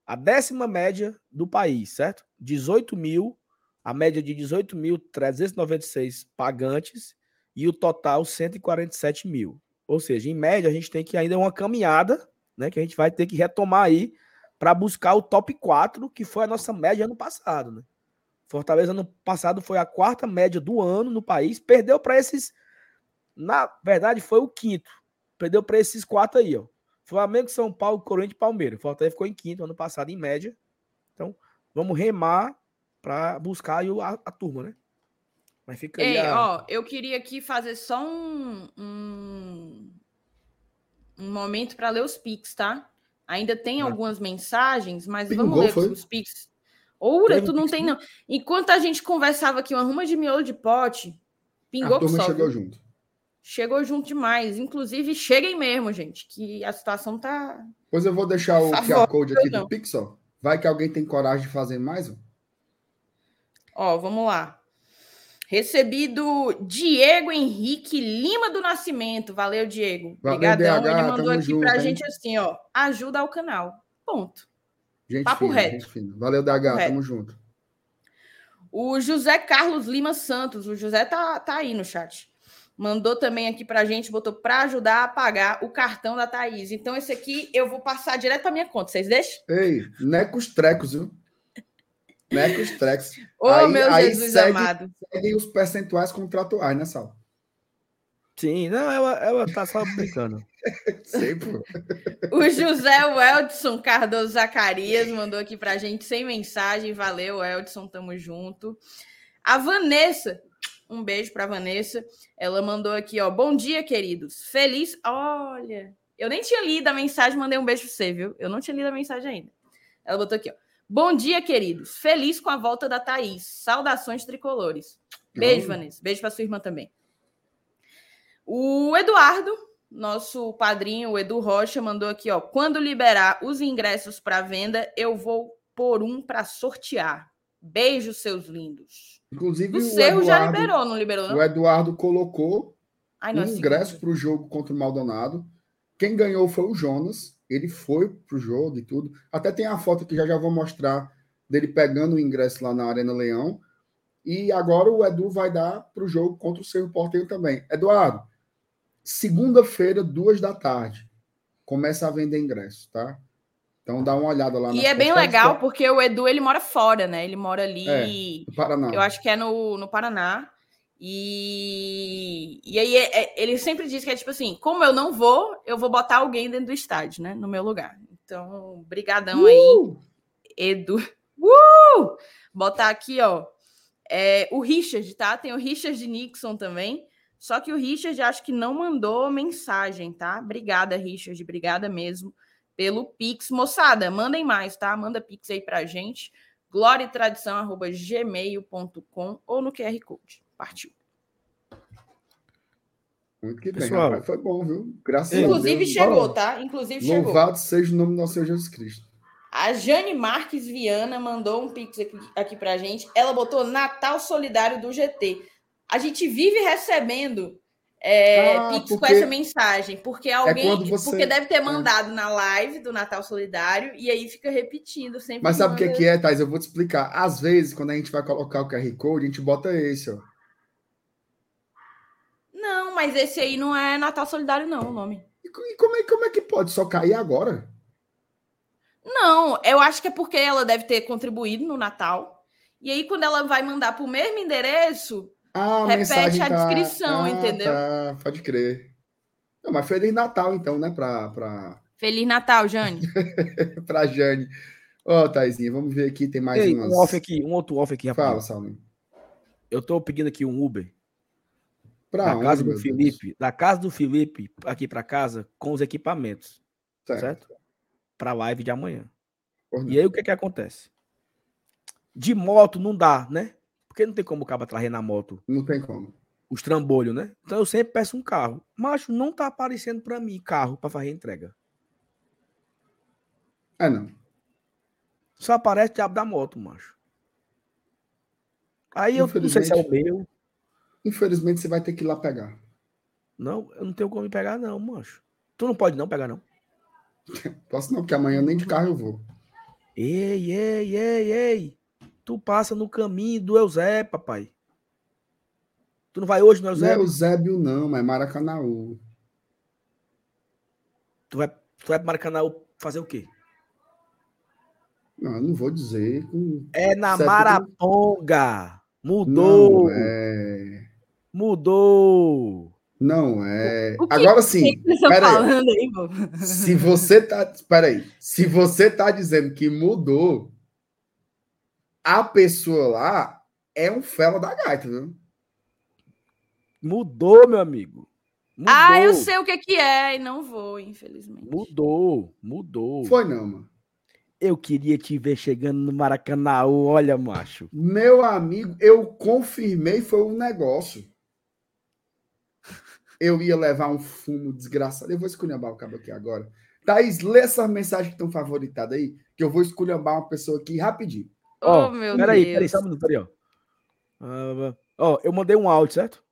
a décima média do país, certo? 18 mil, a média de 18.396 pagantes e o total 147 mil. Ou seja, em média, a gente tem que ainda uma caminhada, né? Que a gente vai ter que retomar aí para buscar o top 4, que foi a nossa média ano passado, né? Fortaleza ano passado foi a quarta média do ano no país, perdeu para esses. Na verdade, foi o quinto. Perdeu para esses quatro aí, ó. Flamengo, São Paulo, Corinthians e Palmeiras. Fortaleza ficou em quinto ano passado, em média. Então, vamos remar para buscar a, a, turma, né? Mas fica aí. Ei, a... ó, eu queria aqui fazer só um, um, um momento para ler os pics, tá? Ainda tem algumas mensagens, mas Pingou, vamos ler foi? os pics. Oura, tu não tem, não. Enquanto a gente conversava aqui, uma ruma de miolo de pote, pingou a turma chegou junto. Chegou junto demais. Inclusive, cheguem mesmo, gente, que a situação tá. Pois eu vou deixar o QR Code aqui do Pixel. Vai que alguém tem coragem de fazer mais um. Ó, vamos lá. Recebido Diego Henrique Lima do Nascimento. Valeu, Diego. Obrigadão. Ele mandou aqui junto, pra hein? gente assim, ó. Ajuda ao canal. Ponto. Gente Papo fina, reto. Gente fina. Valeu, DH, Papo tamo reto. junto. O José Carlos Lima Santos, o José tá, tá aí no chat. Mandou também aqui pra gente, botou para ajudar a pagar o cartão da Thaís. Então, esse aqui eu vou passar direto pra minha conta. Vocês deixam? Ei, necos trecos, viu? Necos trecos. Ô, oh, meu aí Jesus segue, amado. Seguem os percentuais contratuais, né, Sal? Sim, não, ela, ela tá só brincando. Sempre. O José Weldson Cardoso Zacarias mandou aqui pra gente sem mensagem. Valeu, Weldson, tamo junto. A Vanessa, um beijo pra Vanessa. Ela mandou aqui, ó. Bom dia, queridos. Feliz. Olha, eu nem tinha lido a mensagem, mandei um beijo pra você, viu? Eu não tinha lido a mensagem ainda. Ela botou aqui, ó. Bom dia, queridos. Feliz com a volta da Thaís. Saudações tricolores. Beijo, Vanessa. Beijo pra sua irmã também. O Eduardo, nosso padrinho, o Edu Rocha, mandou aqui, ó. Quando liberar os ingressos para venda, eu vou por um para sortear. Beijos, seus lindos. Inclusive, o Cerro já liberou, não liberou, não? O Eduardo colocou Ai, um ingresso para o jogo contra o Maldonado. Quem ganhou foi o Jonas. Ele foi para o jogo e tudo. Até tem a foto que já já vou mostrar dele pegando o ingresso lá na Arena Leão. E agora o Edu vai dar para o jogo contra o Cerro Porteiro também. Eduardo, Segunda-feira, duas da tarde, começa a vender ingresso, tá? Então dá uma olhada lá. E é bem legal porque o Edu ele mora fora, né? Ele mora ali. É, no Paraná. Eu acho que é no, no Paraná. E, e aí é, é, ele sempre diz que é tipo assim, como eu não vou, eu vou botar alguém dentro do estádio, né? No meu lugar. Então, brigadão uh! aí, Edu. Uh! Botar aqui, ó. É, o Richard, tá? Tem o Richard Nixon também. Só que o Richard acho que não mandou mensagem, tá? Obrigada, Richard. Obrigada mesmo pelo Pix. Moçada, mandem mais, tá? Manda Pix aí pra gente. gloriatradição.gmail.com ou no QR Code. Partiu. Muito que bem, Pessoal, rapaz. Foi bom, viu? Graças Inclusive a Deus. chegou, tá? Inclusive chegou. Louvado seja o nome do nosso Senhor Jesus Cristo. A Jane Marques Viana mandou um pix aqui, aqui pra gente. Ela botou Natal Solidário do GT. A gente vive recebendo é, Ah, Pix com essa mensagem. Porque alguém. quando você- Porque deve ter é. mandado na live do Natal Solidário e aí fica repetindo sempre. Mas sabe o que, manda- que é, Thais? Eu vou te explicar. Às vezes, quando a gente vai colocar o QR Code, a gente bota esse, ó. Não, mas esse aí não é Natal Solidário, não, o nome. E e como é, como é que pode só cair agora? Não, eu acho que é porque ela deve ter contribuído no Natal. E aí, quando ela vai mandar para o mesmo endereço, Ah, Repete mensagem a tá- descrição, ah, entendeu? Tá, pode crer. Não, mas Feliz Natal, então, né? Pra, pra, Feliz Natal, Jane. pra Jane. Ó, Thaisinha, vamos ver aqui, tem mais Ei, umas... um off aqui, um outro off aqui, rapaz. Fala, Saulinho. Eu tô pedindo aqui um Uber Pra da onde, casa do meu Deus? Felipe, da casa do Felipe aqui pra casa com os equipamentos, Certo. certo? Pra live de amanhã. Por não. E aí o que que acontece? De moto não dá, né? Porque não tem como o cara trazer na moto Não tem como. os trambolhos, né? Então eu sempre peço um carro. Macho, não tá aparecendo pra mim carro pra fazer entrega. É, não. Só aparece o diabo da moto, macho. Aí eu não sei se é o meu. Infelizmente, você vai ter que ir lá pegar. Não, eu não tenho como me pegar, não, macho. Tu não pode não pegar, não. Posso não, porque amanhã nem de carro eu vou. Ei, ei, ei, ei. Tu passa no caminho do Eusé, papai. Tu não vai hoje no Não é Eusébio? Eusébio, não, mas é Maracanaú. Tu vai, tu vai pro Maracanã fazer o quê? Não, eu não vou dizer. É na Certo. Maraponga. Mudou. Não é. Mudou. Não é. Que- Agora sim. que vocês estão pera aí. falando aí, pô? Se você tá. Espera aí. Se você tá dizendo que mudou, a pessoa lá é um fela da gaita, viu? Mudou, meu amigo. Mudou. Ah, eu sei o que, que é e não vou, infelizmente. Mudou. Mudou. Foi não, mano. Eu queria te ver chegando no Maracanã. Olha, macho. Meu amigo, eu confirmei, foi um negócio. Eu ia levar um fumo desgraçado. Eu vou esculhambar o cabo aqui agora. Thaís, lê essas mensagens que estão favoritadas aí, que eu vou esculhambar uma pessoa aqui rapidinho. Ó, oh, meu Peraí, Deus. peraí, só um minuto, peraí, ó. Ah, Ó, eu mandei um áudio, certo?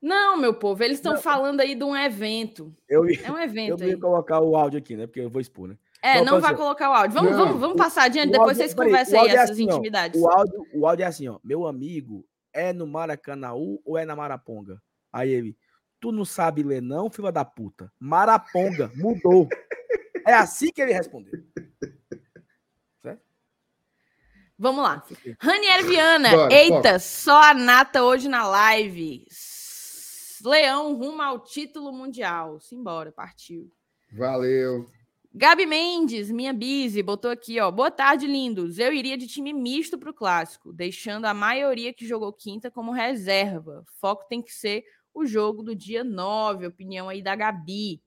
Não, meu povo, eles estão falando aí de um evento. Eu, É um eu evento não ia aí. colocar o áudio aqui, né? Porque eu vou expor, né? É, Não, não vai ser. colocar o áudio. Vamos, Não, vamos, vamos passar adiante, o depois áudio- vocês conversam aí áudio é essas assim, ó, intimidades. O áudio, o áudio é assim, ó. Meu amigo, é no Maracanãú ou é na Maraponga? Aí ele, tu não sabe ler não, filha da puta. Maraponga, mudou. É assim que ele respondeu. Vamos lá. Ranieri Viana, Bora, eita, só a nata hoje na live. Leão rumo ao título mundial. Simbora, partiu. Valeu. Gabi Mendes, minha Bizi, botou aqui, ó. Boa tarde, lindos. Eu iria de time misto pro clássico, deixando a maioria que jogou quinta como reserva. Foco tem que ser o jogo do dia 9. Opinião aí da Gabi.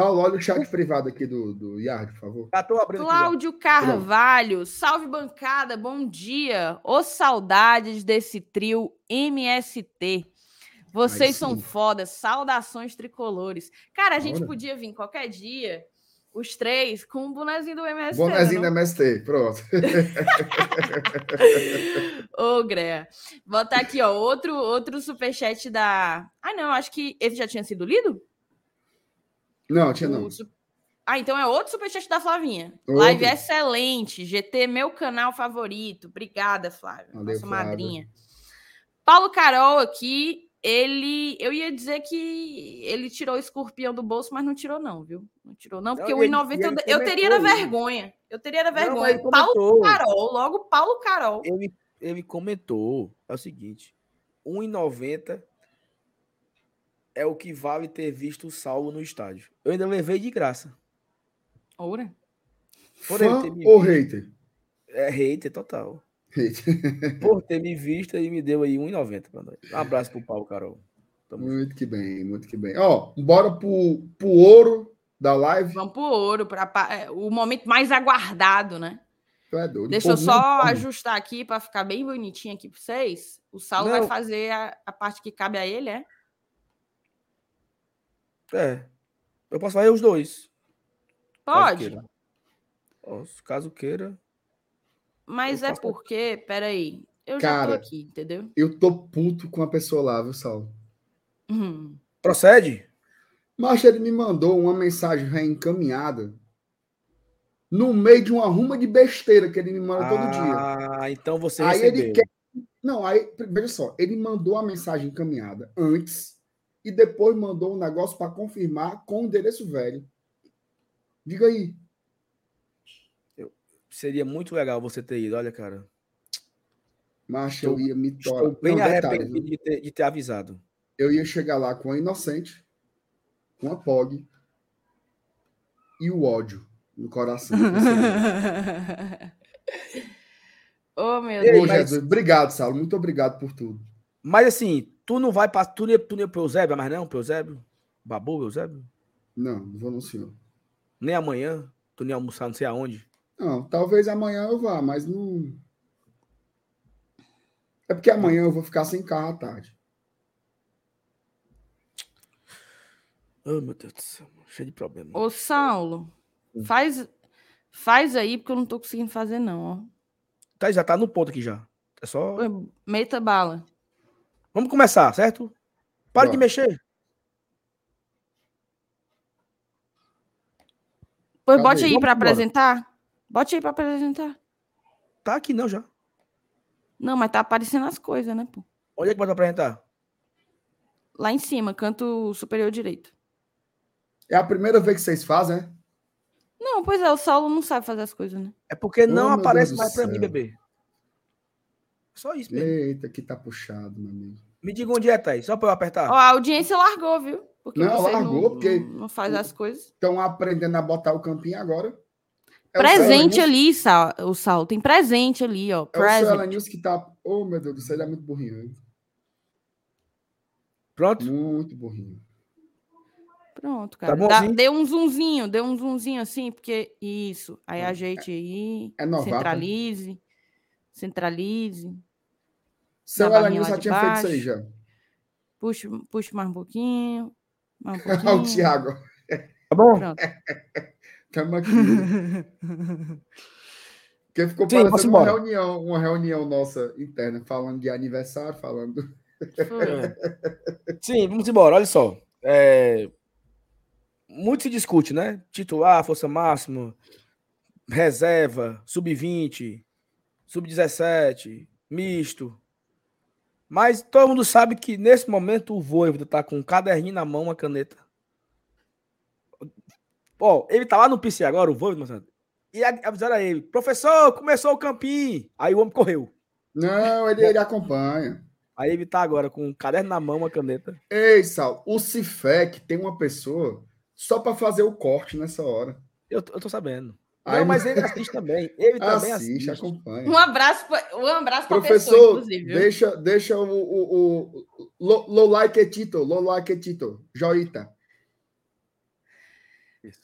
Saulo, olha o chat privado aqui do, do Yard, por favor. Já tô abrindo aqui já. Cláudio Carvalho, salve bancada, bom dia. Ô saudades desse trio MST. Vocês são sim. fodas, saudações tricolores. Cara, a gente Ora. podia vir qualquer dia, os três, com um bonezinho do MST. Bonezinho da MST, pronto. Ô, Grea. Botar aqui, ó, outro, outro superchat da... Ah, não, acho que esse já tinha sido lido? Não, tinha não. Su- Ah, então é outro superchat da Flavinha. Outro. Live excelente. GT, meu canal favorito. Obrigada, Flávia. Valeu, nossa Flávia. madrinha. Paulo Carol aqui, ele. Eu ia dizer que ele tirou o escorpião do bolso, mas não tirou, não, viu? Não tirou, não, porque Não, o ele- I90 eu, eu teria da comentou, vergonha. Eu teria da Não, mas vergonha. ele Paulo. Carol, logo Paulo Carol. Ele, ele comentou. É o seguinte: 1,90 é o que vale ter visto o Saulo no estádio. Eu ainda levei de graça. Ora. Por Fã ter me ou visto. hater? É hater total. Hater. Por ter me visto e me deu aí 1,90 pra nós. Um abraço pro Paulo Carol. Tamo junto. Muito que bem, muito que bem. Ó, bora pro, pro ouro da live. Vamos pro ouro, pra, é, o momento mais aguardado, né? É doido. Deixa eu só ajustar aqui para ficar bem bonitinho aqui para vocês. O Saulo vai Não. fazer a, a parte que cabe a ele, é? É. Eu posso fazer os dois. caso Pode, queira. Posso, caso queira. mas é porque, peraí, eu já Cara, tô aqui, entendeu? Eu tô puto com a pessoa lá, viu, Saulo? Uhum. Procede? Mas ele me mandou uma mensagem reencaminhada no meio de uma ruma de besteira que ele me manda todo dia. Ah, então você Aí recebeu. ele quer. Não, aí, veja só, ele mandou a mensagem encaminhada antes e depois mandou um negócio para confirmar com o endereço velho. Diga aí. Seria muito legal você ter ido, olha, cara. Mas eu ia me Estou torar. bem Não, detalhe, arrependido de ter, de ter avisado. eu ia chegar lá com a inocente, com a POG e o ódio no coração. oh, meu Ô, Deus. mas- Jesus, obrigado, Saulo. Muito obrigado por tudo. Mas assim, tu não vai para tu nem, tu nem pro Eusébio, mas não, pro Eusébio? Babu, Eusébio? Não, não vou no senhor. Nem amanhã? Tu nem almoçar não sei aonde? Não, talvez amanhã eu vá, mas não. É porque amanhã eu vou ficar sem carro à tarde. Oh, meu Deus do céu, cheio de problema. Ô, Saulo, Hum. faz, faz aí, porque eu não tô conseguindo fazer, não. Tá, já tá no ponto aqui já. É só. Ó. Meta bala. Vamos começar, certo? Para de mexer. Pois bote aí embora. apresentar. Bote aí pra apresentar. Tá aqui não já. Não, mas tá aparecendo as coisas, né, pô? Onde é que pode apresentar? Lá em cima, canto superior direito. É a primeira vez que vocês fazem, né? Não, pois é, o Saulo não sabe fazer as coisas, né? É porque não Oh, aparece mais pra mim, bebê. Só isso mesmo. Eita, que tá puxado, meu amigo. Me diga onde é, Thaís. Só pra eu apertar. Ó, a audiência largou, viu? Porque Não, largou, não, porque- não faz as coisas. Estão aprendendo a botar o campinho agora. É presente ali, Sal, o Saulo. Tem presente ali, ó. É o Present. News que tá. Oh, meu Deus do céu, ele é muito burrinho. hein? Pronto? Muito burrinho. Pronto, Tá cara. bom, Dá- dê um zoomzinho, dê um zoomzinho assim, porque isso. Aí ajeite aí. É novato, né? centralize. Centralize. Seu lá já tinha feito isso aí baixo. já. Puxa, puxa mais um pouquinho. Mais um Olha o pouquinho. Thiago. Tá bom? Pronto. Tamo aqui. Porque ficou Sim, parecendo vamos uma embora. reunião, uma reunião nossa interna, falando de aniversário, falando. Sim, vamos embora. Olha só. É, Muito se discute, né? Titular, força máxima, reserva, sub-20, sub-17, misto. Mas todo mundo sabe que nesse momento o Voivoda tá com um caderninho na mão, uma caneta. Ó, ele tá lá no PC agora, o Voivoda, Marcelo, e avisaram a ele, professor, começou o campinho. Aí o homem correu. Não, ele, ele acompanha. Aí ele tá agora com um caderno na mão, uma caneta. Ei, Sal, o Cifec tem uma pessoa só para fazer o corte nessa hora. Eu, eu tô sabendo. Aí não, mas ele assiste também. Ele também assiste, assiste. acompanha. Um abraço, um abraço pessoa, Professor, inclusive. viu? deixa, deixa o, o, o, lo, lo like Tito, lo like Tito, joita.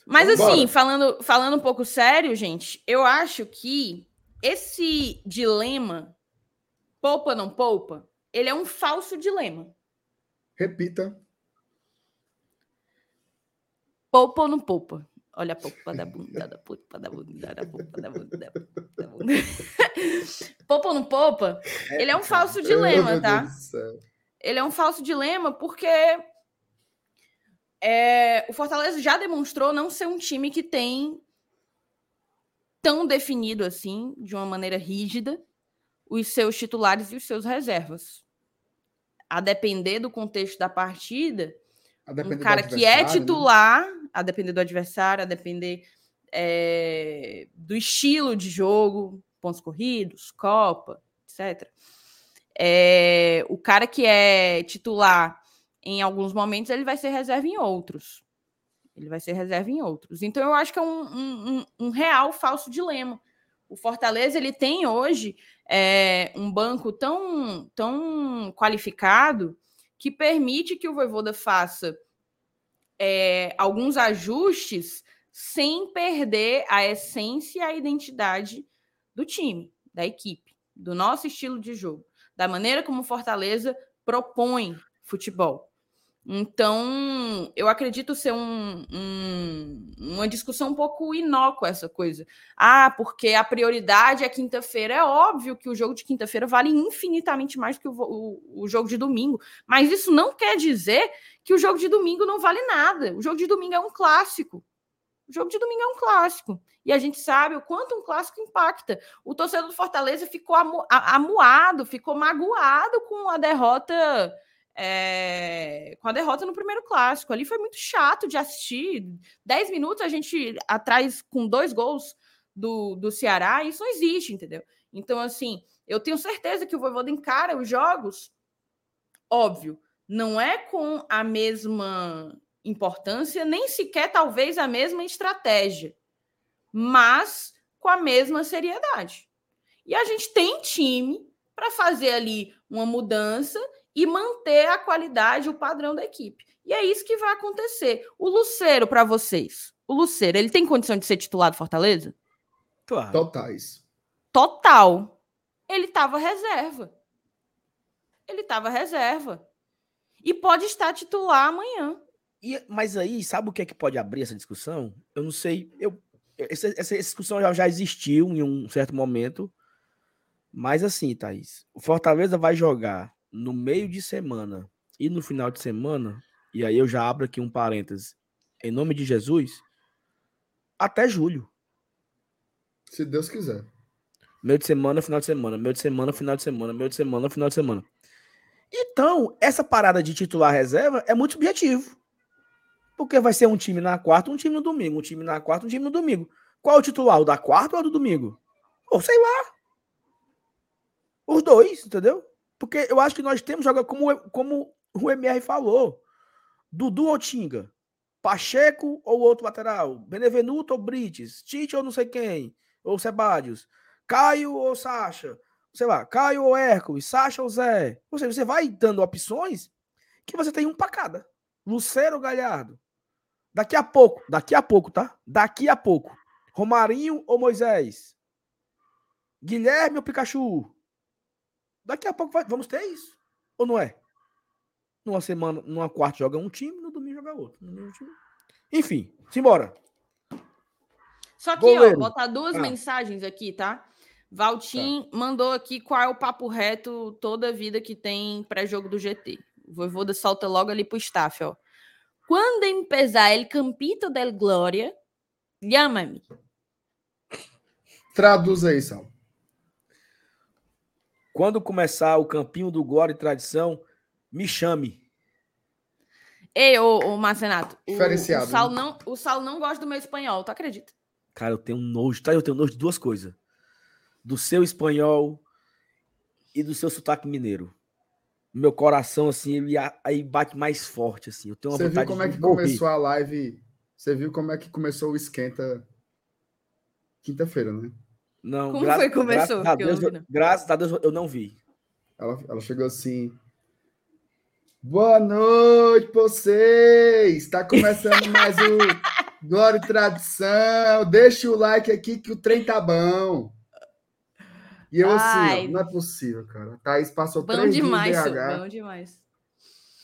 Mas Vambora. assim, falando, falando um pouco sério, gente, eu acho que esse dilema, poupa não poupa, ele é um falso dilema. Repita. Poupa ou não poupa? Olha a poupa da bunda, da puta, da bunda, da pupa, da bunda, da da bunda. poupa ou não poupa? Ele é um falso dilema, tá? Ele é um falso dilema porque é, o Fortaleza já demonstrou não ser um time que tem tão definido assim, de uma maneira rígida, os seus titulares e os seus reservas. A depender do contexto da partida, um cara que é adversário, né? A depender do adversário, a depender é, do estilo de jogo, pontos corridos, Copa, etc. É, o cara que é titular em alguns momentos, ele vai ser reserva em outros. Ele vai ser reserva em outros. Então, eu acho que é um, um- um- um real falso dilema. O Fortaleza ele tem hoje é, um banco tão, tão qualificado que permite que o Voivoda faça é, alguns ajustes sem perder a essência e a identidade do time, da equipe, do nosso estilo de jogo, da maneira como Fortaleza propõe futebol. Então, eu acredito ser um, um, uma discussão um pouco inócua essa coisa. Ah, porque a prioridade é quinta-feira. É óbvio que o jogo de quinta-feira vale infinitamente mais que o, o, o, jogo de domingo. Mas isso não quer dizer que o jogo de domingo não vale nada. O jogo de domingo é um clássico. O jogo de domingo é um clássico. E a gente sabe o quanto um clássico impacta. O torcedor do Fortaleza ficou amu amuado, ficou magoado com a derrota é, com a derrota no primeiro clássico. Ali foi muito chato de assistir. Dez minutos a gente atrás com dois gols do, do Ceará, isso não existe, entendeu? Então, assim, eu tenho certeza que o Voivoda encara os jogos, óbvio, não é com a mesma importância, nem sequer talvez a mesma estratégia, mas com a mesma seriedade. E a gente tem time para fazer ali uma mudança e manter a qualidade, o padrão da equipe. E é isso que vai acontecer. O Luceiro, para vocês, o Luceiro, ele tem condição de ser titular do Fortaleza? Claro. Totais. Total. Ele estava reserva. Ele estava reserva. E pode estar titular amanhã. E, mas aí, sabe o que é que pode abrir essa discussão? Eu não sei. Eu, essa, essa discussão já, já existiu em um certo momento. Mas assim, Thaís, o Fortaleza vai jogar no meio de semana e no final de semana, e aí eu já abro aqui um parênteses, em nome de Jesus, até julho. Se Deus quiser. Meio de semana, final de semana, meio de semana, final de semana, meio de semana, final de semana. Então, essa parada de titular reserva é muito subjetivo. Porque vai ser um time na quarta, um time no domingo, um time na quarta, um time no domingo. Qual é o titular? O da quarta ou o do domingo? Ou sei lá. Os dois, entendeu? Porque eu acho que nós temos jogar como, como o MR falou. Dudu ou Tinga? Pacheco ou outro lateral? Benevenuto ou Brites? Tite ou não sei quem? Ou Sebadios? Caio ou Sacha? Sei lá, Caio ou Hércules? Sacha ou Zé? Ou seja, você vai dando opções que você tem um para cada. Lucero ou Galhardo? Daqui a pouco, daqui a pouco, tá? Daqui a pouco. Romarinho ou Moisés? Guilherme ou Pikachu? Daqui a pouco vai, vamos ter isso. Ou não é? Numa semana, numa quarta joga um time, no domingo joga outro. Enfim, simbora. Só que, Goleiro. ó, botar duas ah. mensagens aqui, tá? Valtim tá. mandou aqui qual é o papo reto toda a vida que tem pré-jogo do GT. O Voivoda solta logo ali pro staff, ó. Quando empezar el campito del Glória, llama-me. Traduz aí, Sal. Quando começar o Campinho do Glória e Tradição, me chame. Ei, ô, ô Marcenato, o, o, Sal né? não, o Sal não gosta do meu espanhol, tu acredita? Cara, eu tenho nojo, tá? Eu tenho nojo de duas coisas. Do seu espanhol e do seu sotaque mineiro. Meu coração, assim, ele aí bate mais forte, assim. Eu tenho uma Você viu como é que morrer. começou a live? Você viu como é que começou o esquenta quinta-feira, né? Não, Como foi que começou? Graças a, Deus, eu, graças a Deus eu não vi. Ela, ela chegou assim. Boa noite, vocês! Está começando mais o Glória e Tradição. Deixa o like aqui que o trem tá bom. E eu assim, Ai. assim, não é possível, cara. A Thaís passou bom três demais, dias BH. Bom demais.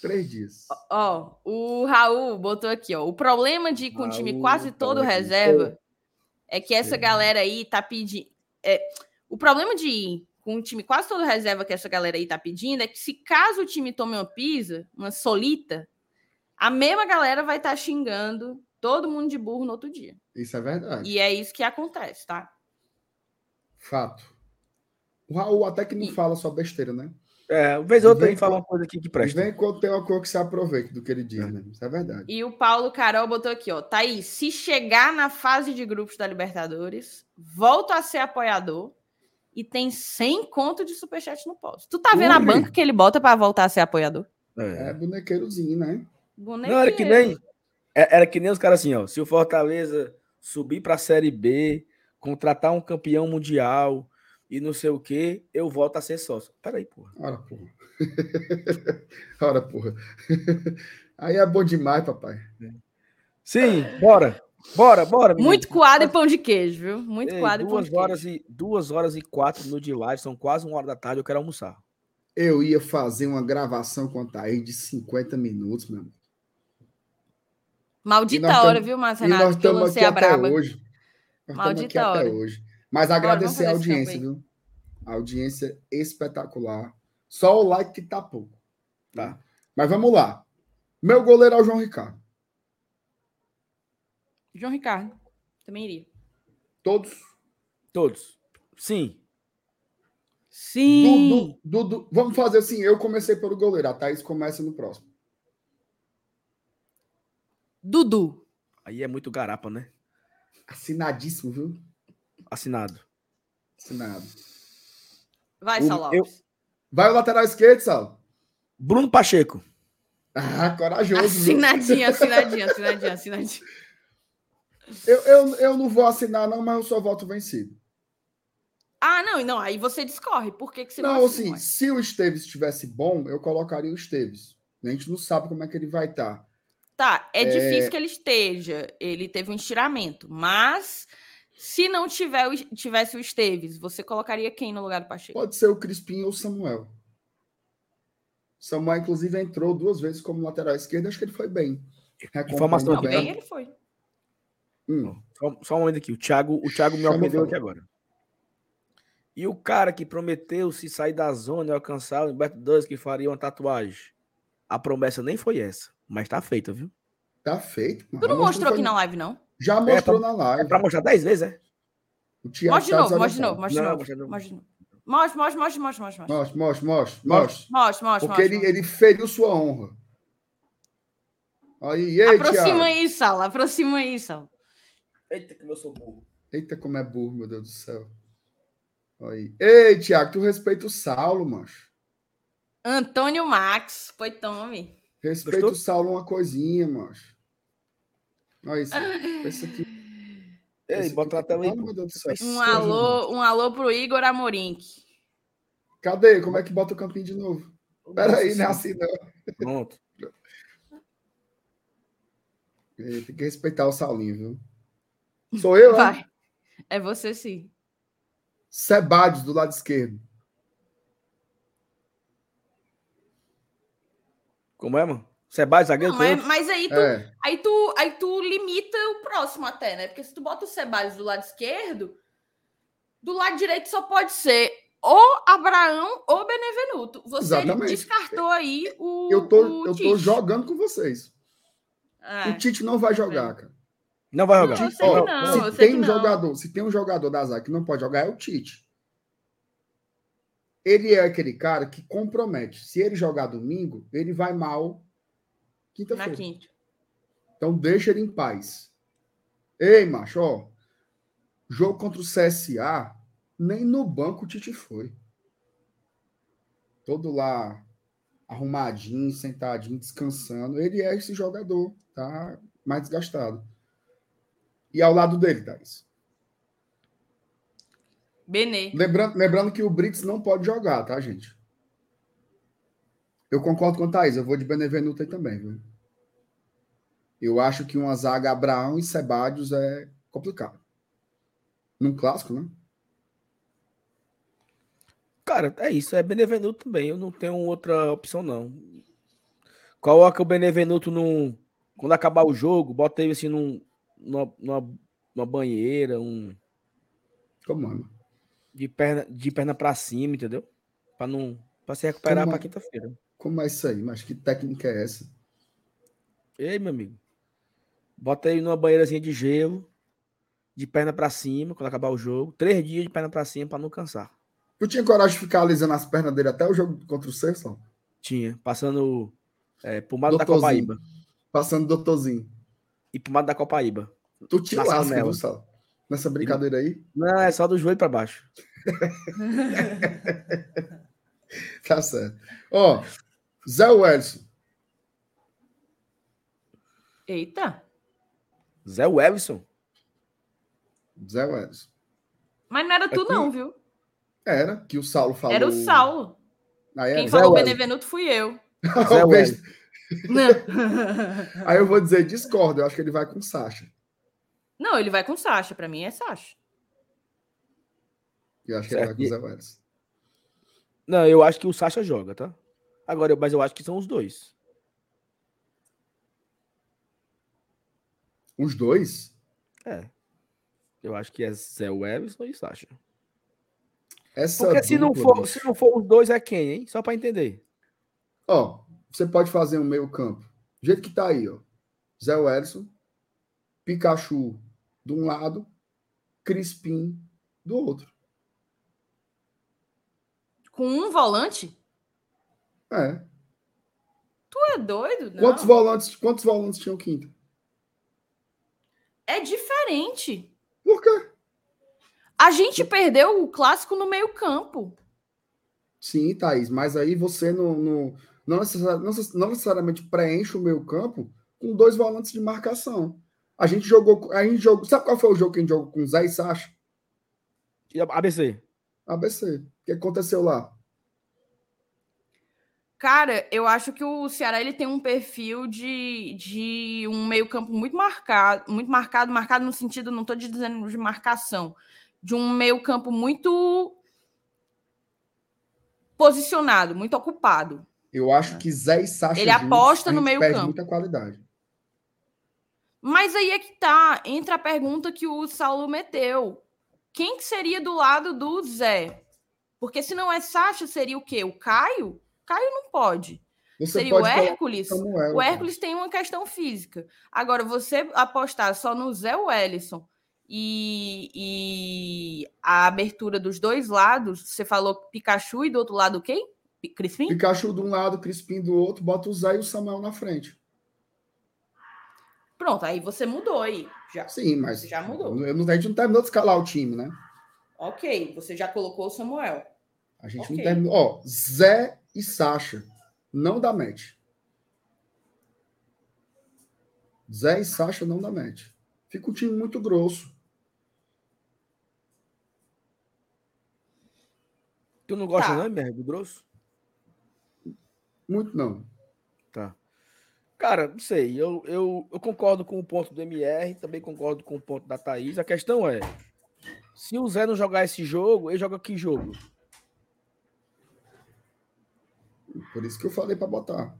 Três dias. Ó, o Raul botou aqui, ó. O problema de ir com o time quase todo reserva é que essa galera aí tá pedindo. É, o problema de ir com um time quase todo reserva que essa galera aí tá pedindo é que se caso o time tome uma pisa, uma solita, a mesma galera vai estar tá xingando todo mundo de burro no outro dia. Isso é verdade. E é isso que acontece, tá? Fato. O Raul até que não e... fala só besteira, né? É, vez ou outra ele fala uma coisa aqui que presta. Vem quando tem uma coisa que se aproveita do que ele diz, é. né? Isso é verdade. E o Paulo Carol botou aqui, ó. Thaís, se chegar na fase de grupos da Libertadores, volto a ser apoiador e tem 100 conto de superchat no pós. Tu tá vendo Ui. a banca que ele bota para voltar a ser apoiador? É, é bonequeirozinho, né? Bonequeiro. Não, era que nem, é, era que nem os caras assim, ó. Se o Fortaleza subir para a Série B, contratar um campeão mundial e não sei o que, eu volto a ser sócio. Peraí, porra. Ora, porra. Ora, porra. Aí é bom demais, papai. Sim, bora. Bora, bora. Muito coado e pão de queijo, viu? Muito Ei, coado e pão de horas queijo. E, duas horas e quatro minutos de live, são quase uma hora da tarde, eu quero almoçar. Eu ia fazer uma gravação com a Thaís de 50 minutos, meu amigo. Maldita hora, tamo- viu, Márcio E nós estamos aqui a até braba. hoje. Nós estamos aqui Maldita até hora. hoje. Mas Bora, agradecer a audiência, viu? A audiência espetacular. Só o like que tá pouco. Tá. Mas vamos lá. Meu goleiro é o João Ricardo. João Ricardo. Também iria. Todos. Todos. Sim. Sim! Dudu, Dudu. Vamos fazer assim. Eu comecei pelo goleiro. A Thaís começa no próximo. Dudu. Aí é muito garapa, né? Assinadíssimo, viu? Assinado. Assinado. Vai, O- Sal eu-. Vai o lateral esquerdo, Sal. Bruno Pacheco. Ah, corajoso. Assinadinho, assinadinho, assinadinho, assinadinho. Eu, eu, eu não vou assinar, não, mas eu só voto vencido. Ah, não, não, aí você discorre. Por que, que você Não, não assim, assina? se o Esteves estivesse bom, eu colocaria o Esteves. A gente não sabe como é que ele vai estar. Tá, é, difícil que ele esteja. Ele teve um estiramento. Mas, se não tiver, o- tivesse o Esteves, você colocaria quem no lugar do Pacheco? Pode ser o Crispim ou o Samuel. Samuel, inclusive, entrou duas vezes como lateral esquerdo. Acho que ele foi bem. Informação Não, bem ele foi. Hum, Só, só um momento aqui. O Thiago, o Thiago me ofendeu aqui agora. E o cara que prometeu se sair da zona e alcançar o Humberto Dois que faria uma tatuagem. A promessa nem foi essa, mas tá feita, viu? tá feito. Tu não mostrou foi- aqui na live, não? Já mostrou na É live. pra mostrar 10 vezes, é? Mostra de novo, mostra de novo, mostra de novo. mostra de novo. Mostra de novo. Mostra, mostra, mostra, mostra, mostra. Mostra, Mostra, mostra, mostra, mostra. mostra, mostra. Porque ele, mostra. ele feriu sua honra. Aí, ei, Aproxima Thiago. aí, Sala, aproxima aí, Sala. Eita, como eu sou burro. Eita, como é burro, meu Deus do céu. Aí. Ei, Thiago, tu respeita o Saulo, macho. Antônio Max, foi tome. Respeita Gostou? o Saulo uma coisinha, macho. Olha isso. Esse aqui. Ei, esse bota na aqui- tela aí. Um alô, um alô pro Igor Amorim. Cadê? Como é que bota o campinho de novo? Peraí, não é assim não. Pronto. Tem que respeitar o Saulinho, viu? Sou eu, né? Vai. É você sim. Sebades, do lado esquerdo. Como é, mano? Sebade, zagueiro, Não, mas, canhoto? mas aí, tu, É. aí, tu, aí tu limita o próximo até, né? Porque se tu bota o Ceballos do lado esquerdo, do lado direito só pode ser ou Abraão ou Benevenuto. Você Exatamente. descartou aí o. Eu tô, o eu tô jogando com vocês. É. O Tite não vai jogar, cara. Não vai Não, jogar. Ó, não, se tem um não. jogador, se tem um jogador da zaga que não pode jogar é o Tite. Ele é aquele cara que compromete. Se ele jogar domingo, ele vai mal Na quinta-feira. quinta. Então deixa ele em paz. Ei, macho, ó. Jogo contra o CSA, nem no banco o Tite foi. Todo lá arrumadinho, sentadinho, descansando. Ele é esse jogador, tá mais desgastado. E ao lado dele, Thaís. Benê. Lembrando, lembrando que o Brits não pode jogar, tá, gente? Eu concordo com a Thaís, eu vou de Benevenuto aí também, viu? Eu acho que uma zaga Abraão e Sebadios é complicado. Num clássico, né? Cara, é isso. É Benevenuto também. Eu não tenho outra opção, não. Coloca o Benevenuto num. Quando acabar o jogo, bota ele assim num, numa, numa, numa banheira, um. Como é? mano? De perna, de perna pra cima, entendeu? Pra não. Pra se recuperar Como- pra quinta-feira. Como é isso aí? Mas que técnica é essa? Ei, meu amigo. Bota ele numa banheirazinha de gelo, de perna pra cima, quando acabar o jogo. Três dias de perna pra cima pra não cansar. Tu tinha coragem de ficar alisando as pernas dele até o jogo contra o Celso? Tinha. Passando é, pomada da. Copaíba. Passando doutorzinho. E pomada da Copaíba. Tu te lasca, viu, Sal? Nessa brincadeira aí? Não, é só do joelho pra baixo. Tá certo. Ó, Zé Wellison. Eita. Zé Wellison. Zé Wellison. Mas não era tu, Aqui- não, viu? Era, que o Saulo falou. Era o Saulo. Aí, Quem falou Wellison. Benevenuto fui eu. Zé Wellison. Aí eu vou dizer, discordo. Eu acho que ele vai com o Sacha. Não, ele vai com Sasha. Pra mim é Sasha. Eu acho que ele vai com o Zé Wellison. Não, eu acho que o Sacha joga, tá? Agora, mas eu acho que são os dois. Os dois? É. Eu acho que é Zé Everson e Sacha. Essa Porque se não, for, se não for os dois, é quem, hein? Só pra entender. Ó, você pode fazer um meio campo. Do jeito que tá aí, ó. Zé Wellison, Pikachu de um lado, Crispim do outro. Com um volante? É. Tu é doido? Não. Quantos volantes, quantos volantes tinham quinta? É diferente. Por quê? A gente perdeu o clássico no meio-campo. Sim, Thaís, mas aí você não, não, não, necessari- não necess- não necessariamente preenche o meio campo com dois volantes de marcação. A gente jogou. A gente jogou. Sabe qual foi o jogo que a gente jogou com Zé e Sacha? E ABC. ABC. O que aconteceu lá? Cara, eu acho que o Ceará ele tem um perfil de, de um meio-campo muito marcado, muito marcado, marcado no sentido, não estou dizendo de marcação, de um meio-campo muito posicionado, muito ocupado. Eu acho que Zé e Sacha. Ele juntos, aposta no gente meio perde campo. muita qualidade. Mas aí é que tá, entra a pergunta que o Saulo meteu. Quem que seria do lado do Zé? Porque se não é Sacha, seria o quê? O Caio? Caio não pode. Você seria o pode colocar Hércules? O. Hércules tem uma questão física. Agora, você apostar só no Zé Wellison e, e a abertura dos dois lados, você falou Pikachu e do outro lado quem? Pi- Crispim? Pikachu de um lado, Crispim do outro, bota o Zé e o Samuel na frente. Pronto, aí você mudou aí. Já. Sim, mas. Já mudou. Eu a gente não terminou de escalar o time, né? Ok, você já colocou o Samuel. A gente Ok. não terminou. Ó, Zé e Sacha. Não dá match. Zé e Sacha não dá match. Fica um time muito grosso. Tu não gosta, Tá. não, MR, do grosso? Muito não. Tá. Cara, não sei. Eu, eu, eu concordo com o ponto do MR, também concordo com o ponto da Thaís. A questão é: se o Zé não jogar esse jogo, ele joga que jogo? Por isso que eu falei para botar.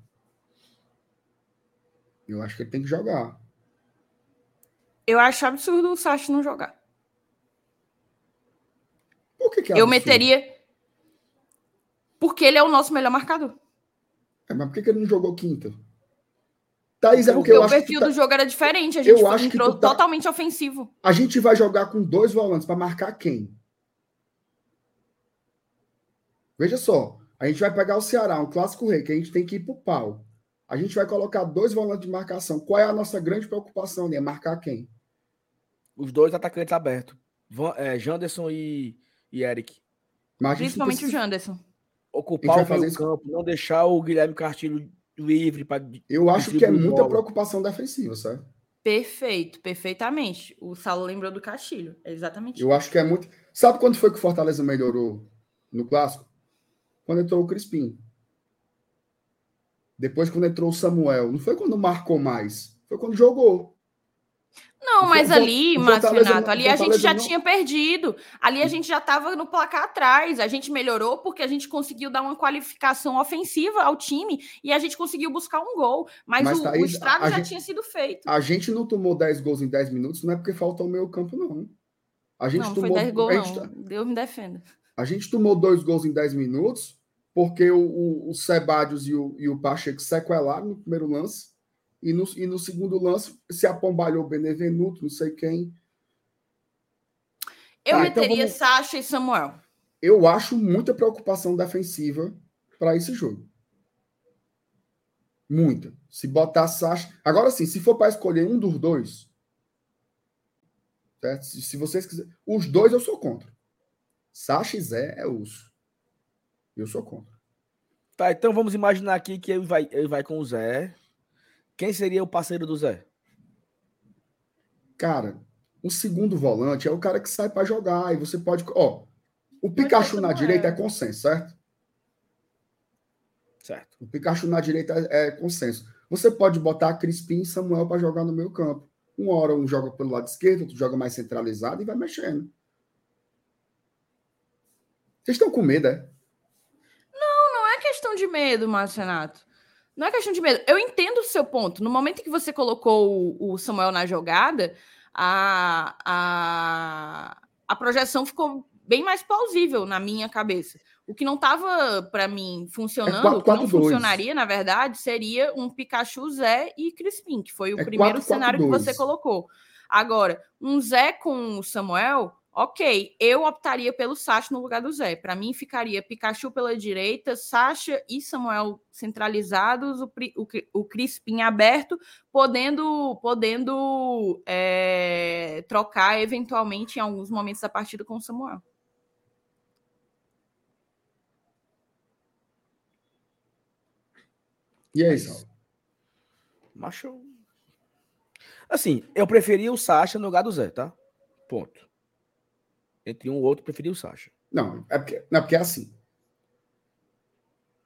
Eu acho que ele tem que jogar. Eu acho absurdo o Sacha não jogar. Por que, que é eu absurdo? meteria. Porque ele é o nosso melhor marcador. É, mas por que, que ele não jogou quinta? Thaís, é porque Porque eu o acho que perfil tu tá- do jogo era diferente. A Eu gente acho que entrou tá- totalmente ofensivo. a gente vai jogar com dois volantes para marcar quem? Veja só, a gente vai pegar o Ceará, um clássico rei, que a gente tem que ir pro pau. A gente vai colocar dois volantes de marcação. Qual é a nossa grande preocupação ali? É marcar quem? Os dois atacantes abertos. Van, é, Janderson e, e Eric. Mas Principalmente o precisa- Janderson. Ocupar vai o fazer meio isso- campo, não deixar o Guilherme Castilho livre para Eu acho que é muita preocupação defensiva, sabe? Perfeito, perfeitamente. O Saulo lembrou do Castilho. É exatamente. Eu acho que é muito. Sabe quando foi que o Fortaleza melhorou no clássico? Quando entrou o Crispim. Depois, quando entrou o Samuel. Não foi quando marcou mais. Foi quando jogou. Não, mas Fo- ali, Márcio Renato, ali a gente já não- tinha perdido. Ali a gente já estava no placar atrás. A gente melhorou porque a gente conseguiu dar uma qualificação ofensiva ao time e a gente conseguiu buscar um gol. Mas, Mas, o, Thaís, o estrago já gente- tinha sido feito. A gente não tomou 10 gols em 10 minutos, não é porque faltou o meio campo, não. A gente Não, não foi tomou. 10 gols, gente, não. Deus me defenda. a gente tomou dois gols em 10 minutos, porque o, o, o Sebadios e o, e o Pacheco sequelaram no primeiro lance. E no, e no segundo lance se apombalhou o Benevenuto, não sei quem. Eu Ah, então meteria vamos- Sacha e Samuel. eu acho muita preocupação defensiva para esse jogo. Muita. Se botar Sacha. Agora sim, se for para escolher um dos dois. certo? Se, se vocês quiserem. Os dois eu sou contra. Sacha e Zé é uso. Eu sou contra. Tá, então vamos imaginar aqui que ele vai, ele vai com o Zé. Quem seria o parceiro do Zé? Cara, o segundo volante é o cara que sai para jogar. E você pode. Ó, o Pikachu na Samuel. direita é consenso, certo? Certo. O Pikachu na direita é é consenso. Você pode botar Crispim e Samuel para jogar no meio campo. Uma hora um joga pelo lado esquerdo, outro joga mais centralizado e vai mexendo. Vocês estão com medo, é? Questão de medo, Márcio Renato. Não é questão de medo. Eu entendo o seu ponto. No momento que você colocou o, Samuel na jogada, a, a, a projeção ficou bem mais plausível na minha cabeça. O que não estava, para mim, funcionando, é 4, o que não funcionaria, na verdade, seria um Pikachu Zé e Crispim, que foi o é primeiro 4, cenário 4, que você colocou. Agora, um Zé com o Samuel, ok, eu optaria pelo Sasha no lugar do Zé. Para mim, ficaria Pikachu pela direita, Sasha e Samuel centralizados, o, o, o Crispim aberto, podendo, podendo é, trocar eventualmente em alguns momentos da partida com o Samuel. E aí, Sal? Macho. Assim, eu preferia o Sasha no lugar do Zé, tá? Ponto. Entre um ou outro, preferia o Sasha. Não, é porque, não, é porque é assim.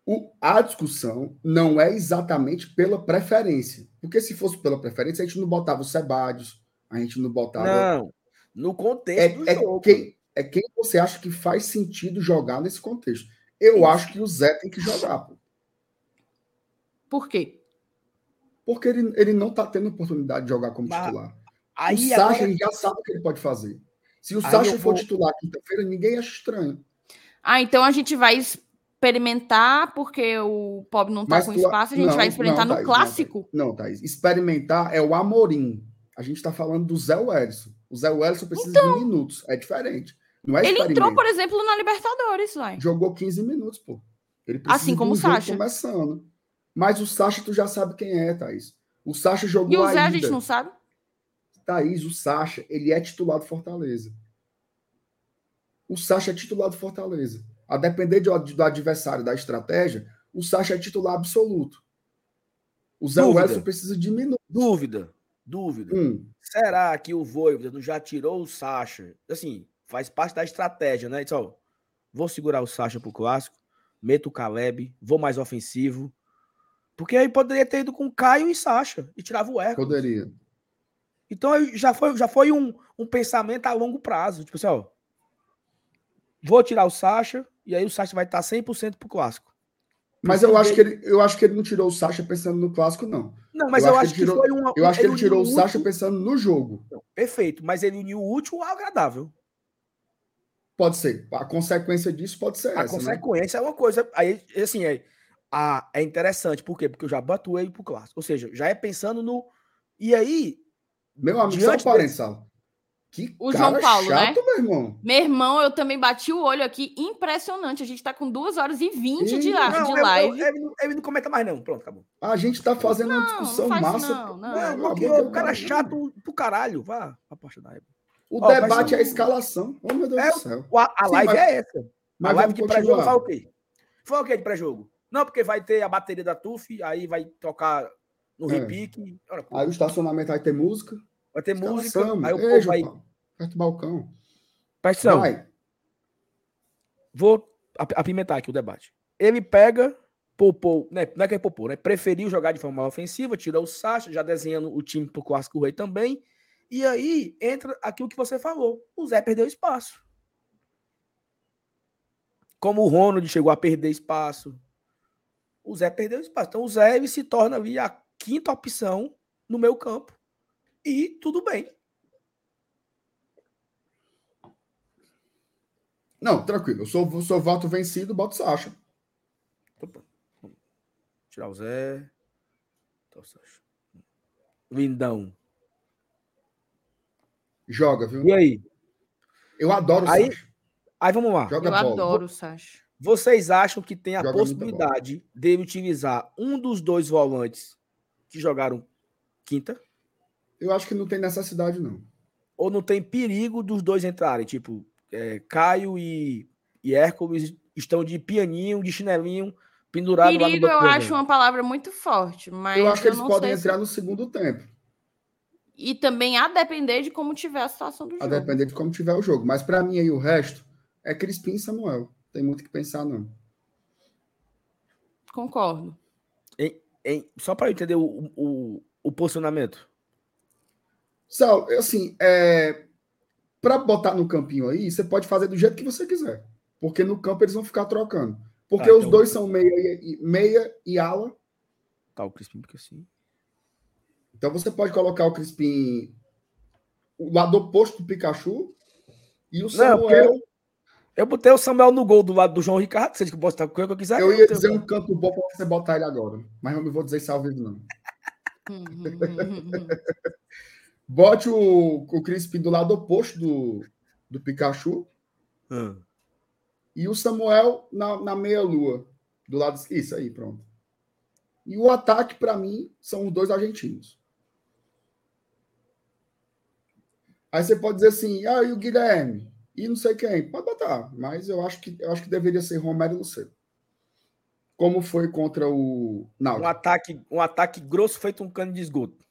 O, a discussão não é exatamente pela preferência. Porque se fosse pela preferência, a gente não botava o Sebadios, a gente não botava. Não, no contexto é, é Quem, é quem você acha que faz sentido jogar nesse contexto. Eu Isso. acho que o Zé tem que jogar, pô. Por quê? Porque ele, ele não está tendo oportunidade de jogar como Mas, titular. Aí, o Sacha agora... ele já sabe o que ele pode fazer. Se o aí Sacha for vou... titular quinta-feira, ninguém acha estranho. Ah, então a gente vai experimentar, porque o pobre não está com tu... espaço, a gente não, vai experimentar não, no clássico. Não, não, Thaís. Experimentar é o Amorim. A gente está falando do Zé Wellison. O Zé Wellison precisa então... de minutos. É diferente. Não é ele entrou, por exemplo, na Libertadores, vai. Jogou 15 minutos, pô. Ele precisa assim como o Sacha. começando. Mas o Sacha, tu já sabe quem é, Thaís. O Sacha jogou E o Zé ainda. a gente não sabe? Thaís, o Sacha, ele é titular do Fortaleza. O Sacha é titular do Fortaleza. A depender do, do adversário, da estratégia, o Sacha é titular absoluto. O Zé Wellison precisa diminuir. Dúvida, dúvida. Hum. Será que o Voivoda já tirou o Sacha? Assim, faz parte da estratégia, né? Então, vou segurar o Sacha pro clássico, meto o Caleb, vou mais ofensivo, porque aí poderia ter ido com Caio e Sacha e tirava o Hércules. Poderia. Então já foi, já foi um, um pensamento a longo prazo. Tipo assim, ó, vou tirar o Sacha e aí o Sacha vai estar 100% pro clássico. Mas eu acho, que ele, eu acho que ele não tirou o Sacha pensando no clássico, não. Não, mas eu, eu acho, que, tirou, foi um. Eu acho que ele tirou o Sacha pensando no jogo. Perfeito, mas ele uniu o útil ao agradável. Pode ser. A consequência disso pode ser a essa. A né? consequência né? é uma coisa. Aí, assim, é, ah, é interessante. Por quê? Porque eu já bato ele pro clássico. Ou seja, já é pensando no. E aí. Meu amigo, só um desse... Que o João Paulo, né? chato, né? meu irmão. Meu irmão, eu também bati o olho aqui. Impressionante. A gente tá com 2 horas e 20 de, não, de live. Eu, eu, ele, ele, não comenta mais, não. Pronto, acabou. A gente tá fazendo não, uma discussão não massa. Não, não. não, não o cara é chato pro caralho. Vá, aposta da época. O oh, debate é a escalação. Oh, meu Deus é, do céu. A, a Sim, live mas, é essa. Mas a live de pré-jogo foi o quê? Foi o quê de pré-jogo? Não, porque vai ter a bateria da TUF, aí vai tocar no é. repique. Aí o estacionamento vai ter música. Vai ter música. Aí o povo vai. Perto do balcão. Paixão. Vai. Vou apimentar aqui o debate. Ele pega, poupou, né? não é que é poupou, né? Preferiu jogar de forma ofensiva, tirou o Sacha, já desenhando o time pro Clássico Rei também. E aí entra aquilo que você falou. O Zé perdeu espaço. Como o Ronald chegou a perder espaço, o Zé perdeu espaço. Então o Zé ele se torna ali a quinta opção no meu campo. E tudo bem. Não, tranquilo. Eu sou, sou voto vencido, boto Sacha. Opa. Tirar o Zé. Então, Sacha. Lindão. Joga, viu? E aí? Eu adoro o aí, Sacha. Aí vamos lá. Joga Eu bola. adoro o Sacha. Vocês acham que tem a Joga possibilidade de utilizar um dos dois volantes que jogaram quinta? Eu acho que não tem necessidade, não. Ou não tem perigo dos dois entrarem? Tipo, é, Caio e, e Hércules estão de pianinho, de chinelinho, pendurado perigo, lá no Perigo, eu acho uma palavra muito forte, mas. Eu acho que eles podem entrar se... no segundo tempo. E também a depender de como tiver a situação do a jogo. A depender de como tiver o jogo. Mas para mim aí o resto é Crispim e Samuel tem muito que pensar, não. Concordo. Só para entender o, o, o, posicionamento. Sal, assim, é, para botar no campinho aí, você pode fazer do jeito que você quiser. Porque no campo eles vão ficar trocando. Porque ah, os então... dois são meia e, meia e ala. botar o Crispim, porque assim. Então você pode colocar o Crispim o lado oposto do Pikachu e o Samuel. Não, eu botei o Samuel no gol do lado do João Ricardo. Você que botar o que eu quiser. Eu ia dizer um canto bom para você botar ele agora, mas não vou dizer isso ao vivo, não. Bote o, o Crispim do lado oposto do, do Pikachu. Hum. E o Samuel na, na meia-lua. Do lado. Isso aí, pronto. E o ataque, para mim, são os dois argentinos. Aí você pode dizer assim, ah, e o Guilherme? E não sei quem. Pode botar, mas eu acho que, eu acho que deveria ser Romero e Lucero. Como foi contra o Náutico. Um ataque, um ataque grosso feito um cano de esgoto.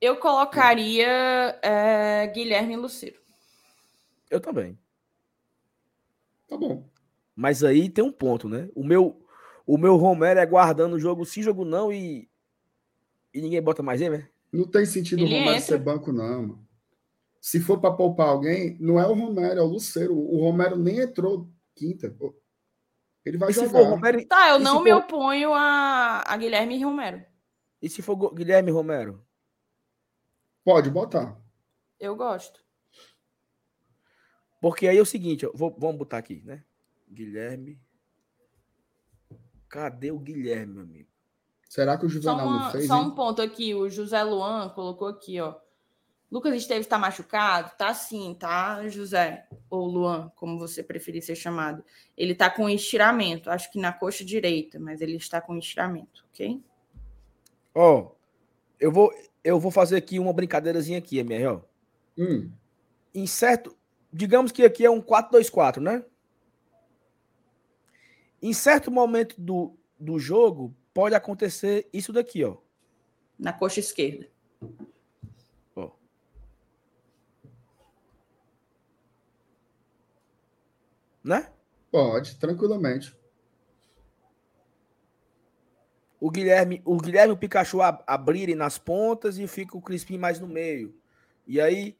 Eu colocaria é, Guilherme e Lucero. Eu também. Tá bom. Mas aí tem um ponto, né? O meu, o meu Romero é guardando o jogo sim, jogo não e, e ninguém bota mais ele, né? Não tem sentido ele o Romero entra. ser banco, não, mano. Se for para poupar alguém, não é o Romero, é o Lucero. O Romero nem entrou quinta. Ele vai e jogar. Romero... Tá, eu e não me for... oponho a, a Guilherme e Romero. E se for Guilherme e Romero? Pode botar. Eu gosto. Porque aí é o seguinte, vou, vamos botar aqui, né? Guilherme. Cadê o Guilherme, meu amigo? Será que o Juvenal uma, não fez? Só hein? um ponto aqui, o José Luan colocou aqui, ó. Lucas Esteves está machucado? Tá sim, tá, José? Ou Luan, como você preferir ser chamado. Ele está com estiramento, acho que na coxa direita, mas ele está com estiramento, ok? Ó, oh, eu vou eu vou fazer aqui uma brincadeirazinha aqui, MR, ó. Hum. Em certo, digamos que aqui é um 4-2-4, né? Em certo momento do, do jogo, pode acontecer isso daqui, ó. Na coxa esquerda. Né? Pode, tranquilamente o Guilherme, o Guilherme e o Pikachu abrirem nas pontas e fica o Crispim mais no meio. E aí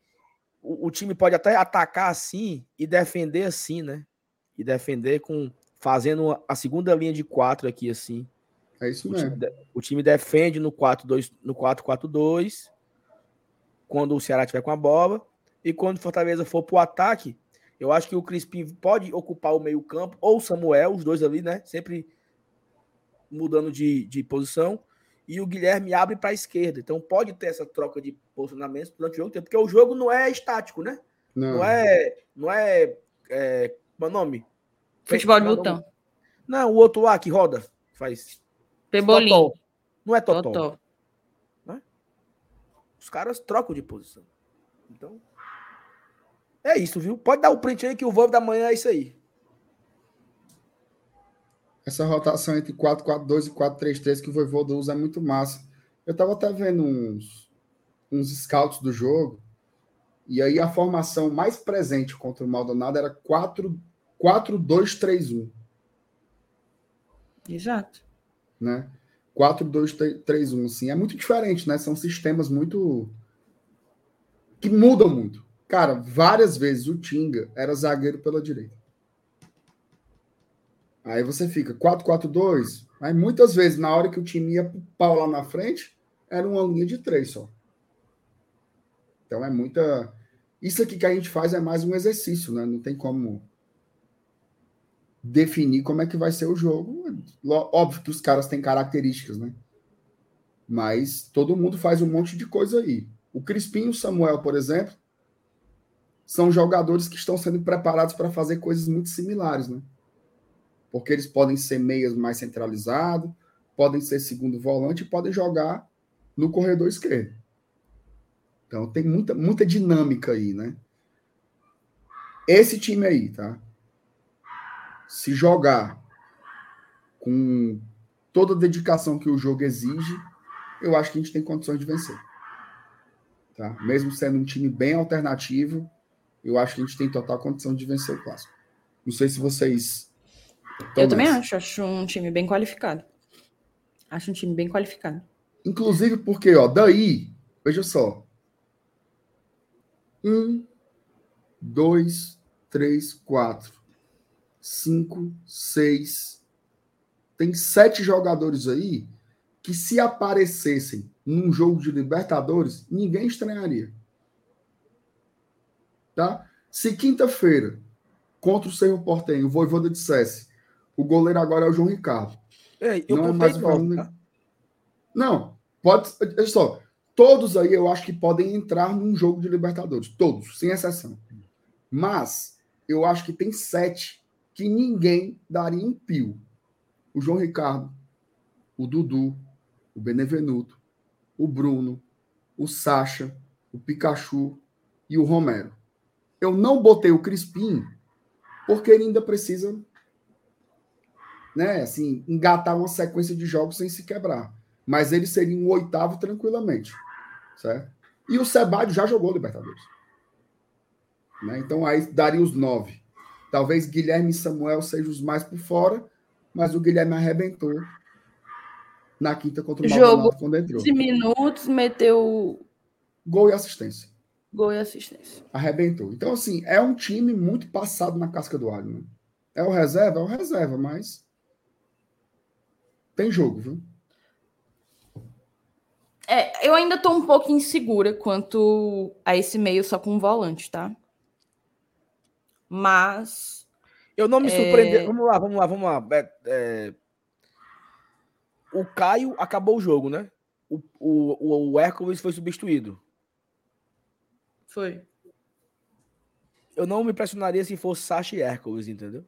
o, o, time pode até atacar assim e defender assim, né? E defender com fazendo a segunda linha de quatro aqui assim. É isso mesmo. O time, o time defende no 4-2 no 4-4-2 quando o Ceará tiver com a bola e quando o Fortaleza for pro ataque, eu acho que o Crispim pode ocupar o meio-campo ou o Samuel, os dois ali, né? Sempre mudando de, de posição, e o Guilherme abre para a esquerda. Então pode ter essa troca de posicionamentos durante o jogo, porque o jogo não é estático, né? Não, não é. Não é. é qual é o nome? Futebol de botão. Não, o outro lá que roda. Faz. Pebolim. Não é totó. totó. Né? Os caras trocam de posição. Então. É isso, viu? Pode dar o print aí que o voo da manhã é isso aí essa rotação entre 4-4-2 e 4-3-3 que o Voivoda usa é muito massa. Eu estava até vendo uns, uns scouts do jogo, e aí a formação mais presente contra o Maldonado era 4-2-3-1. Exato. Né? 4-2-3-1, assim. É muito diferente, né? São sistemas muito... que mudam muito. Cara, várias vezes o Tinga era zagueiro pela direita. Aí você fica 4-4-2. Aí muitas vezes, na hora que o time ia pro pau lá na frente, era uma linha de três só. Então é muita. Isso aqui que a gente faz é mais um exercício, né? Não tem como definir como é que vai ser o jogo. Óbvio que os caras têm características, né? Mas todo mundo faz um monte de coisa aí. O Crispim e o Samuel, por exemplo, são jogadores que estão sendo preparados para fazer coisas muito similares, né? porque eles podem ser meias mais centralizados, podem ser segundo volante podem jogar no corredor esquerdo. Então tem muita, muita dinâmica aí, né? Esse time aí, tá? Se jogar com toda a dedicação que o jogo exige, eu acho que a gente tem condições de vencer. Tá? Mesmo sendo um time bem alternativo, eu acho que a gente tem total condição de vencer o clássico. Não sei se vocês eu também acho, acho um time bem qualificado. Acho um time bem qualificado. Inclusive porque, ó, daí, veja só. Um, dois, três, quatro, cinco, seis. Tem sete jogadores aí que se aparecessem num jogo de Libertadores, ninguém estranharia. Tá? Se quinta-feira, contra o Cerro Portenho, o Voivoda dissesse, o goleiro agora é o João Ricardo. Ei, eu não é mais o Fernando... tá? Não, pode. Olha só, todos aí eu acho que podem entrar num jogo de Libertadores. Todos, sem exceção. Mas eu acho que tem sete que ninguém daria um pio. O João Ricardo, o Dudu, o Benevenuto, o Bruno, o Sacha, o Pikachu e o Romero. Eu não botei o Crispim porque ele ainda precisa né, assim, engatar uma sequência de jogos sem se quebrar. Mas ele seria um oitavo tranquilamente. Certo? E o Sebádio já jogou Libertadores. Né? Então aí daria os nove. Talvez Guilherme e Samuel sejam os mais por fora, mas o Guilherme arrebentou na quinta contra o Maldonado quando entrou. 15 minutos, meteu gol e assistência. Gol e assistência. Arrebentou. Então, assim, é um time muito passado na casca do alho. Né? É o reserva? É o reserva, mas tem jogo, viu? É, eu ainda tô um pouco insegura quanto a esse meio só com volante, tá? Mas. Eu não me é... surpreendi. Vamos lá, vamos lá, vamos lá. É, é... O Caio acabou o jogo, né? O, o, o Hércules foi substituído. Foi. Eu não me impressionaria se fosse Sacha e Hércules, entendeu?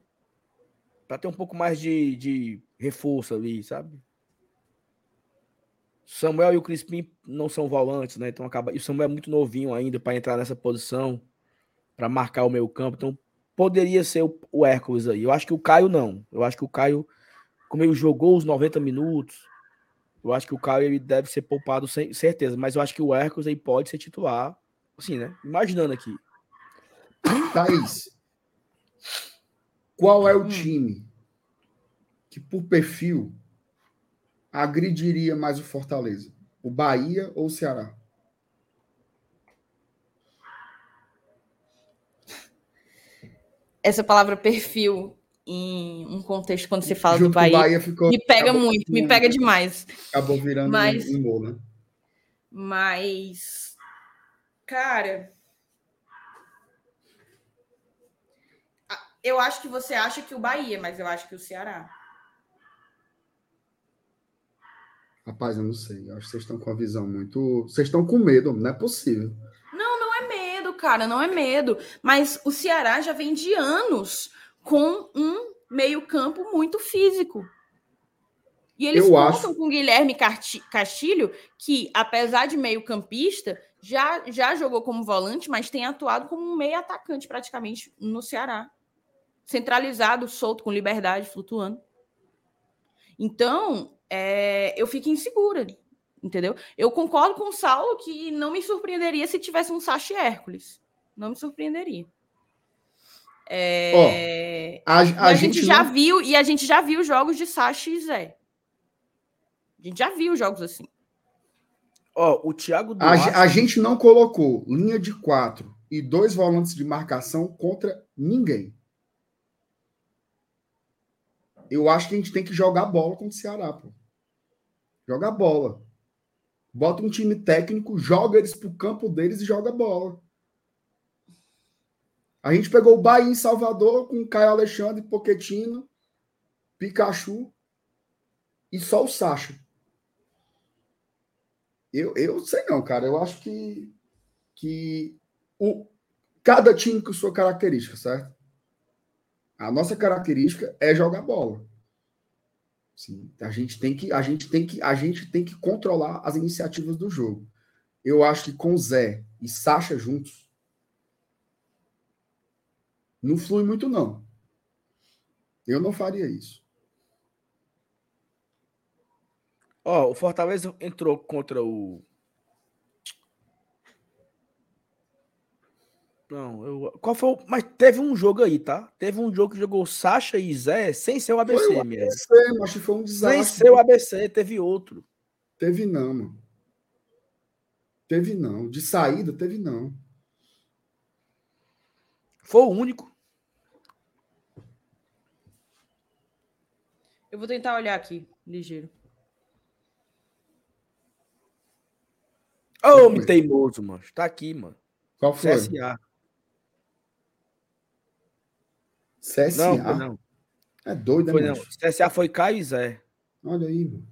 Pra ter um pouco mais de, de reforço ali, sabe? Samuel e o Crispim não são volantes, né? Então acaba. E o Samuel é muito novinho ainda para entrar nessa posição, para marcar o meio campo. Então poderia ser o, o Hércules aí. Eu acho que o Caio não. Eu acho que o Caio, como ele jogou os 90 minutos, eu acho que o Caio ele deve ser poupado sem certeza. Mas eu acho que o Hércules aí pode ser titular. Assim, né? Imaginando aqui. Thaís, qual é o hum. time que, por perfil, agrediria mais o Fortaleza? O Bahia ou o Ceará? essa palavra perfil em um contexto quando se fala Junto do Bahia, Bahia ficou, me pega muito, me pega demais. Acabou virando mas, um, um né? Mas, cara, eu acho que você acha que o Bahia, mas eu acho que o Ceará. Rapaz, eu não sei. Eu acho que vocês estão com a visão muito. Vocês estão com medo, não é possível cara, não é medo. Mas o Ceará já vem de anos com um meio-campo muito físico. E eles eu contam acho... com o Guilherme Castilho, que, apesar de meio-campista, já, já jogou como volante, mas tem atuado como um meio atacante praticamente no Ceará. Centralizado, solto, com liberdade, flutuando. Então, é, eu fico insegura entendeu? Eu concordo com o Saulo que não me surpreenderia se tivesse um Sachi Hércules. Não me surpreenderia. É... Oh, a, a, a, gente, gente já não... viu e a gente já viu jogos de Sachi e Zé. A gente já viu jogos assim. Ó, oh, o Thiago Duarte... a, a gente não colocou linha de quatro e dois volantes de marcação contra ninguém. Eu acho que a gente tem que jogar bola contra o Ceará, pô. Joga bola. Bota um time técnico, joga eles pro campo deles e joga bola. A gente pegou o Bahia em Salvador com Caio Alexandre, Poquetino, Pikachu e só o Sacha. Eu, eu sei não, cara. Eu acho que, que o, cada time com sua característica, certo? A nossa característica é jogar bola. Sim, a gente tem que a gente tem que a gente tem que controlar as iniciativas do jogo. Eu acho que com Zé e Sacha juntos não flui muito não. Eu não faria isso. Ó, oh, o Fortaleza entrou contra o Não, eu. Qual foi o... Mas teve um jogo aí, tá? Teve um jogo que jogou Sacha e Zé sem ser o ABC, foi o ABC mesmo. Acho que foi um desastre. Sem ser o ABC, teve outro. Teve não, mano. Teve não. De saída, teve não. Foi o único. Eu vou tentar olhar aqui, ligeiro. Ô, homem teimoso, mano. Tá aqui, mano. Qual foi? CSA. CSA. Não, foi não. É doido, Foi né, não. CSA foi Caio e Zé. Olha aí, mano.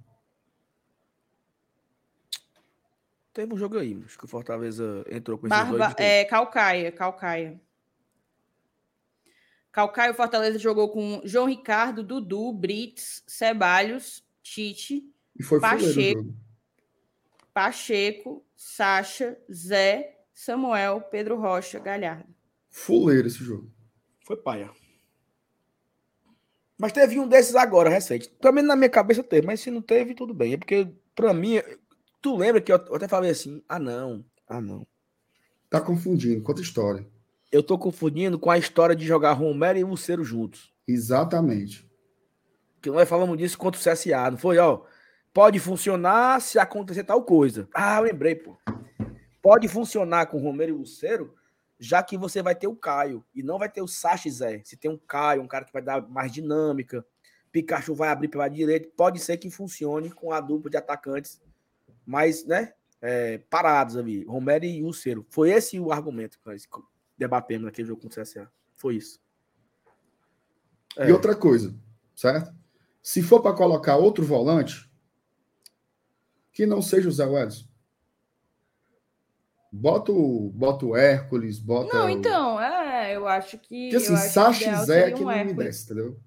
Teve um jogo aí, acho que o Fortaleza entrou com esses Barba, dois. é, Calcaia, Calcaia. Calcaia, o Fortaleza jogou com João Ricardo, Dudu, Brits, Ceballos, Tite, E foi Pacheco. Pacheco, Sacha, Zé, Samuel, Pedro Rocha, Galhardo. Fuleiro esse jogo. Foi paia. Mas teve um desses agora, recente. Também na minha cabeça teve, mas se não teve, tudo bem. É porque, pra mim, tu lembra que eu eu até falei assim: ah, não, ah, não. Tá confundindo. Conta história. Eu tô confundindo com a história de jogar Romero e Lucero juntos. Exatamente. Que nós falamos disso contra o CSA, não foi? Ó, pode funcionar se acontecer tal coisa. Ah, lembrei, pô. Pode funcionar com Romero e Lucero, já que você vai ter o Caio e não vai ter o Sacha Zé. Se tem um Caio, um cara que vai dar mais dinâmica, Pikachu vai abrir pela direita, pode ser que funcione com a dupla de atacantes mais, né, é, parados ali, Romero e Lucero. Foi esse o argumento que nós debatemos naquele jogo com o CSA. Foi isso. É. E outra coisa, certo? Se for para colocar outro volante, que não seja o Zé Welles. Bota o, bota o Hércules, bota. Não, o- então, é, eu acho que. Porque assim, Sacha e Zé seria que um não me desce, entendeu?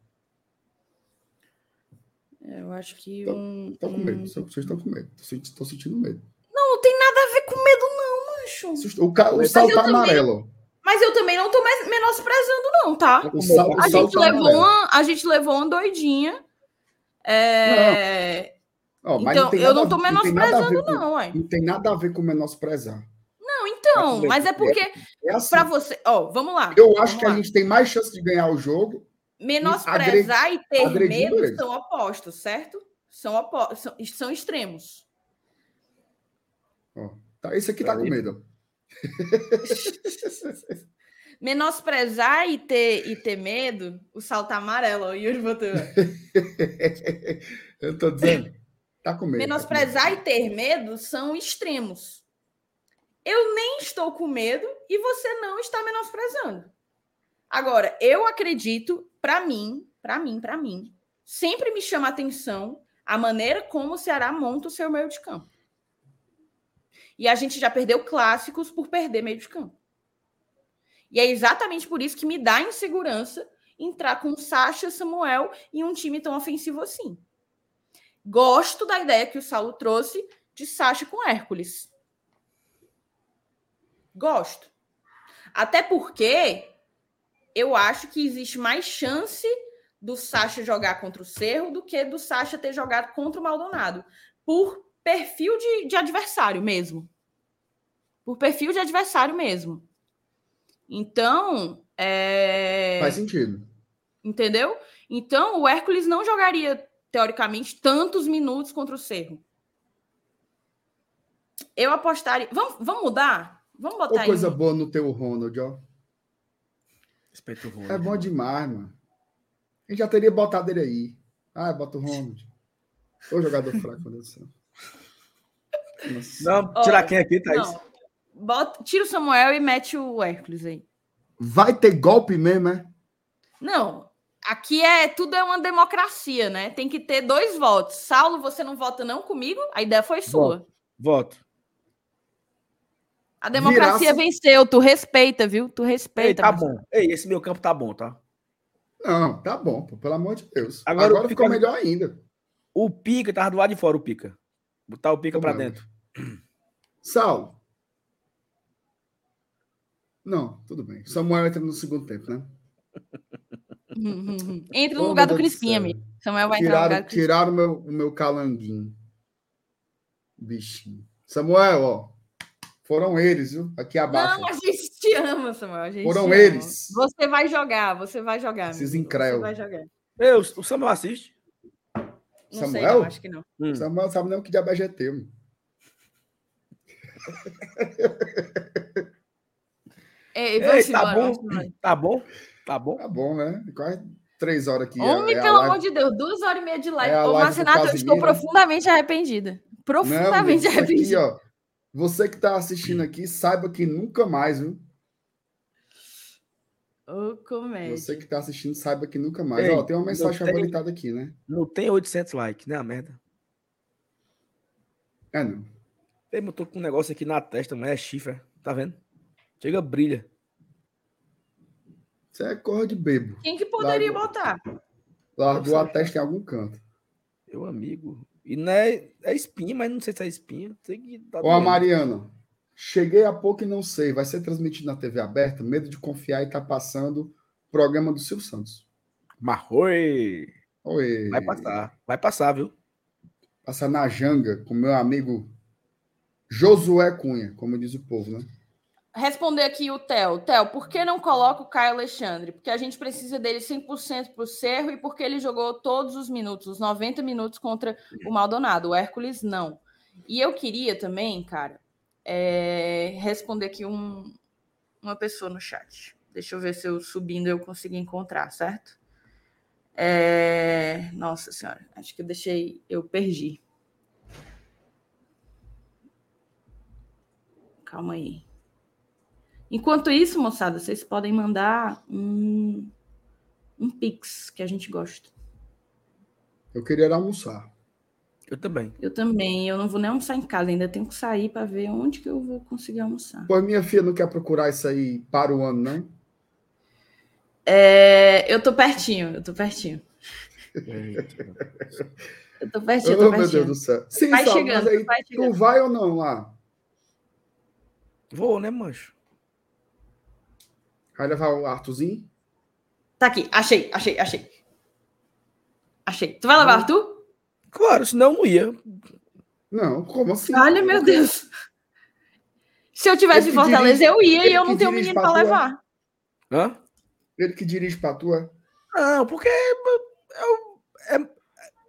É, Eu acho que Tô- um. Tô com um- medo. Vocês estão com medo. Tô sentindo medo. Não, não tem nada a ver com medo, não, mancho. O, ca... o Mas sal eu tá também- amarelo. Mas eu também não tô mais menosprezando, não, tá? O sal, o A gente, tá levou amarelo. uma, a gente levou uma doidinha. É, Ó, mas então, tem eu não ver menosprezando, com- não, ué. Não tem nada a ver com menosprezar. Não, então, bem, mas é bem. porque, É assim. pra você. Ó, vamos lá. Eu acho que a gente tem mais chance de ganhar o jogo. Menosprezar e ter agredindo medo eles. são opostos, certo? São, opo... são, são extremos. Ó, tá, esse aqui tá com Aí. medo. Menosprezar e ter, e ter medo, o salto amarelo, o Yuri botou. Eu tô dizendo. Tá com medo. Menosprezar e ter medo são extremos. Eu nem estou com medo e você não está menosprezando. Agora, eu acredito, para mim, para mim, para mim, sempre me chama atenção a maneira como o Ceará monta o seu meio de campo. E a gente já perdeu clássicos por perder meio de campo. E é exatamente por isso que me dá insegurança entrar com Sacha, Samuel e um time tão ofensivo assim. Gosto da ideia que o Saulo trouxe de Sacha com Hércules. Gosto. Até porque eu acho que existe mais chance do Sacha jogar contra o Cerro do que do Sacha ter jogado contra o Maldonado. Por perfil de, de adversário mesmo. Por perfil de adversário mesmo. Então, é... Faz sentido. Entendeu? Então, o Hércules não jogaria, teoricamente, tantos minutos contra o Cerro. Eu apostaria. Vamos, vamos mudar? Vamos botar Ou coisa boa no teu Ronald, ó. Respeito o Ronald. É bom demais, mano. A gente já teria botado ele aí. Ah, bota o Ronald. Ô jogador fraco, meu Deus do céu. Não, tirar quem aqui, Thaís? Não. Bota, tira o Samuel e mete o Hércules aí. Vai ter golpe mesmo, é? Não. Aqui é tudo é uma democracia, né? Tem que ter dois votos. Saulo, você não vota não comigo? A ideia foi sua. Voto. A democracia Virasse- venceu. Tu respeita, viu? Tu Ei, respeita. tá Marcelo. bom. Ei, esse meu campo tá bom, tá? Não, tá bom, pô, pelo amor de Deus. Agora Agora, ficou Pica- melhor ainda. O Pica tava do lado de fora, o Pica. Botar o Pica é? dentro. Saulo. Não, tudo bem. Samuel entra no segundo tempo, né? Entra no Oh, lugar do Crispim, amigo. Samuel vai entrar no lugar Tiraram, do tiraram o meu, o meu calanguinho. Bichinho. Samuel, ó. Foram eles, viu? Aqui abaixo. Não, a gente te ama, Samuel. A gente Foram ama. eles. Você vai jogar, você vai jogar. Esses amigo. incréus. Você vai jogar. Eu, o Samuel assiste. Não sei, Samuel? não, acho que não. Hum. Samuel sabe nem o que diabo é GT, mano. Ei, Ei, tá embora, bom? vamos embora. Tá bom? Tá bom? Tá bom, né? Quase três horas aqui. Homem, é a pelo live- amor de Deus, duas horas e meia de live. É Ô, Marcenato, eu estou profundamente arrependida. Não, Profundamente amigo, isso aqui, arrependida. ó. Você que está assistindo aqui, saiba que nunca mais, viu? Ô, comédia. Você que está assistindo, saiba que nunca mais. Ei, Ó, tem uma mensagem não tem- favoritada aqui, né? Não tem 800 likes, né? A merda. É, não. Ei, eu tô com um negócio aqui na testa, mas é chifre. Tá vendo? Chega, brilha. Isso é corra de bebo. Quem que poderia Largou. botar? Largou a testa em algum canto. Meu amigo. E não é, é espinha, mas não sei se é espinha. Sei que tá Ó, a. Mariana. Cheguei há pouco e não sei. Vai ser transmitido na TV aberta? Medo de confiar e tá passando o programa do Silvio Santos. Marroi! Oi. Vai passar. Vai passar, viu? Passar na janga com meu amigo Josué Cunha, como diz o povo, né? Responder aqui o Theo. Theo, por que não coloca o Caio Alexandre? Porque a gente precisa dele 100% pro Cerro e porque ele jogou todos os minutos, os 90 minutos contra o Maldonado. O Hércules, não. E eu queria também, cara, é, responder aqui um- uma pessoa no chat. Deixa eu ver se eu subindo eu consigo encontrar, certo? É, Nossa senhora, acho que eu deixei, eu perdi. Calma aí. Enquanto isso, moçada, vocês podem mandar um, um pix que a gente gosta. Eu queria ir almoçar. Eu também. Eu também, eu não vou nem almoçar em casa, ainda tenho que sair para ver onde que eu vou conseguir almoçar. Pois minha filha não quer procurar isso aí para o ano, não? É, eu tô pertinho, eu tô pertinho. Eu tô pertinho, eu Oh, tô meu Deus do céu. Sim, Vai Sal, chegando, mas aí vai tu chegando. vai ou não lá? Vou, né, mancho? Vai levar o Arthurzinho? Tá aqui, achei, achei, achei. Achei. Tu vai levar, Hum. Arthur? Claro, senão eu não ia. Não, como assim? Olha, meu Deus. Se eu tivesse Ele em Fortaleza, dirige- eu ia ele e eu não tenho menino pra levar. Hã? Ele que dirige pra tua. Não, porque eu- é-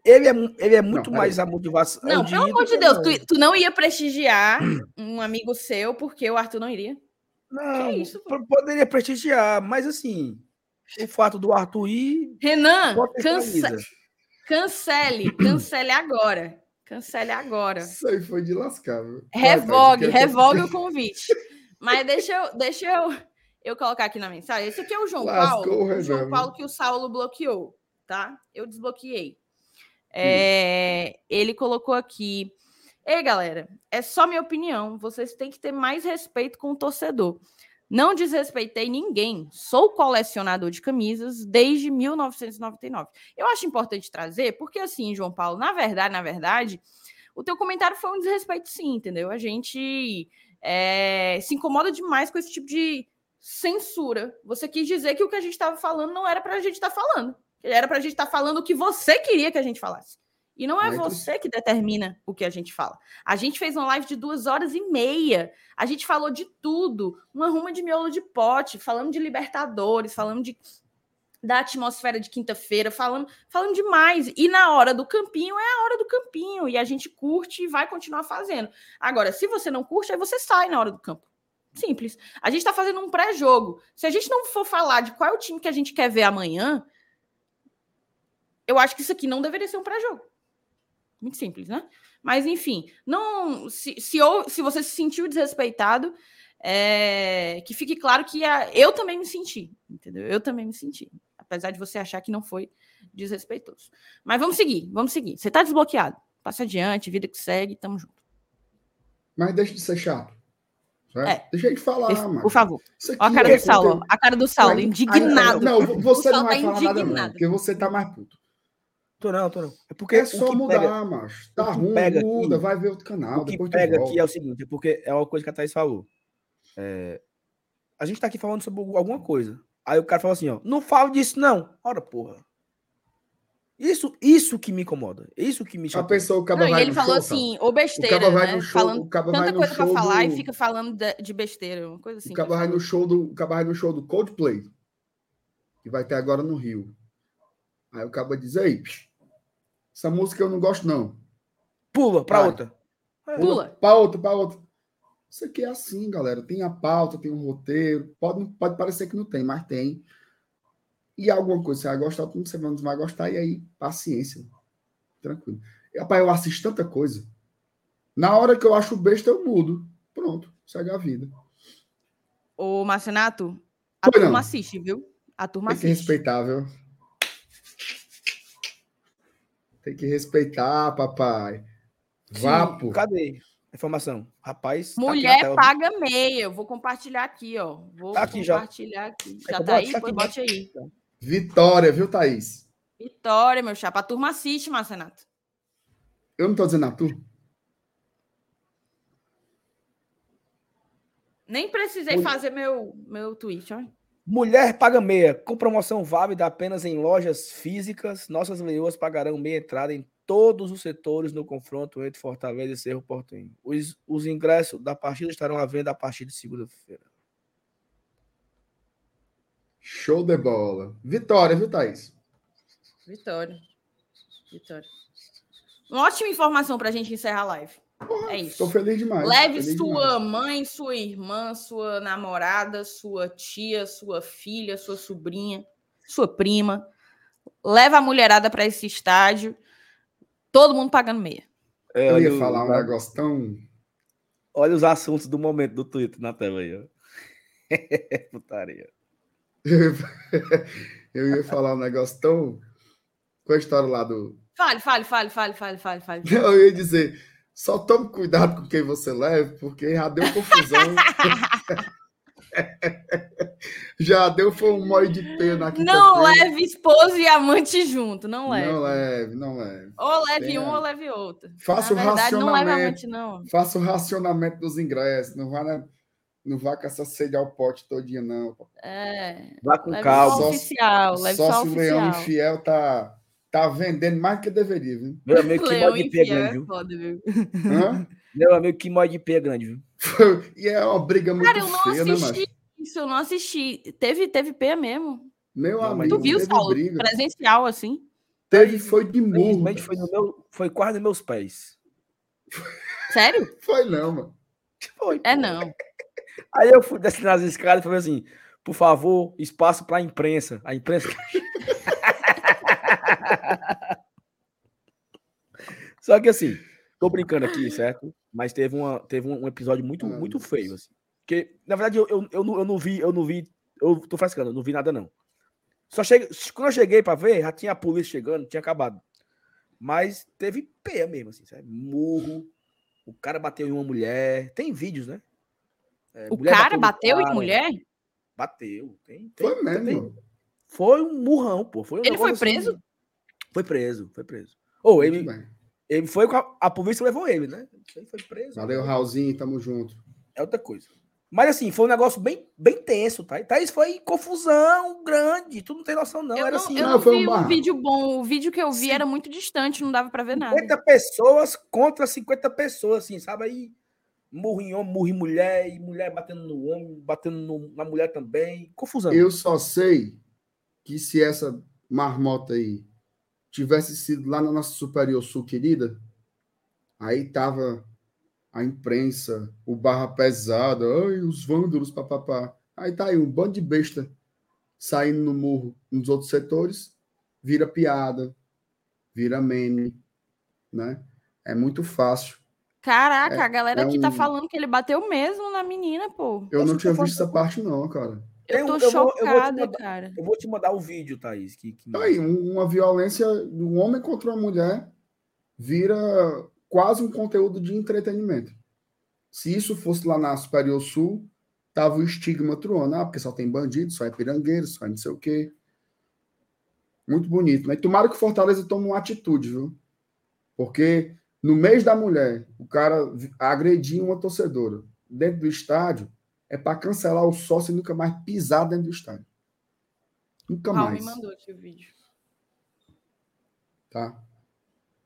ele, é, mu- ele é muito peraí. mais a motivação. Não, de pelo amor de Deus, não. tu, tu não ia prestigiar um amigo seu porque o Arthur não iria? Não, Que isso, pô? po- poderia prestigiar, mas assim, o fato do Arthur ir. Renan, cance- cancele, cancele agora. Cancele agora. Isso aí foi de lascar. viu? Vai, Revogue, tu quer- revogue o convite. Mas deixa eu, deixa eu, eu colocar aqui na mensagem. Esse aqui é o João Lascou Paulo. O João? Paulo que o Saulo bloqueou, tá? Eu desbloqueei. Hum. É, ele colocou aqui. Ei, galera, é só minha opinião. Vocês têm que ter mais respeito com o torcedor. Não desrespeitei ninguém. Sou colecionador de camisas desde 1999. Eu acho importante trazer, porque assim, João Paulo, na verdade, na verdade, o teu comentário foi um desrespeito, sim, entendeu? A gente é, se incomoda demais com esse tipo de censura. Você quis dizer que o que a gente estava falando não era para a gente estar falando. Era para a gente estar falando o que você queria que a gente falasse. E não é você que determina o que a gente fala. A gente fez uma live de duas horas e meia. A gente falou de tudo. Uma ruma de miolo de pote, falando de Libertadores, falando de da atmosfera de quinta-feira, falando, falando demais. E na hora do campinho é a hora do campinho. E a gente curte e vai continuar fazendo. Agora, se você não curte, aí você sai na hora do campo. Simples. A gente está fazendo um pré-jogo. Se a gente não for falar de qual é o time que a gente quer ver amanhã, eu acho que isso aqui não deveria ser um pré-jogo. Muito simples, né? Mas, enfim, não se, se, ou- se você se sentiu desrespeitado, é, que fique claro que a- eu também me senti, entendeu? Eu também me senti. Apesar de você achar que não foi desrespeitoso. Mas vamos seguir, vamos seguir. Você tá desbloqueado. Passa adiante, vida que segue, tamo junto. Mas deixa de ser chato. É. Deixa ele falar, Por- mano. Por favor. Ó a cara é do Saulo, conteúdo- a cara do Saulo, indignado. aí- não, você O não Saulo vai tá falar nada, não. indignado. Porque você tá mais puto. Tô não, tô não. É porque É o só que mudar, pega- macho. Tá ruim, pega muda, aqui- vai ver outro canal. o que pega aqui é o seguinte, é porque é uma coisa que a Thaís falou. É, a gente tá aqui falando sobre alguma coisa. Aí o cara fala assim, ó, não fala disso não. Ora, porra. Isso, isso que me incomoda. Isso que me A chateia. pessoa, o cara Não, e vai ele no falou show, assim, ô besteira, O vai né? no show- falando o vai tanta no coisa pra falar do- e fica falando de, besteira, uma coisa assim. O cara ele vai no show do, o cara vai no show do Coldplay, que vai ter agora no Rio. Aí o cara diz, ei, psh, essa música eu não gosto não. Pula pra Vai. outra. Pula. Pra outra, pra outra. Isso aqui é assim, galera. Tem a pauta, tem um roteiro. Pode, pode parecer que não tem, mas tem. E alguma coisa você vai gostar, como você não vai gostar, e aí, paciência. Tranquilo. E, Rapaz, eu assisto tanta coisa Na hora que eu acho besta, eu mudo. Pronto, segue a vida. Ô, Marcenato, a Foi, turma não. assiste, viu? A turma Tem que assiste. respeitar, viu? Tem que respeitar, papai. Vapo. Cadê informação? Rapaz. tá Mulher tela. paga meia. Eu vou compartilhar aqui, ó. Vou Tá aqui já. compartilhar aqui. É Já eu tá aí? aqui Pois bote aí. Vitória, viu, Thaís? Vitória, meu chapa. A turma assiste, Marcenato. Eu não tô dizendo a tu. Nem precisei Mulher- fazer meu, meu tweet, ó. Mulher paga meia. Com promoção válida apenas em lojas físicas, nossas leoas pagarão meia entrada em todos os setores no confronto entre Fortaleza e Cerro Portenho. Os, os ingressos da partida estarão à venda a partir de segunda-feira. Show de bola. Vitória, viu, Thaís? Vitória. Vitória. Uma ótima informação pra gente encerrar a live. É isso. Estou feliz demais. Leve feliz sua demais. mãe, sua irmã, sua namorada, sua tia, sua filha, sua sobrinha, sua prima. Leva a mulherada para esse estádio. Todo mundo pagando meia. É, Eu olha ia falar um negócio tão. Olha os assuntos do momento do Twitter na tela aí, ó. Putaria. Eu ia falar um negócio tão. Com a história lá do. Fale, fale, fale, fale, fale, fale, fale. Eu ia dizer, só tome cuidado com quem você leva, porque já deu confusão. já deu foi um mói de pena aqui. Não leve esposo e amante junto, não leve. Não leve, não leve. Ou leve Tem um ou leve outro. Faça Na o verdade, não leve racionamento. amante, não. Faça o racionamento dos ingressos. Não vá, na- não vá com essa sede ao pote todinha, não. É, Vá com leve calma. só Só- oficial, leve só, Só se o leão infiel tá, tá vendendo mais do que deveria, viu? Meu amigo, que mod de pé grande, é viu? foda, viu? Hã? Meu amigo, que mod de pé grande, viu? e é uma briga muito Cara, eu não feia, né, assisti macho? isso, eu não assisti. Teve, teve P mesmo. Meu Não, amigo, Tu viu, teve Saulo? briga. Presencial, assim. Teve, foi de murro. Infelizmente foi, no meu, foi quase nos meus pés. Sério? Foi não, mano. Foi. É pô. não. Aí eu fui descendo as escadas e falei assim: por favor, espaço para a imprensa. A imprensa. Só que assim, tô brincando aqui, certo? Mas teve, uma, teve um episódio muito, Ah, muito feio. Assim. Porque, na verdade, eu, eu, eu, não, eu não vi, eu não vi. Eu tô frescando, eu não vi nada, não. Só cheguei, quando eu cheguei para ver, já tinha a polícia chegando, tinha acabado. Mas teve pé mesmo, assim, sabe? Murro. O cara bateu em uma mulher. Tem vídeos, né? É, O cara bateu em cara. mulher? Bateu. Tem, tem, Foi mesmo. tem-. Foi um murrão, pô. Foi um Ele foi assim- preso? Foi preso, foi preso. Ou Muito ele, ele foi com a, a polícia levou ele, né? Ele foi preso. Valeu, Raulzinho, tamo junto. É outra coisa. Mas assim, foi um negócio bem, bem tenso, tá? Tá, isso foi confusão grande. Tu não tem noção, não. eu Era não, assim, eu não, não foi um vi um vídeo bom. O vídeo que eu vi Sim. era muito distante, não dava pra ver nada. 50 pessoas contra 50 pessoas, assim, sabe? Aí murro em homem, murro em mulher, e mulher batendo no homem, batendo no- na mulher também. Confusão. Eu só sei que se essa marmota aí tivesse sido lá na nossa Superior Sul querida, aí tava a imprensa, o barra pesada, ai, os vândalos, papapá. Aí tá aí um bando de besta saindo no murro nos outros setores, vira piada, vira meme, né? É muito fácil. Caraca, É- a galera é aqui tá um- falando que ele bateu mesmo na menina, pô. Eu não Poxa, tinha eu visto essa parte não, cara. Eu Eu- tô eu vou- eu vou chocada, mandar- cara. Eu vou te mandar o vídeo, Thaís. Que, que Tá aí, um- uma violência de um homem contra uma mulher vira quase um conteúdo de entretenimento. Se isso fosse lá na Superior Sul, tava o estigma truando, ah, porque só tem bandido, só é pirangueiro, só é não sei o quê. Muito bonito, né? E tomara que o Fortaleza tome uma atitude, viu? Porque no mês da mulher, o cara agredir uma torcedora dentro do estádio é para cancelar o sócio e nunca mais pisar dentro do estádio. Nunca me mais. mandou aqui o vídeo. Tá?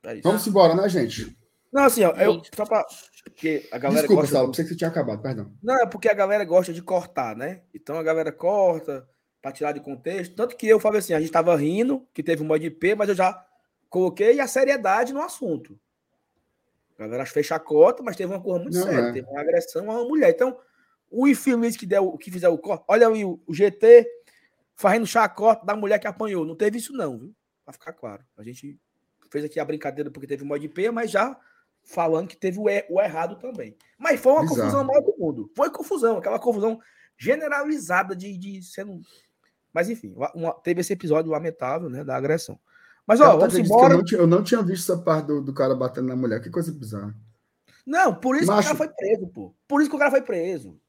É isso. Vamos embora, né, gente? Não, assim, ó, eu, só pra. Porque a galera Desculpa, gosta. Saulo, pensei que você tinha acabado, perdão. Não, é porque a galera gosta de cortar, né? Então a galera corta pra tirar de contexto. Tanto que eu falei assim, a gente tava rindo, que teve um mod IP, mas eu já coloquei a seriedade no assunto. A galera fez chacota, mas teve uma coisa muito Não, séria. é. Teve uma agressão a uma mulher. Então, o infeliz que, deu, que fizer o corte. Olha aí o, o GT fazendo chacota da mulher que apanhou. Não teve isso, não, viu? Pra ficar claro. A gente fez aqui a brincadeira porque teve mod IP, mas já falando que teve o, er o errado também. Mas foi uma Bizarro. confusão maior do mundo. Foi confusão, aquela confusão generalizada de, de sendo. Mas enfim, uma, teve esse episódio lamentável, né, da agressão. Mas, ó, vamos embora. Eu não, tinha, eu não, tinha, visto essa parte do, do, cara batendo na mulher. Que coisa bizarra. Não, por isso Macho... que o cara foi preso, pô. Por isso que o cara foi preso.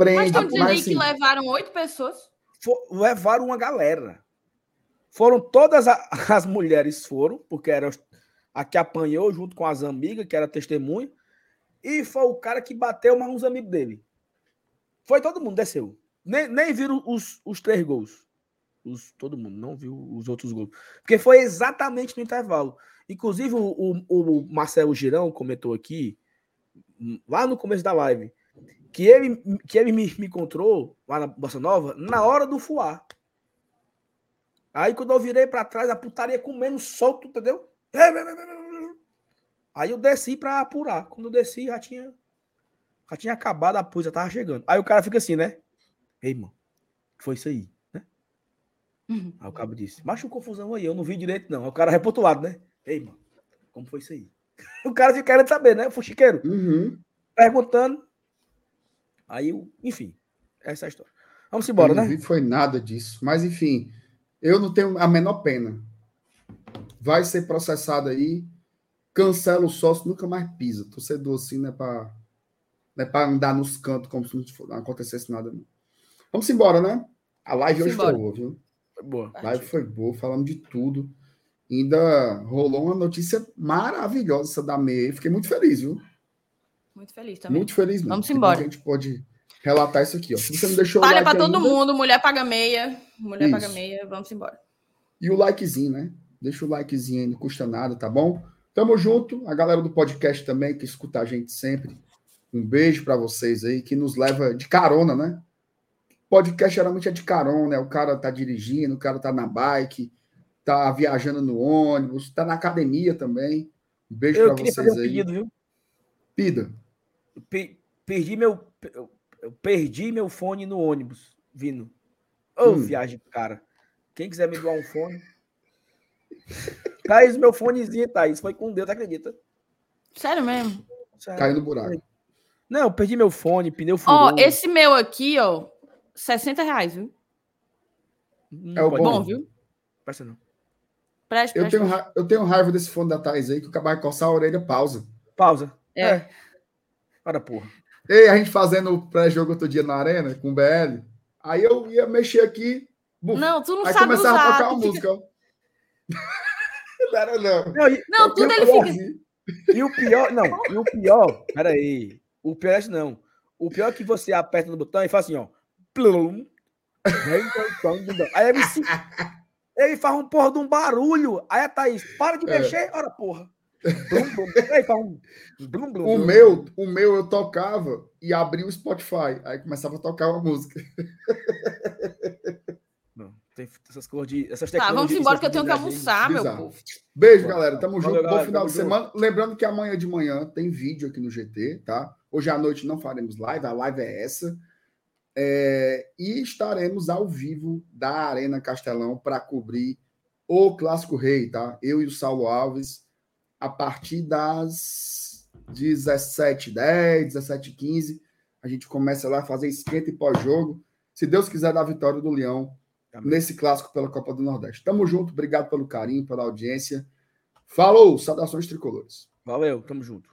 Prende, mas estão dizendo aí que levaram oito pessoas? For, levaram uma galera. Foram todas a, as mulheres foram, porque era a que apanhou junto com as amigas, que era testemunha, e foi o cara que bateu mais uns amigos dele. Foi todo mundo, desceu. Nem, nem viram os, os três gols. Os, todo mundo não viu os outros gols. Porque foi exatamente no intervalo. Inclusive, o, o, o Marcelo Girão comentou aqui, lá no começo da live, que ele, que ele me, me encontrou lá na Bossa Nova na hora do fuar. Aí quando eu virei para trás, a putaria comendo solto, entendeu? Aí eu desci para apurar. Quando eu desci, já tinha já tinha acabado a pus, já tava chegando. Aí o cara fica assim, né? Ei, mano, foi isso aí, né? Uhum. Aí o cabo disse, macho confusão aí, eu não vi direito não. Aí o cara reportou lado, né? Ei, mano, como foi isso aí? o cara fica querendo saber, né? Fuxiqueiro. Uhum. Perguntando. Aí, enfim, essa é a história. Vamos embora, né? Não foi nada disso. Mas, enfim, eu não tenho a menor pena. Vai ser processado aí. Cancela o sócio, nunca mais pisa. Torcedor assim não é para não é para andar nos cantos como se não acontecesse nada. Não. Vamos embora, né? A live Vamos hoje embora. foi boa, viu? Foi boa. A live foi boa, falando de tudo. Ainda rolou uma notícia maravilhosa essa da meia. Fiquei muito feliz, viu? Muito feliz também. Muito feliz mesmo. Vamos embora. A gente pode relatar isso aqui, ó. Se você não deixou Olha like para todo ainda, mundo, mulher paga meia, mulher isso. paga meia, vamos embora. E o likezinho, né? Deixa o likezinho aí, não custa nada, tá bom? Tamo junto, a galera do podcast também que escuta a gente sempre. Um beijo para vocês aí que nos leva de carona, né? Podcast geralmente é de carona, né? O cara tá dirigindo, o cara tá na bike, tá viajando no ônibus, tá na academia também. Um beijo para vocês fazer um aí. Pedido, viu? Pida. Perdi meu eu perdi meu fone no ônibus vindo. Ô, oh, hum. viagem, cara. Quem quiser me doar um fone. Thaís, meu fonezinho, Thaís. Foi com Deus, acredita? Sério mesmo? Sério. Caiu no buraco. Não, eu perdi meu fone, pneu furou. Ó, esse meu aqui, ó, 60 reais, viu? É o bom, bom viu? Presta não. Preste, eu, tenho eu tenho raiva desse fone da Thais aí, que o cara vai coçar a orelha, pausa. Pausa. É. é. Para, porra. Ei, a gente fazendo o pré-jogo outro dia na arena, com o BL. Aí eu ia mexer aqui. Buf, não, tu não aí sabe começava usar, a tocar uma música. não era, não. Não, e, não tudo ele fica... E o pior, não, e o pior, peraí. O pior é não. O pior é que você aperta no botão e faz assim, ó. Plum. Aí ele, ele faz um porra de um barulho. Aí a Thaís, para de é. mexer, ora porra. Blum, blum. o meu, o meu eu tocava e abria o Spotify, aí começava a tocar uma música. Não, tem essas coisas de essas Tá, vamos embora que eu tenho que almoçar, meu povo. Beijo, galera. Tamo junto. Bom final de semana. Lembrando que amanhã de manhã tem vídeo aqui no GT, tá? Hoje à noite não faremos live, a live é essa. É... e estaremos ao vivo da Arena Castelão para cobrir o Clássico Rei, tá? Eu e o Saulo Alves a partir das 17h10, 17h15. A gente começa lá a fazer esquenta e pós-jogo. Se Deus quiser dar a vitória do Leão Amém. nesse clássico pela Copa do Nordeste. Tamo junto, obrigado pelo carinho, pela audiência. Falou, saudações tricolores. Valeu, tamo junto.